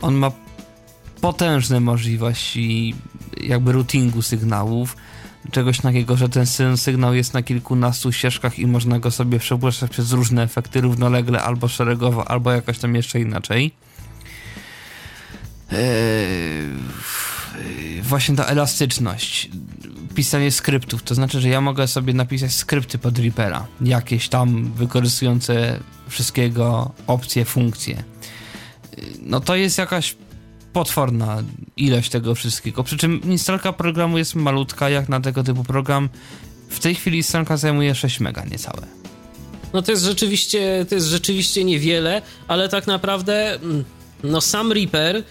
On ma potężne możliwości jakby routingu sygnałów. Czegoś takiego, że ten sy- sygnał jest na kilkunastu ścieżkach i można go sobie przegłaszać przez różne efekty równolegle, albo szeregowo, albo jakoś tam jeszcze inaczej. Eee, właśnie ta elastyczność, pisanie skryptów, to znaczy, że ja mogę sobie napisać skrypty pod Reapera, jakieś tam wykorzystujące wszystkiego opcje, funkcje. Eee, No to jest jakaś potworna ilość tego wszystkiego, przy czym instalka programu jest malutka, jak na tego typu program. W tej chwili stronka zajmuje 6 mega niecałe. No to jest rzeczywiście, to jest rzeczywiście niewiele, ale tak naprawdę mm, no sam Reaper,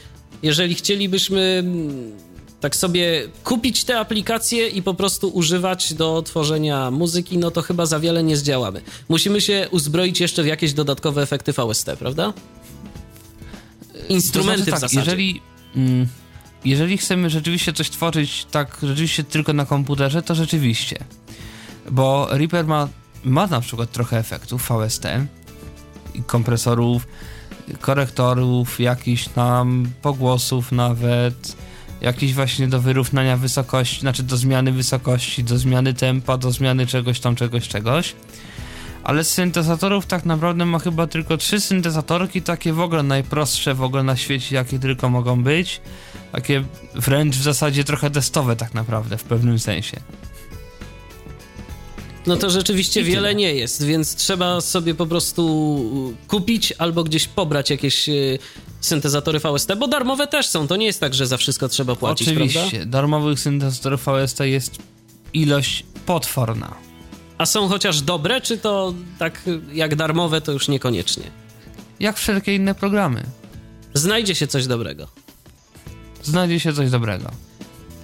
jeżeli chcielibyśmy mm, tak sobie kupić te aplikacje i po prostu używać do tworzenia muzyki, no to chyba za wiele nie zdziałamy. Musimy się uzbroić jeszcze w jakieś dodatkowe efekty VST, prawda? Instrumenty to znaczy, w tak, zasadzie. Jeżeli, mm, jeżeli chcemy rzeczywiście coś tworzyć tak rzeczywiście tylko na komputerze, to rzeczywiście. Bo Reaper ma, ma na przykład trochę efektów VST, i kompresorów, korektorów, jakichś tam pogłosów nawet, jakiś właśnie do wyrównania wysokości, znaczy do zmiany wysokości, do zmiany tempa, do zmiany czegoś tam, czegoś, czegoś. Ale z syntezatorów tak naprawdę ma chyba tylko trzy syntezatorki, takie w ogóle najprostsze w ogóle na świecie, jakie tylko mogą być. Takie wręcz w zasadzie trochę testowe tak naprawdę, w pewnym sensie. No to rzeczywiście wiele nie jest, więc trzeba sobie po prostu kupić albo gdzieś pobrać jakieś e, syntezatory VST, bo darmowe też są. To nie jest tak, że za wszystko trzeba płacić, Oczywiście, prawda? darmowych syntezatorów VST jest ilość potworna. A są chociaż dobre, czy to tak jak darmowe, to już niekoniecznie? Jak wszelkie inne programy. Znajdzie się coś dobrego. Znajdzie się coś dobrego.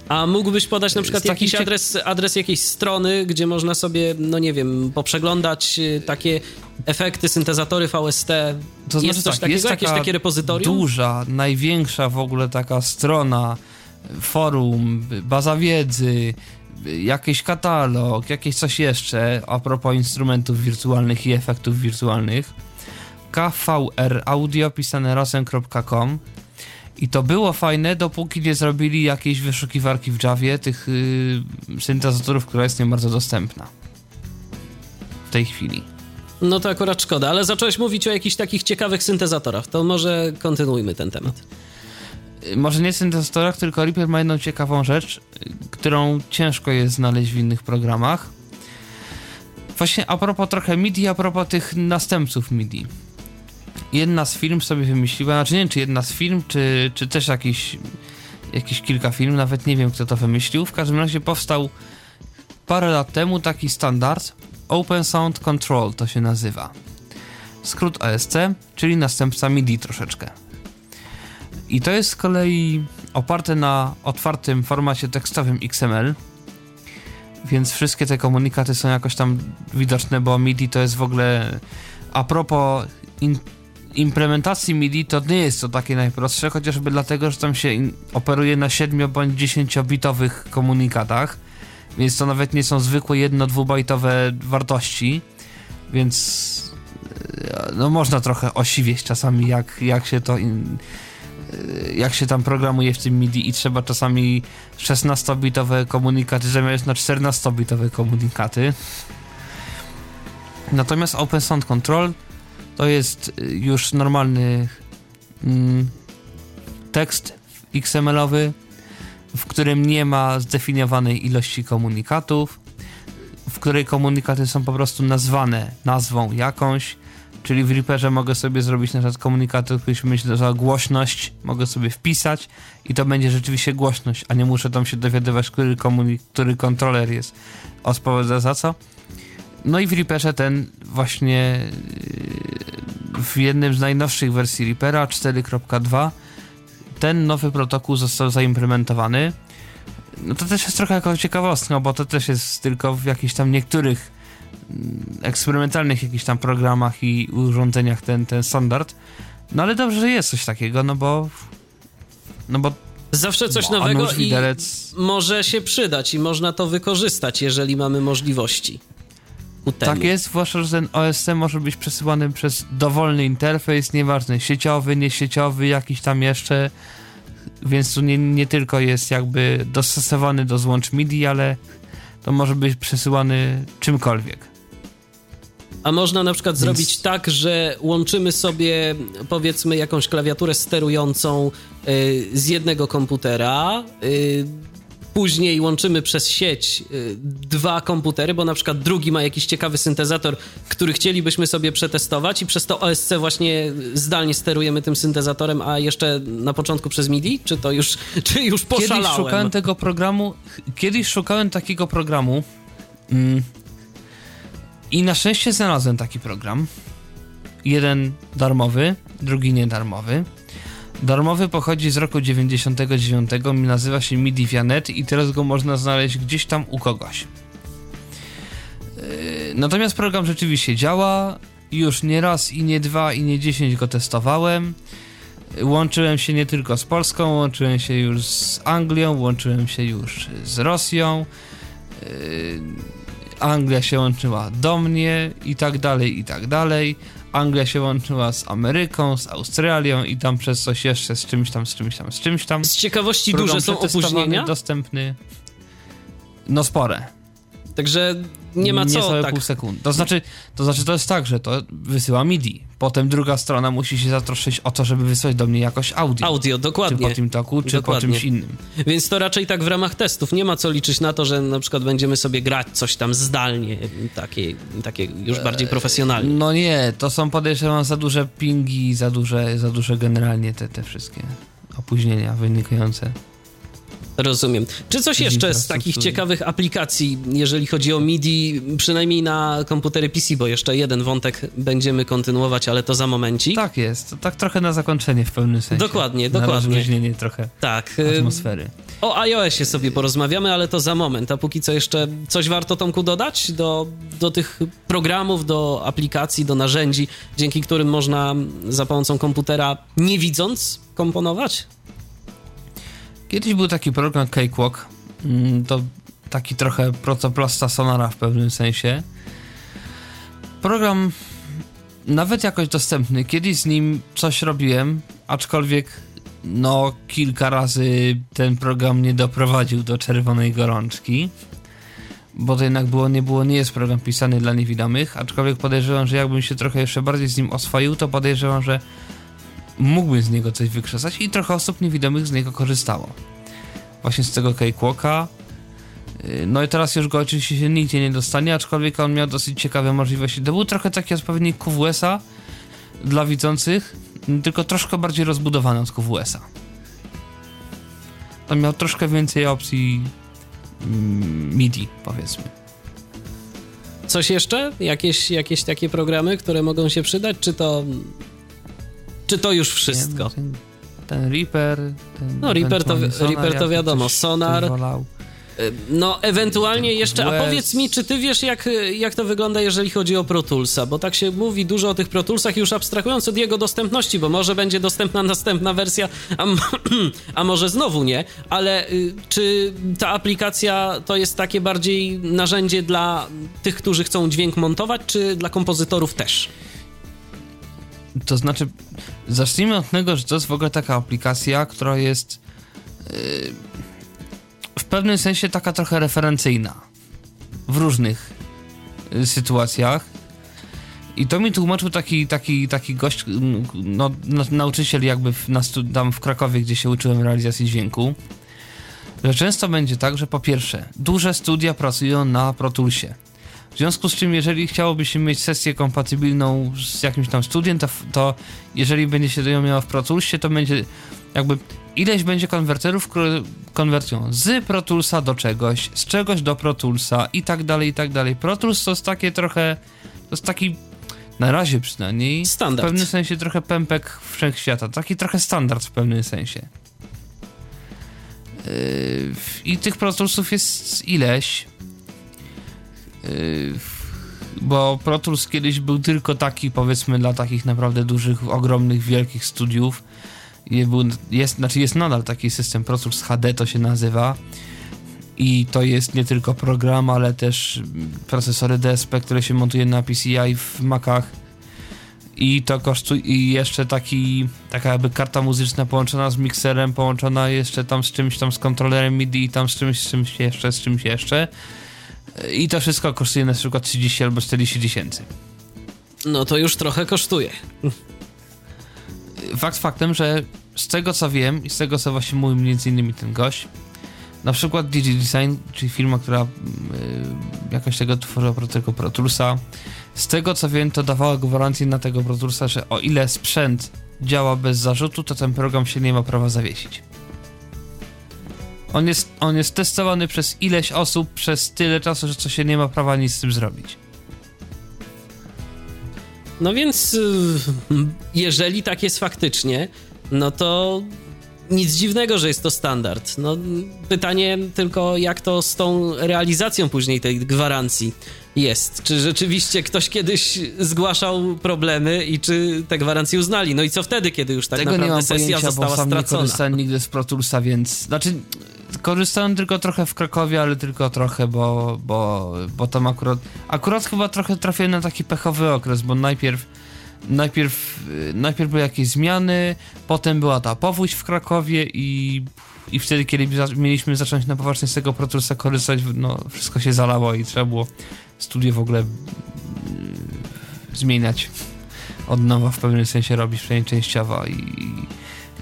A mógłbyś podać na przykład jakiś adres, adres jakiejś strony, gdzie można sobie, no nie wiem, poprzeglądać y, takie efekty, syntezatory VST? To jest znaczy coś tak, takiego, jest jakieś takie repozytorium? Duża, największa w ogóle taka strona, forum, baza wiedzy, jakiś katalog, jakieś coś jeszcze a propos instrumentów wirtualnych i efektów wirtualnych. KVR audio pisane razem.com i to było fajne, dopóki nie zrobili jakiejś wyszukiwarki w Javie tych yy, syntezatorów, która jest nie bardzo dostępna w tej chwili. No to akurat szkoda, ale zacząłeś mówić o jakichś takich ciekawych syntezatorach, to może kontynuujmy ten temat. Może nie syntezatorach, tylko Reaper ma jedną ciekawą rzecz, którą ciężko jest znaleźć w innych programach. Właśnie a propos trochę MIDI, a propos tych następców MIDI. Jedna z firm sobie wymyśliła, znaczy nie wiem, czy jedna z firm, czy, czy też jakiś, jakiś kilka firm, nawet nie wiem, kto to wymyślił. W każdym razie powstał parę lat temu taki standard Open Sound Control to się nazywa. Skrót OSC, czyli następca MIDI troszeczkę. I to jest z kolei oparte na otwartym formacie tekstowym XML, więc wszystkie te komunikaty są jakoś tam widoczne, bo MIDI to jest w ogóle a propos in, implementacji MIDI to nie jest to takie najprostsze, chociażby dlatego, że tam się in, operuje na 7 bądź 10-bitowych komunikatach, więc to nawet nie są zwykłe 1-2-bajtowe wartości, więc e, no można trochę osiwieć czasami jak, jak się to in, jak się tam programuje w tym MIDI i trzeba czasami 16-bitowe komunikaty zamiast na 14-bitowe komunikaty. Natomiast Open Sound Control to jest y, już normalny mm, tekst XML-owy, w którym nie ma zdefiniowanej ilości komunikatów, w której komunikaty są po prostu nazwane nazwą jakąś, Czyli w Reaperze mogę sobie zrobić na przykład komunikator, który się myśli głośność, mogę sobie wpisać i to będzie rzeczywiście głośność, a nie muszę tam się dowiadywać, który, który kontroler jest odpowiada za co. No i w Reaperze ten właśnie yy, w jednym z najnowszych wersji Reapera 4.2 ten nowy protokół został zaimplementowany. No to też jest trochę jako ciekawostka, bo to też jest tylko w jakichś tam niektórych eksperymentalnych jakichś tam programach i urządzeniach ten, ten standard. No ale dobrze, że jest coś takiego, no bo no bo Zawsze coś a nowego i może się przydać i można to wykorzystać, jeżeli mamy możliwości. Tak jest, zwłaszcza, że ten OSC może być przesyłany przez dowolny interfejs, nieważny, sieciowy, niesieciowy, jakiś tam jeszcze, więc tu nie, nie tylko jest jakby dostosowany do złącz MIDI, ale to może być przesyłany czymkolwiek. A można na przykład Więc- zrobić tak, że łączymy sobie powiedzmy jakąś klawiaturę sterującą y, z jednego komputera. Y, Później łączymy przez sieć y, dwa komputery, bo na przykład drugi ma jakiś ciekawy syntezator, który chcielibyśmy sobie przetestować i przez to OSC właśnie zdalnie sterujemy tym syntezatorem, a jeszcze na początku przez MIDI? Czy to już, czy już Kiedyś poszalałem? szukałem tego programu, kiedyś szukałem takiego programu mm, i na szczęście znalazłem taki program. Jeden darmowy, drugi niedarmowy. Darmowy pochodzi z roku 99, nazywa się MIDI Vianet i teraz go można znaleźć gdzieś tam u kogoś. Yy, Natomiast program rzeczywiście działa. Już nie raz i nie dwa i nie dziesięć go testowałem. Łączyłem się nie tylko z Polską, łączyłem się już z Anglią, łączyłem się już z Rosją. Anglia się łączyła do mnie i tak dalej, i tak dalej. Anglia się łączyła z Ameryką, z Australią i tam przez coś jeszcze z czymś tam, z czymś tam, z czymś tam. Z ciekawości duże są opóźnienia, Dostępny. No spore. także nie ma co Niecałe tak... pół sekundy. To znaczy, to znaczy, to jest tak, że to wysyła MIDI. Potem druga strona musi się zatroszczyć o to, żeby wysłać do mnie jakoś audio. Audio, Czy dokładnie. po TeamTalku, czy Dokładnie. po czymś innym. Więc to raczej tak w ramach testów. Nie ma co liczyć na to, że na przykład będziemy sobie grać coś tam zdalnie, takie, takie już bardziej profesjonalnie. No nie, to są podejrzewam za duże pingi, za duże, za duże generalnie te, te wszystkie opóźnienia wynikające. Rozumiem. Czy coś jeszcze z takich ciekawych aplikacji, jeżeli chodzi o MIDI, przynajmniej na komputery PC, bo jeszcze jeden wątek będziemy kontynuować, ale to za momencik. Tak jest, tak trochę na zakończenie w pewnym sensie. Dokładnie, na dokładnie. rozluźnienie trochę Tak. y, atmosfery. O iOSie sobie porozmawiamy, ale to za moment. A póki co jeszcze coś warto Tomku dodać do, do tych programów, do aplikacji, do narzędzi, dzięki którym można za pomocą komputera nie widząc komponować? Kiedyś był taki program Cakewalk, mm, to taki trochę protoplasta Sonara w pewnym sensie. Program nawet jakoś dostępny. Kiedyś z nim coś robiłem, aczkolwiek no kilka razy ten program nie doprowadził do czerwonej gorączki. Bo to jednak było, nie było, nie jest program pisany dla niewidomych, aczkolwiek podejrzewam, że jakbym się trochę jeszcze bardziej z nim oswoił, to podejrzewam, że mógłbym z niego coś wykrzesać i trochę osób niewidomych z niego korzystało. Właśnie z tego cakewalka. Yy, No i teraz już go oczywiście się nigdzie nie dostanie, aczkolwiek on miał dosyć ciekawe możliwości. To był trochę taki odpowiednik QWS-a dla widzących, tylko troszkę bardziej rozbudowany od QWS-a. On miał troszkę więcej opcji mm, MIDI, powiedzmy. Coś jeszcze? Jakieś, jakieś takie programy, które mogą się przydać? Czy to. Czy to już wszystko? ten, ten Reaper. Ten No, Reaper to Sonar, Reaper to wiadomo, Sonar. wolał. No, ewentualnie jeszcze, a powiedz mi, czy ty wiesz, jak, jak to wygląda, jeżeli chodzi o Pro Toolsa? Bo tak się mówi dużo o tych Pro Toolsach, już abstrahując od jego dostępności, bo może będzie dostępna następna wersja, a, a może znowu nie, ale y, czy ta aplikacja to jest takie bardziej narzędzie dla tych, którzy chcą dźwięk montować, czy dla kompozytorów też? To znaczy, zacznijmy od tego, że to jest w ogóle taka aplikacja, która jest yy, w pewnym sensie taka trochę referencyjna w różnych yy, sytuacjach. I to mi tłumaczył taki, taki, taki gość, no, na, nauczyciel jakby w, na tam w Krakowie, gdzie się uczyłem realizacji dźwięku, że często będzie tak, że po pierwsze, duże studia pracują na Pro Toolsie. W związku z czym, jeżeli chciałoby się mieć sesję kompatybilną z jakimś tam studiem, to, to jeżeli będzie się do ją miała w Pro Toolsie, to będzie jakby ileś będzie konwerterów, które konwertują z Pro Toolsa do czegoś, z czegoś do Pro Toolsa i tak dalej, i tak dalej. Pro Tools to jest takie trochę, to jest taki, na razie przynajmniej, Standard. w pewnym sensie trochę pępek wszechświata, taki trochę standard w pewnym sensie. Yy, I tych Pro Toolsów jest ileś. Yy, bo Pro Tools kiedyś był tylko taki, powiedzmy, dla takich naprawdę dużych, ogromnych, wielkich studiów. Jest, znaczy jest nadal taki system Pro Tools HD to się nazywa. I to jest nie tylko program, ale też procesory DSP, które się montuje na PCI w Macach. I to kosztuje, i jeszcze taki, taka jakby karta muzyczna połączona z mikserem, połączona jeszcze tam z czymś tam z kontrolerem MIDI i tam z czymś, z czymś jeszcze, z czymś jeszcze. I to wszystko kosztuje na przykład 30 albo 40 tysięcy. No to już trochę kosztuje. Fakt faktem, że z tego co wiem i z tego co właśnie mówił między innymi ten gość, na przykład DigiDesign, czyli firma, która y, jakoś tego tworzyła pro tego Pro Toolsa, z tego co wiem, to dawała gwarancję na tego Pro Toolsa, że o ile sprzęt działa bez zarzutu, to ten program się nie ma prawa zawiesić. On jest, on jest testowany przez ileś osób przez tyle czasu, że co się nie ma prawa nic z tym zrobić. No więc, y, jeżeli tak jest faktycznie, no to nic dziwnego, że jest to standard. No, pytanie tylko, jak to z tą realizacją później tej gwarancji jest. Czy rzeczywiście ktoś kiedyś zgłaszał problemy i czy te gwarancje uznali? No i co wtedy, kiedy już tak Tego nie naprawdę mam sesja pojęcia, została bo sam nie stracona? korzystałem nigdy z Pro Toolsa, więc... Znaczy, korzystałem tylko trochę w Krakowie, ale tylko trochę, bo, bo, bo tam akurat... Akurat chyba trochę trafiłem na taki pechowy okres, bo najpierw najpierw, najpierw były jakieś zmiany, potem była ta powódź w Krakowie i, i wtedy, kiedy mieliśmy zacząć na poważnie z tego Pro Toolsa korzystać, no wszystko się zalało i trzeba było studio w ogóle y, zmieniać od nowa w pewnym sensie robić, przynajmniej częściowo i,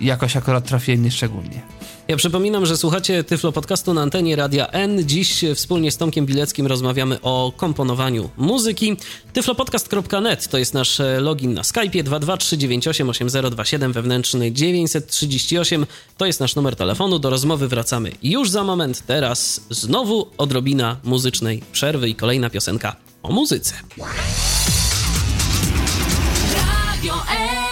i jakoś akurat trafiłem nieszczególnie. Ja przypominam, że słuchacie Tyflo Podcastu na antenie Radia N. Dziś wspólnie z Tomkiem Bileckim rozmawiamy o komponowaniu muzyki. tyflopodcast.net to jest nasz login na Skype'ie 223988027 wewnętrzny 938. To jest nasz numer telefonu. Do rozmowy wracamy już za moment. Teraz znowu odrobina muzycznej przerwy i kolejna piosenka o muzyce. Radio N.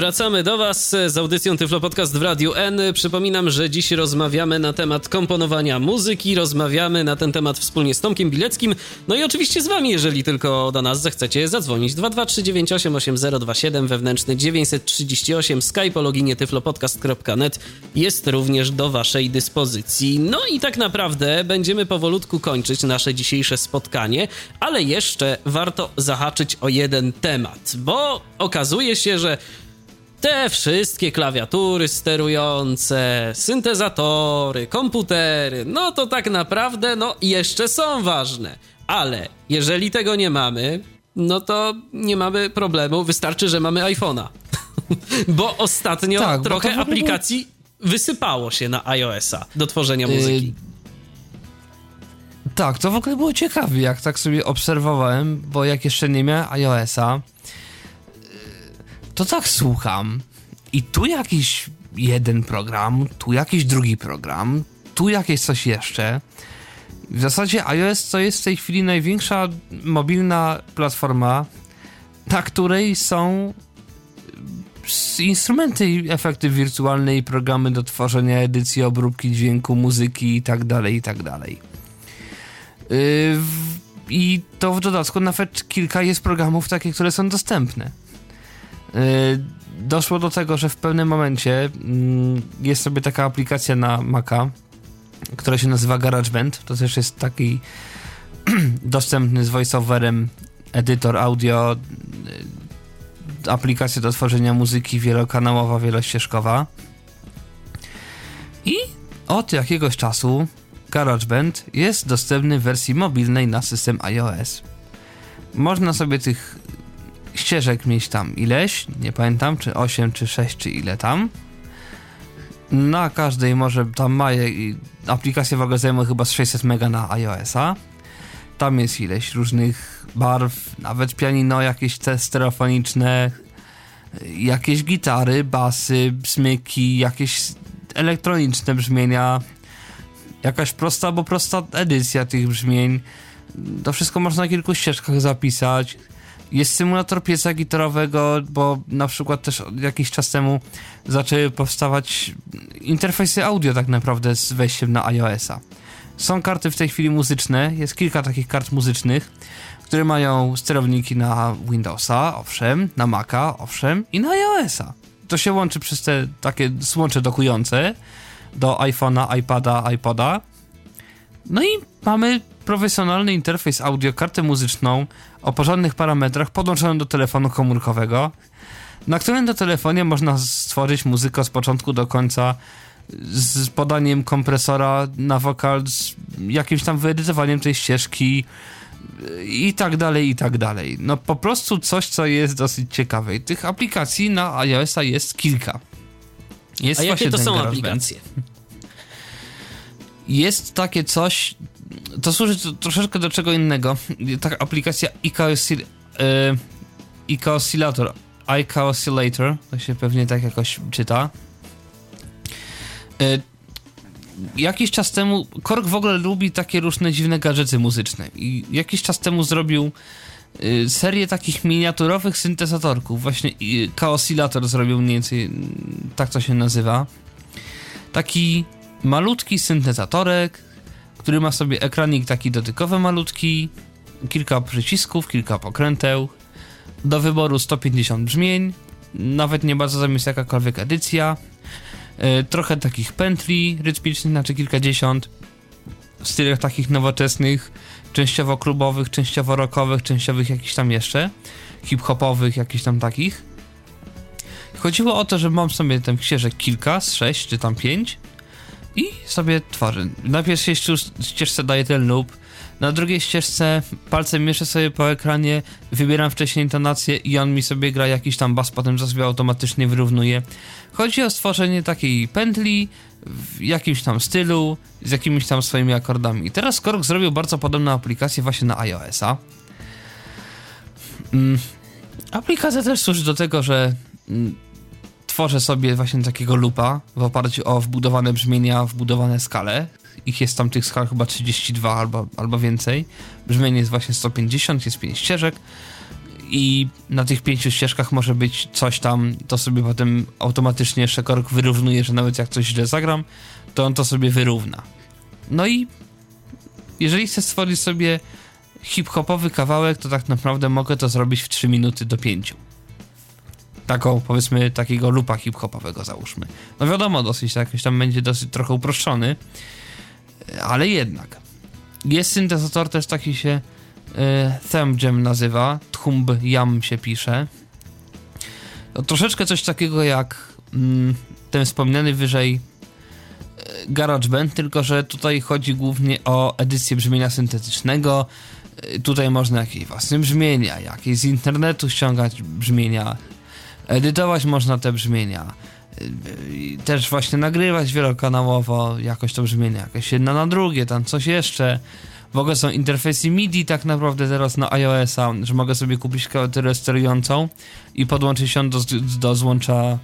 Wracamy do Was z audycją Tyflo Podcast w Radiu N. Przypominam, że dziś rozmawiamy na temat komponowania muzyki, rozmawiamy na ten temat wspólnie z Tomkiem Bileckim, no i oczywiście z Wami, jeżeli tylko do nas zechcecie zadzwonić. 223988027 wewnętrzny 938 Skype o loginie tyflopodcast.net jest również do Waszej dyspozycji. No i tak naprawdę będziemy powolutku kończyć nasze dzisiejsze spotkanie, ale jeszcze warto zahaczyć o jeden temat, bo okazuje się, że te wszystkie klawiatury sterujące, syntezatory, komputery, no to tak naprawdę, no jeszcze są ważne. Ale jeżeli tego nie mamy, no to nie mamy problemu, wystarczy, że mamy iPhone'a. bo ostatnio Tak, bo trochę w ogóle aplikacji wysypało się na iOS-a do tworzenia muzyki. Tak, to w ogóle było ciekawe, jak tak sobie obserwowałem, bo jak jeszcze nie miałem iOS-a, y, to tak słucham i tu jakiś jeden program, tu jakiś drugi program, tu jakieś coś jeszcze. W zasadzie iOS to jest w tej chwili największa mobilna platforma, na której są instrumenty efekty wirtualne i programy do tworzenia edycji, obróbki dźwięku, muzyki i tak dalej, i tak dalej. Yy, to w dodatku nawet kilka jest programów takich, które są dostępne. Yy, Doszło do tego, że w pewnym momencie mm, jest sobie taka aplikacja na Maca, która się nazywa GarageBand. To też jest taki dostępny z voiceoverem edytor audio, yy, aplikacja do tworzenia muzyki wielokanałowa, wielościeżkowa. I od jakiegoś czasu GarageBand jest dostępny w wersji mobilnej na system iOS. Można sobie tych ścieżek mieć tam ileś, nie pamiętam, czy 8, czy 6, czy ile tam. Na każdej może tam ma aplikacja w ogóle zajmuje chyba z 600 mega na iOS-a. Tam jest ileś różnych barw, nawet pianino jakieś te stereofoniczne, jakieś gitary, basy, smyki, jakieś elektroniczne brzmienia, jakaś prosta, bo prosta edycja tych brzmień. To wszystko można na kilku ścieżkach zapisać. Jest symulator pieca gitarowego, bo na przykład też jakiś czas temu zaczęły powstawać interfejsy audio tak naprawdę z wejściem na iOS-a. Są karty w tej chwili muzyczne, jest kilka takich kart muzycznych, które mają sterowniki na Windowsa, owszem, na Maca, owszem, i na iOS-a. To się łączy przez te takie złącze dokujące do iPhone'a, iPada, iPoda. No i mamy profesjonalny interfejs audio, kartę muzyczną o porządnych parametrach podłączoną do telefonu komórkowego, na którym to telefonie można stworzyć muzykę z początku do końca z podaniem kompresora na wokal, z jakimś tam wyedytowaniem tej ścieżki i tak dalej, i tak dalej. No po prostu coś, co jest dosyć ciekawe. I tych aplikacji na iOS-a jest kilka. Jest A jakie to są aplikacje? Jest takie coś, to służy troszeczkę do czego innego. Taka aplikacja Ica Oscill- e, Ica Oscillator, Ica Oscillator, to się pewnie tak jakoś czyta. E, jakiś czas temu, Korg w ogóle lubi takie różne dziwne gadżety muzyczne i jakiś czas temu zrobił y, serię takich miniaturowych syntezatorków. Właśnie Chaosilator zrobił mniej więcej, tak to się nazywa. Taki malutki syntezatorek, który ma sobie ekranik taki dotykowy malutki, kilka przycisków, kilka pokręteł, do wyboru 150 brzmień, nawet nie bardzo tam jest jakakolwiek edycja, yy, trochę takich pętli rytmicznych, znaczy kilkadziesiąt, w stylach takich nowoczesnych, częściowo klubowych, częściowo rockowych, częściowych jakichś tam jeszcze, hip-hopowych, jakichś tam takich. Chodziło o to, że mam sobie tam ścieżek kilka, z sześć czy tam pięć i sobie tworzę. Na pierwszej ścieżce daję ten loop, na drugiej ścieżce palcem mieszę sobie po ekranie, wybieram wcześniej intonację i on mi sobie gra jakiś tam bas, potem sobie automatycznie wyrównuje. Chodzi o stworzenie takiej pętli w jakimś tam stylu, z jakimiś tam swoimi akordami. I teraz Korg zrobił bardzo podobną aplikację właśnie na iOS-a. Mm. Aplikacja też służy do tego, że mm, tworzę sobie właśnie takiego loopa w oparciu o wbudowane brzmienia, wbudowane skale. Ich jest tam tych skal chyba 32 albo, albo więcej. Brzmienie jest właśnie 150, jest 5 ścieżek i na tych pięciu ścieżkach może być coś tam, to sobie potem automatycznie jeszcze kork wyrównuje, że nawet jak coś źle zagram, to on to sobie wyrówna. No i jeżeli chcę stworzyć sobie hip-hopowy kawałek, to tak naprawdę mogę to zrobić w 3 minuty do 5 taką, powiedzmy, takiego lupa hip-hopowego załóżmy. No wiadomo, dosyć jakoś tam będzie dosyć trochę uproszczony, ale jednak. Jest syntezator też taki się y, Thumb Jam nazywa, Thumb Jam się pisze. To troszeczkę coś takiego jak mm, ten wspomniany wyżej y, GarageBand, tylko że tutaj chodzi głównie o edycję brzmienia syntetycznego. Y, tutaj można jakieś własne brzmienia, jakieś z internetu ściągać brzmienia, edytować można te brzmienia. Też właśnie nagrywać wielokanałowo jakoś to brzmienie, jakieś jedna na drugie, tam coś jeszcze. W ogóle są interfejsy MIDI tak naprawdę teraz na iOS-a, że mogę sobie kupić klawiaturę sterującą i podłączyć ją do, do złącza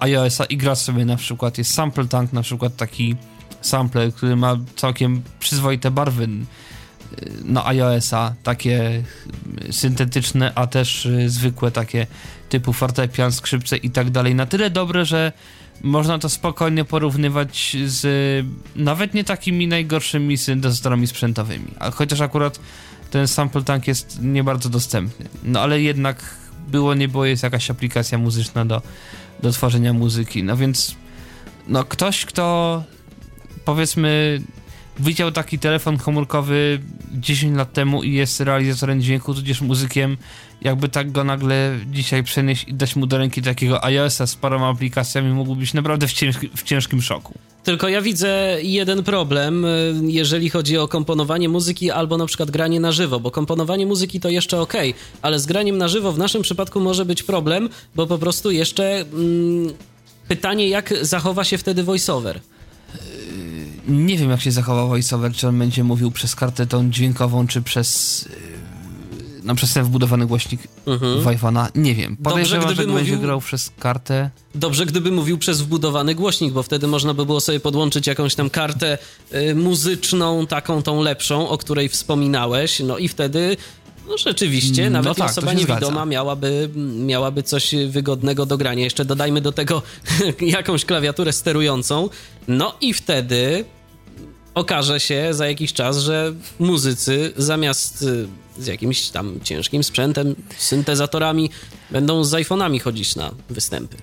iOS-a i grać sobie na przykład. Jest Sample Tank, na przykład taki sampler, który ma całkiem przyzwoite barwy na iOS-a, takie syntetyczne, a też y, zwykłe takie typu fortepian, skrzypce i tak dalej, na tyle dobre, że można to spokojnie porównywać z nawet nie takimi najgorszymi syntezatorami sprzętowymi, a chociaż akurat ten sample tank jest nie bardzo dostępny. No ale jednak było, nie było, jest jakaś aplikacja muzyczna do, do tworzenia muzyki. No więc no ktoś, kto powiedzmy wyciął taki telefon komórkowy 10 lat temu i jest realizatorem dźwięku, tudzież muzykiem, jakby tak go nagle dzisiaj przenieść i dać mu do ręki takiego iOS-a z paroma aplikacjami, mógł być naprawdę w, ciężki, w ciężkim szoku. Tylko ja widzę jeden problem, y, jeżeli chodzi o komponowanie muzyki albo na przykład granie na żywo, bo komponowanie muzyki to jeszcze ok, ale z graniem na żywo w naszym przypadku może być problem, bo po prostu jeszcze mm, pytanie, jak zachowa się wtedy voiceover nie wiem, jak się zachował voiceover, czy on będzie mówił przez kartę tą dźwiękową, czy przez yy, no przez ten wbudowany głośnik mhm. w iPhone'a, nie wiem. Podejrzewam, Dobrze, gdyby że mówił... będzie grał przez kartę. Dobrze, gdyby mówił przez wbudowany głośnik, bo wtedy można by było sobie podłączyć jakąś tam kartę y, muzyczną, taką tą lepszą, o której wspominałeś, no i wtedy no rzeczywiście, mm, nawet no tak, osoba niewidoma miałaby, miałaby coś wygodnego do grania. Jeszcze dodajmy do tego jakąś klawiaturę sterującą. No i wtedy okaże się za jakiś czas, że muzycy zamiast y, z jakimś tam ciężkim sprzętem, syntezatorami, będą z iPhone'ami chodzić na występy.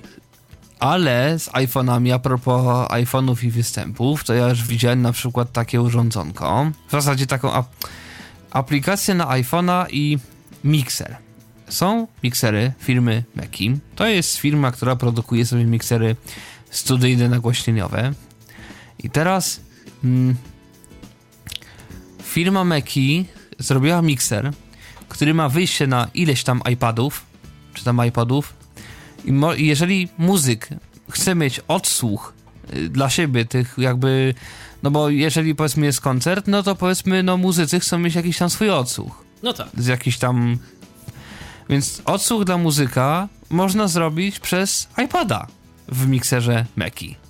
Ale z iPhone'ami, a propos iPhone'ów i występów, to ja już widziałem na przykład takie urządzonko. W zasadzie taką ap aplikację na iPhone'a i mikser. Są miksery firmy Meki. To jest firma, która produkuje sobie miksery studyjne nagłośnieniowe. I teraz mm, firma Meki zrobiła mikser, który ma wyjście na ileś tam iPadów, czy tam iPodów. I, I jeżeli muzyk chce mieć odsłuch y, dla siebie tych jakby, no bo jeżeli powiedzmy jest koncert, no to powiedzmy no muzycy chcą mieć jakiś tam swój odsłuch. No tak. Z jakiś tam... Więc odsłuch dla muzyka można zrobić przez iPada w mikserze Meki.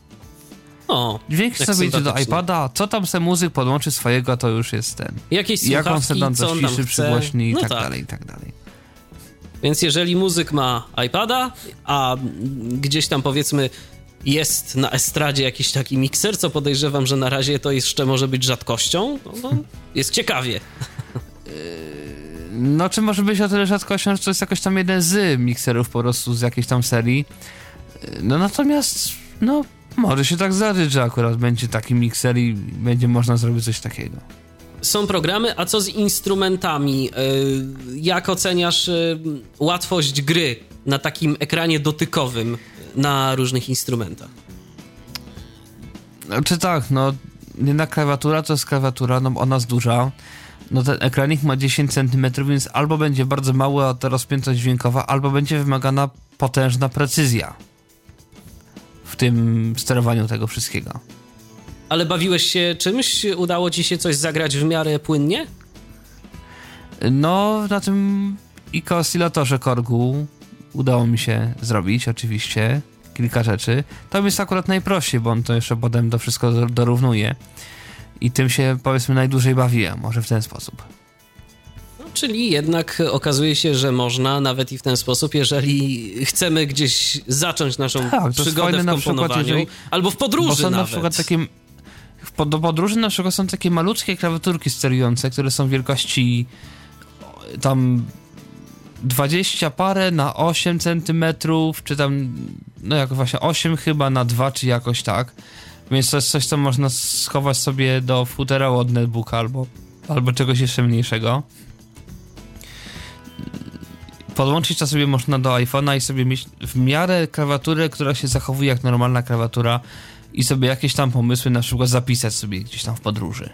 O, Dźwięki jak sobie idzie do iPada, co tam se muzyk podłączy swojego, to już jest ten. Jakieś Jak on se tam co to on tam ciszy, chce. przygłośni i no tak, tak dalej, i tak dalej. Więc jeżeli muzyk ma iPada, a gdzieś tam powiedzmy jest na estradzie jakiś taki mikser, co podejrzewam, że na razie to jeszcze może być rzadkością, no, no jest ciekawie. No, czy może być o tyle rzadkością, że to jest jakoś tam jeden z mikserów po prostu z jakiejś tam serii. No natomiast, no, może się tak zdarzyć, że akurat będzie taki mikser i będzie można zrobić coś takiego. Są programy, a co z instrumentami? Yy, Jak oceniasz yy, łatwość gry na takim ekranie dotykowym na różnych instrumentach? Czy tak, no, jedna klawiatura to jest klawiatura, no ona jest duża. No ten ekranik ma 10 cm, więc albo będzie bardzo mała ta rozpiętość dźwiękowa, albo będzie wymagana potężna precyzja w tym sterowaniu tego wszystkiego. Ale bawiłeś się czymś? Udało ci się coś zagrać w miarę płynnie? No, na tym IKO oscylatorze Korgu udało mi się zrobić oczywiście kilka rzeczy. To jest akurat najprościej, bo on to jeszcze potem to wszystko do- dorównuje. I tym się powiedzmy najdłużej bawiłem, może w ten sposób. Czyli jednak okazuje się, że można nawet i w ten sposób, jeżeli chcemy gdzieś zacząć naszą Tak, przygodę w na przykład, komponowaniu, jeżeli- albo w podróży nawet. na przykład takie. Do podróży na przykład są takie malutkie klawiaturki sterujące, które są wielkości tam 20 parę na 8 centymetrów, czy tam, no jak właśnie 8 chyba na 2, czy jakoś tak. Więc to jest coś, co można schować sobie do futera od netbooka albo, albo czegoś jeszcze mniejszego. Podłączyć to sobie można do iPhone'a i sobie mieć w miarę klawiaturę, która się zachowuje jak normalna klawiatura i sobie jakieś tam pomysły na przykład zapisać sobie gdzieś tam w podróży.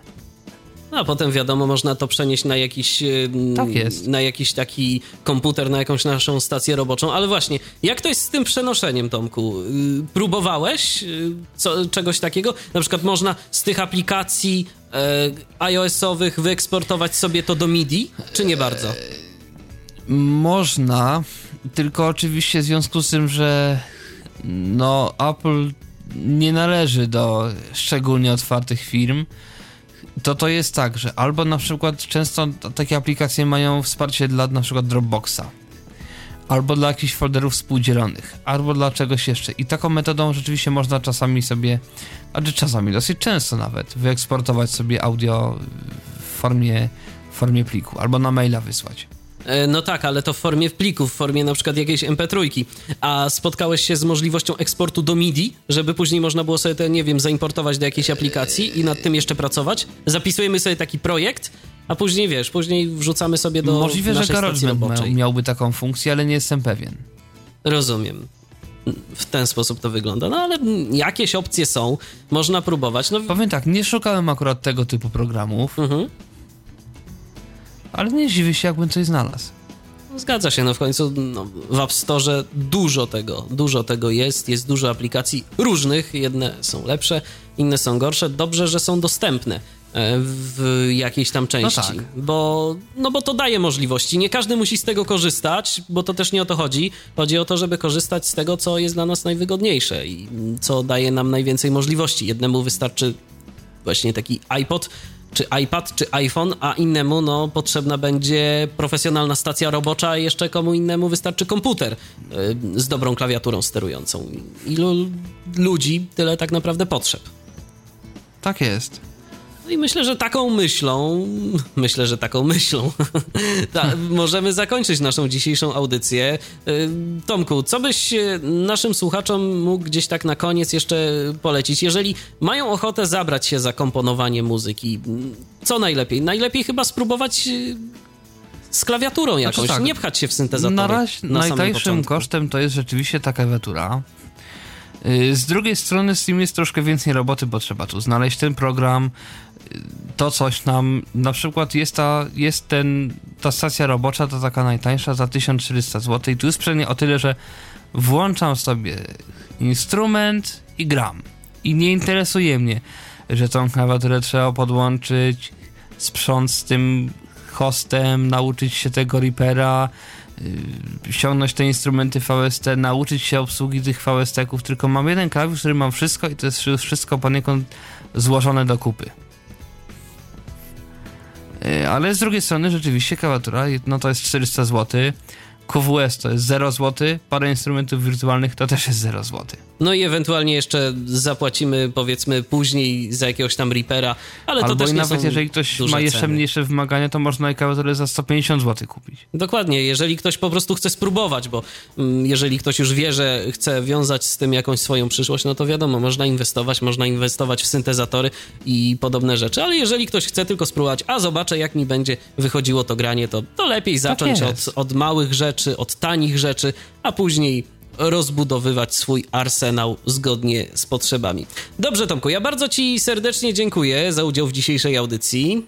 No, a potem wiadomo, można to przenieść na jakiś, em, Tak jest. na jakiś taki komputer, na jakąś naszą stację roboczą. Ale właśnie, jak to jest z tym przenoszeniem, Tomku? Y, Próbowałeś y, co, czegoś takiego? Na przykład można z tych aplikacji e, iOS-owych wyeksportować sobie to do MIDI, czy nie bardzo? Można, tylko oczywiście w związku z tym, że no Apple nie należy do szczególnie otwartych firm, to to jest tak, że albo na przykład często takie aplikacje mają wsparcie dla na przykład Dropboxa, albo dla jakichś folderów współdzielonych, albo dla czegoś jeszcze. I taką metodą rzeczywiście można czasami sobie, a czy czasami dosyć często nawet, wyeksportować sobie audio w formie, w formie pliku, albo na maila wysłać. E, No tak, ale to w formie plików, w formie na przykład jakiejś MP3. A spotkałeś się z możliwością eksportu do MIDI, żeby później można było sobie to, nie wiem, zaimportować do jakiejś aplikacji i nad tym jeszcze pracować? Zapisujemy sobie taki projekt, a później wiesz, później wrzucamy sobie do Możliwe, że naszej stacji GarageBand miałby taką funkcję, ale nie jestem pewien. Rozumiem. W ten sposób to wygląda. No ale jakieś opcje są, można próbować. No, Powiem tak, nie szukałem akurat tego typu programów, mhm. Ale nie dziwię się, jakbym coś znalazł. Zgadza się, no w końcu no, w App Store dużo tego, dużo tego jest, jest dużo aplikacji różnych, jedne są lepsze, inne są gorsze. Dobrze, że są dostępne e, w jakiejś tam części, tak. bo, no bo to daje możliwości. Nie każdy musi z tego korzystać, bo to też nie o to chodzi. Chodzi o to, żeby korzystać z tego, co jest dla nas najwygodniejsze i co daje nam najwięcej możliwości. Jednemu wystarczy właśnie taki iPod, czy iPad, czy iPhone, a innemu no, potrzebna będzie profesjonalna stacja robocza, a jeszcze komu innemu wystarczy komputer y, z dobrą klawiaturą sterującą. Ilu ludzi, tyle tak naprawdę potrzeb. Tak jest. No i myślę, że taką myślą, myślę, że taką myślą, ta, możemy zakończyć naszą dzisiejszą audycję. Y, Tomku, co byś y, naszym słuchaczom mógł gdzieś tak na koniec jeszcze polecić? Jeżeli mają ochotę zabrać się za komponowanie muzyki, co najlepiej? Najlepiej chyba spróbować y, z klawiaturą jakąś, tak, nie pchać się w syntezatory. Na razie na najtańszym kosztem to jest rzeczywiście ta klawiatura. Z drugiej strony z tym jest troszkę więcej roboty, bo trzeba tu znaleźć ten program, to coś nam, na przykład jest ta, jest ten, ta stacja robocza, to taka najtańsza za 1400 zł i tu jest przynajmniej o tyle, że włączam sobie instrument i gram. I nie interesuje mnie, że tą klawiaturę trzeba podłączyć, sprząc z tym hostem, nauczyć się tego Reapera, yy, ściągnąć te instrumenty VST, nauczyć się obsługi tych VST-ków, tylko mam jeden klawisz, który mam wszystko i to jest wszystko poniekąd złożone do kupy. Yy, ale z drugiej strony rzeczywiście klawiatura, no to jest 400 zł, QWS to jest 0 zł, parę instrumentów wirtualnych to też jest 0 zł. No i ewentualnie jeszcze zapłacimy powiedzmy później za jakiegoś tam Reapera, ale Albo to też i nie nawet jeżeli ktoś ma jeszcze ceny. mniejsze wymagania, to można klawiaturę za 150 zł kupić. Dokładnie, jeżeli ktoś po prostu chce spróbować, bo mm, jeżeli ktoś już wie, że chce wiązać z tym jakąś swoją przyszłość, no to wiadomo, można inwestować, można inwestować w syntezatory i podobne rzeczy, ale jeżeli ktoś chce tylko spróbować, a zobaczę jak mi będzie wychodziło to granie, to, to lepiej zacząć od, jest. od małych rzeczy, od tanich rzeczy, a później rozbudowywać swój arsenał zgodnie z potrzebami. Dobrze, Tomku, ja bardzo Ci serdecznie dziękuję za udział w dzisiejszej audycji.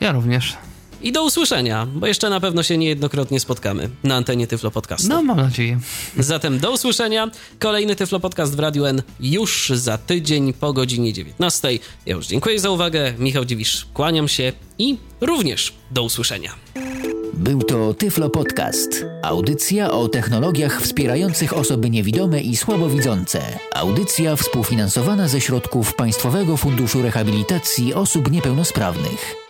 Ja również. I do usłyszenia, bo jeszcze na pewno się niejednokrotnie spotkamy na antenie Tyflo Podcastu. No, mam nadzieję. Zatem do usłyszenia. Kolejny Tyflo Podcast w Radiu N już za tydzień po godzinie 19. Ja już dziękuję za uwagę. Michał Dziwisz, kłaniam się i również do usłyszenia. Był to Tyflo Podcast. Audycja o technologiach wspierających osoby niewidome i słabowidzące. Audycja współfinansowana ze środków Państwowego Funduszu Rehabilitacji Osób Niepełnosprawnych.